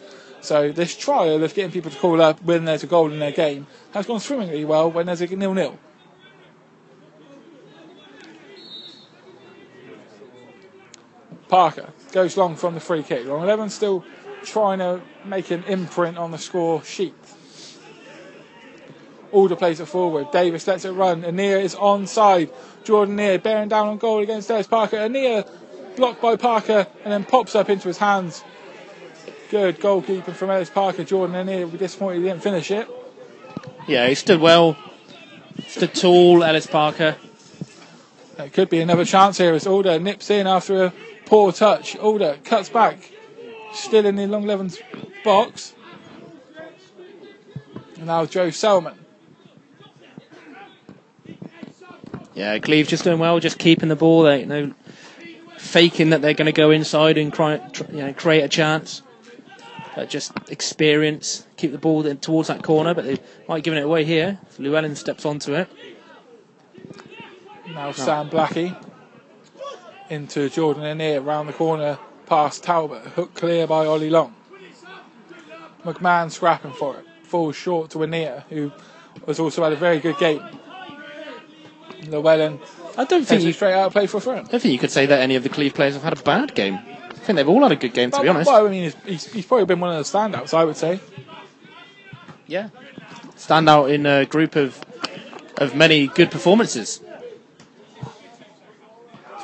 Speaker 2: So this trial of getting people to call up when there's a goal in their game has gone swimmingly well when there's a nil nil. Parker goes long from the free kick. Long Levens still trying to make an imprint on the score sheet. Alder plays it forward. Davis lets it run. Anir is onside. Jordan Anir bearing down on goal against Des Parker. Anir blocked by Parker and then pops up into his hands. Good goalkeeping from Ellis Parker. Jordan Anir will be disappointed he didn't finish it.
Speaker 3: yeah, he stood well, stood tall. Ellis Parker.
Speaker 2: It could be another chance here as Alder nips in after a poor touch. Alder cuts back. Still in the Long Levens box. And now Joe Selman.
Speaker 3: Yeah, Cleeve just doing well, just keeping the ball. They, you know, faking that they're going to go inside and cry, you know, create a chance. But just experience, keep the ball towards that corner, but they might giving it away here. Llewellyn steps onto it.
Speaker 2: Now Sam Blackie into Jordan Anir round the corner past Talbot. Hook clear by Ollie Long. McMahon scrapping for it. Falls short to Anir, who has also had a very good game. Llewellyn
Speaker 3: I don't think you,
Speaker 2: straight out of play for a throw.
Speaker 3: I don't think you could say that any of the Cleeve players have had a bad game. I think they've all had a good game, to be honest.
Speaker 2: Well, I mean, he's, he's, he's probably been one of the standouts, I would say.
Speaker 3: Yeah. Stand out in a group of of many good performances.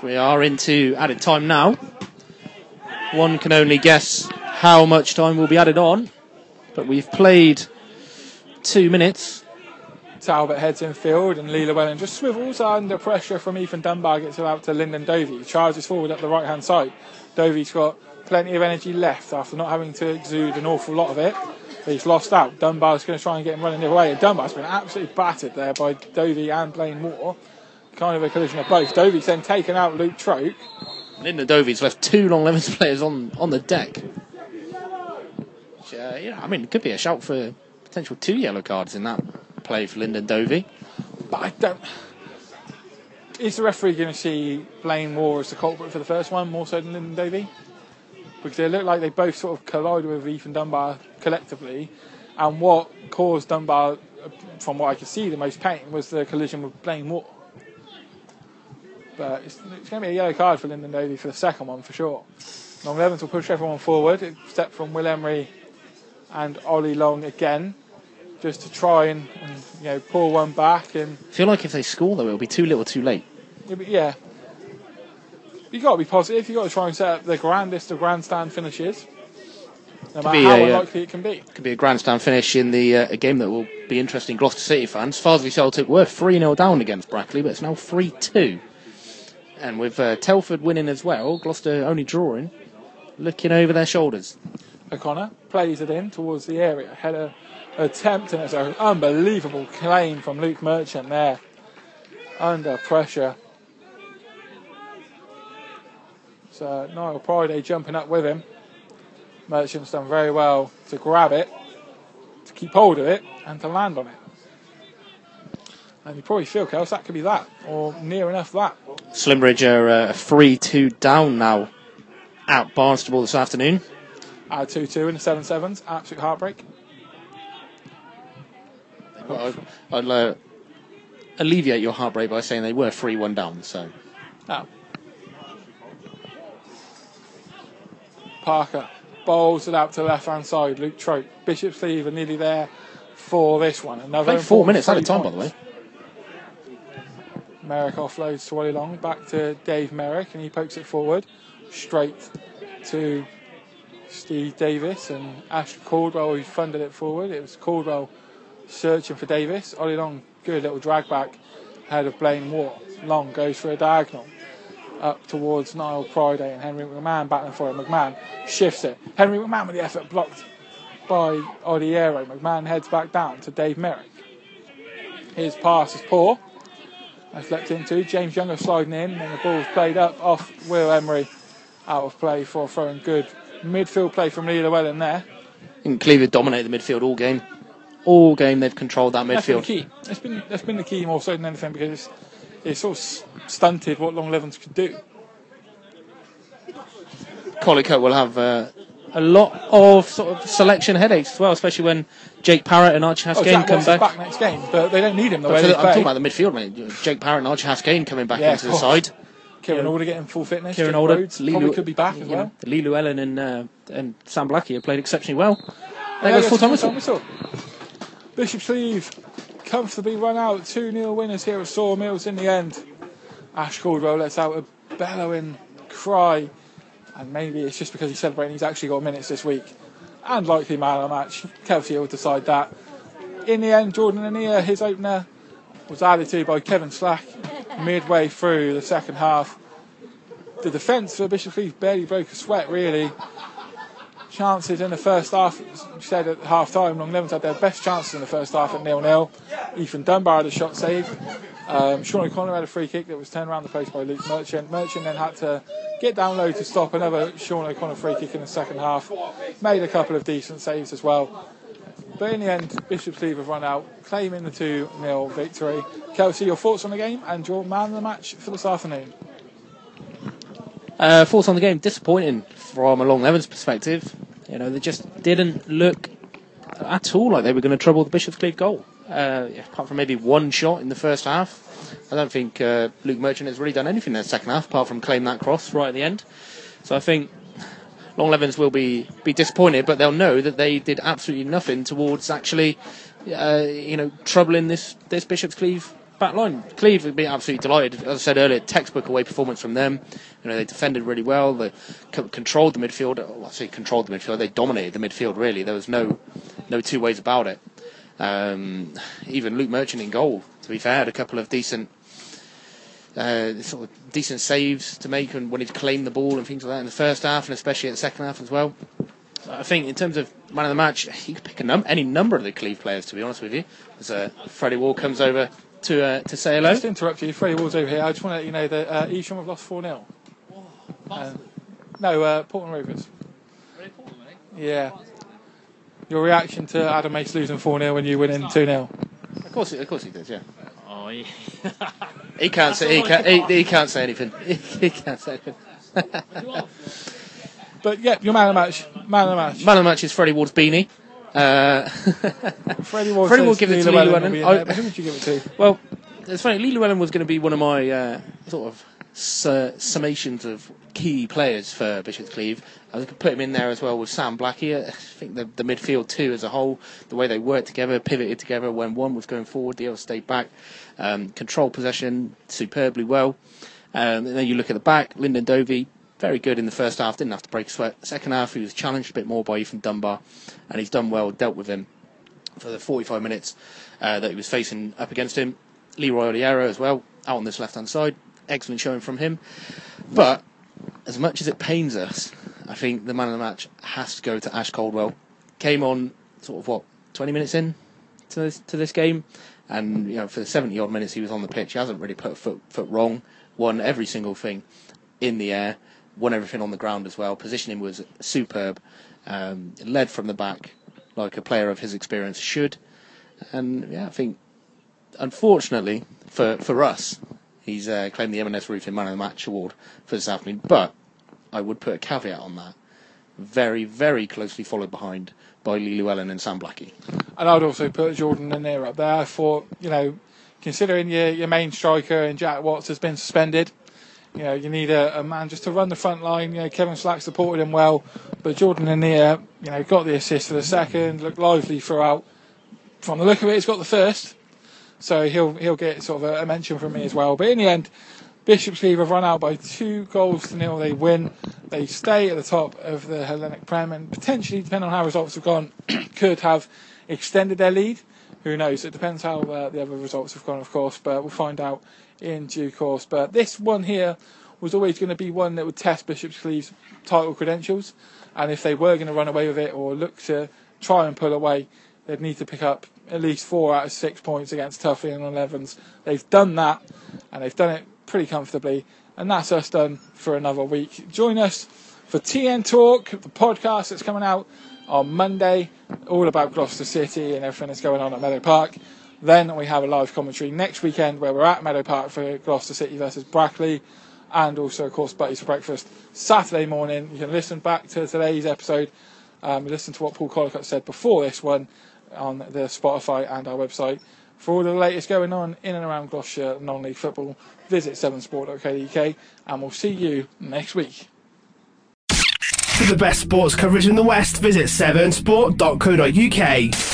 Speaker 3: We are into added time now. One can only guess how much time will be added on, but we've played two minutes.
Speaker 2: Talbot heads in field and Lee Llewellyn just swivels under pressure from Ethan Dunbar, gets it out to Lyndon Dovey. Charges forward up the right hand side. Dovey's got plenty of energy left after not having to exude an awful lot of it. He's lost out. Dunbar's going to try and get him running the other way. And Dunbar's been absolutely battered there by Dovey and Blaine Moore. Kind of a collision of both. Dovey's then taken out Luke Troke.
Speaker 3: Lyndon Dovey's left two Long Levens players on, on the deck. Which, uh, yeah, I mean, it could be a shout for potential two yellow cards in that play for Lyndon Dovey.
Speaker 2: But I don't. Is the referee going to see Blaine Moore as the culprit for the first one more so than Lyndon Dovey? Because they look like they both sort of collided with Ethan Dunbar collectively, and what caused Dunbar, from what I could see, the most pain was the collision with Blaine Moore. But it's, it's going to be a yellow card for Lyndon Dovey for the second one for sure. Long Levens will push everyone forward, except from Will Emery and Ollie Long again, just to try and, and you know pull one back and
Speaker 3: I feel like if they score, though, it'll be too little too late.
Speaker 2: yeah. You got to be positive. You have got to try and set up the grandest of grandstand finishes, no matter
Speaker 3: be
Speaker 2: how
Speaker 3: a, uh,
Speaker 2: unlikely it can be.
Speaker 3: Could be a grandstand finish in the uh, a game that will be interesting. Gloucester City fans. Farsley Celtic were 3 0 down against Brackley, but it's now 3 2. And with uh, Telford winning as well, Gloucester only drawing, looking over their shoulders.
Speaker 2: O'Connor plays it in towards the area. Had a attempt, and it's an unbelievable claim from Luke Merchant there, under pressure. So Niall Priday jumping up with him. Merchant's done very well to grab it, to keep hold of it, and to land on it. And you probably feel, Kels, that could be that, or near enough that.
Speaker 3: Slimbridge are uh, 3 2 down now at Barnstaple this afternoon.
Speaker 2: Add 2 2 in the 7 7s. Absolute heartbreak.
Speaker 3: Well, I'd, I'd uh, alleviate your heartbreak by saying they were 3 1 down, so.
Speaker 2: Oh. Parker bowls it out to the left hand side. Luke Troke. Bishop's Cleeve nearly there for this one. Another
Speaker 3: four minutes a
Speaker 2: three
Speaker 3: time, by the way.
Speaker 2: Merrick offloads to Ollie Long. Back to Dave Merrick, and he pokes it forward straight to Steve Davis and Ash Caldwell, who funded it forward. It was Caldwell searching for Davis. Ollie Long, good little drag back ahead of Blaine Moore. Long goes for a diagonal up towards Niall Priday and Henry McMahon battling for it. McMahon shifts it. Henry McMahon with the effort blocked by Odiero. McMahon heads back down to Dave Merrick. His pass is poor. That's leapt into. James Younger sliding in, and the ball's played up off Will Emery. Out of play for a throwing good midfield play from Lee Llewellyn there.
Speaker 3: And Cleveland dominated the midfield all game. All game they've controlled that
Speaker 2: That's been the key. That's been that's been the key more so than anything because it's, it's sort of stunted what Long Levens could do.
Speaker 3: Collicutt will have uh, a lot of sort of selection headaches as well, especially when Jake Parrott and Archie
Speaker 2: Oh,
Speaker 3: Haskane
Speaker 2: Jack
Speaker 3: come
Speaker 2: Watts is
Speaker 3: back.
Speaker 2: back next game, but they don't need him the
Speaker 3: But
Speaker 2: way
Speaker 3: for I'm
Speaker 2: play.
Speaker 3: talking about the midfield, mate. Jake Parrott and Archie Haskane coming back
Speaker 2: Yeah,
Speaker 3: into the side.
Speaker 2: Kieran
Speaker 3: Yeah.
Speaker 2: Alder getting full fitness.
Speaker 3: Kieran
Speaker 2: Jake
Speaker 3: Alder,
Speaker 2: Rhodes
Speaker 3: Lee
Speaker 2: probably
Speaker 3: Lew-
Speaker 2: could be back as
Speaker 3: you know,
Speaker 2: well.
Speaker 3: Lee Llewellyn and uh, and Sam Blackie have played exceptionally well. There
Speaker 2: Yeah,
Speaker 3: goes
Speaker 2: yes,
Speaker 3: full time
Speaker 2: full-time
Speaker 3: whistle.
Speaker 2: whistle. Bishop's Cleeve comfortably run out. 2 0 winners here at Sawmills in the end. Ash Caldwell lets out a bellowing cry. And maybe it's just because he's celebrating he's actually got minutes this week. And likely man of the match. Kelsey will decide that. In the end, Jordan Anir, his opener, was added to by Kevin Slack midway through the second half. The defence for Bishop Cleeve barely broke a sweat, really chances in the first half. Said at half time, Long had their best chances in the first half at nil nil. Ethan Dunbar had a shot saved. Um, Sean O'Connor had a free kick that was turned around the post by Luke Merchant. Merchant then had to get down low to stop another Sean O'Connor free kick in the second half. Made a couple of decent saves as well. But in the end, Bishop's Cleeve have run out, claiming the 2 0 victory. Kelsey, your thoughts on the game and your man of the match for this afternoon?
Speaker 3: Uh, thoughts on the game? Disappointing from a Long Levens perspective. You know, they just didn't look at all like they were going to trouble the Bishop's Cleeve goal. Uh, apart from maybe one shot in the first half. I don't think uh, Luke Merchant has really done anything in the second half apart from claim that cross right at the end. So I think Long Levens will be, be disappointed, but they'll know that they did absolutely nothing towards actually, uh, you know, troubling this, this Bishop's Cleeve back line. Cleeve would be absolutely delighted. As I said earlier, textbook away performance from them. You know, they defended really well. They c- controlled the midfield. Well, I say controlled the midfield. They dominated the midfield. Really, there was no no two ways about it. Um, even Luke Merchant in goal. To be fair, had a couple of decent. Uh, sort of decent saves to make and when he'd claimed the ball and things like that in the first half and especially in the second half as well. I think in terms of man of the match, you could pick a num- any number of the Cleeve players. To be honest with you, as uh, Freddie Ward comes over to uh, to say hello.
Speaker 2: Just to interrupt you, Freddie Ward's over here. I just want to let you know that uh, Evesham have lost 4 0. Uh, no, uh, Paulton Rovers. Yeah. Your reaction to Adam Mace losing 4 0 when you win in 2 0?
Speaker 3: Of course, he, of course he does. Yeah,
Speaker 4: Oh, yeah.
Speaker 3: he can't say he can't, he, he can't say anything. He, can't say anything.
Speaker 2: But yeah, your man of the match. Man of the match.
Speaker 3: Man of the match is Freddie Ward's beanie. Uh,
Speaker 2: Freddie Ward,
Speaker 3: Freddie
Speaker 2: says
Speaker 3: will give it to
Speaker 2: Lee
Speaker 3: Lee
Speaker 2: Llewellyn
Speaker 3: Llewellyn. I-
Speaker 2: who would you give it to?
Speaker 3: Well, it's funny. Lee Llewellyn was going to be one of my uh, sort of su- summations of key players for Bishop's Cleeve. I could put him in there as well with Sam Blackie. I think the, the midfield too, as a whole, the way they worked together, pivoted together when one was going forward, the other stayed back, um, controlled possession superbly well. Um, and then you look at the back, Lyndon Dovey, very good in the first half, didn't have to break sweat. Second half, he was challenged a bit more by Ethan Dunbar, and he's done well, dealt with him for the 45 minutes uh, that he was facing up against him. Leroy Odiero as well, out on this left hand side. Excellent showing from him. But as much as it pains us, I think the man of the match has to go to Ash Caldwell. Came on sort of what 20 minutes in to this to this game, and you know for the 70 odd minutes he was on the pitch, he hasn't really put a foot foot wrong. Won every single thing in the air, won everything on the ground as well. Positioning was superb. Um, led from the back like a player of his experience should, and yeah, I think unfortunately for for us, he's uh, claimed the M&S Roofing Man of the Match award for this afternoon. But I would put a caveat on that. Very, very closely followed behind by Lee Llewellyn and Sam Blackie.
Speaker 2: And I'd also put Jordan and up there. I thought, you know, considering your, your main striker and Jack Watts has been suspended, you know, you need a, a man just to run the front line. You know, Kevin Slack supported him well, but Jordan Anir, you know, got the assist for the second, looked lively throughout. From the look of it, he's got the first, so he'll he'll get sort of a, a mention from me as well. But in the end, Bishop's Cleeve have run out by two goals to nil. They win. They stay at the top of the Hellenic Prem, and potentially, depending on how results have gone, could have extended their lead. Who knows? It depends how uh, the other results have gone, of course, but we'll find out in due course. But this one here was always going to be one that would test Bishop's Cleeve's title credentials, and if they were going to run away with it or look to try and pull away, they'd need to pick up at least four out of six points against Tuffy and Elevens. They've done that, and they've done it pretty comfortably, and that's us done for another week. Join us for TN Talk, the podcast that's coming out on Monday, all about Gloucester City and everything that's going on at Meadow Park. Then we have a live commentary next weekend where we're at Meadow Park for Gloucester City versus Brackley, and also, of course, Buddies for Breakfast Saturday morning. You can listen back to today's episode, um, listen to what Paul Collicott said before this one on the Spotify and our website. For all the latest going on in and around Gloucestershire non-league football, visit 7sport.co.uk and we'll see you next week.
Speaker 1: For the best sports coverage in the West, visit 7sport.co.uk.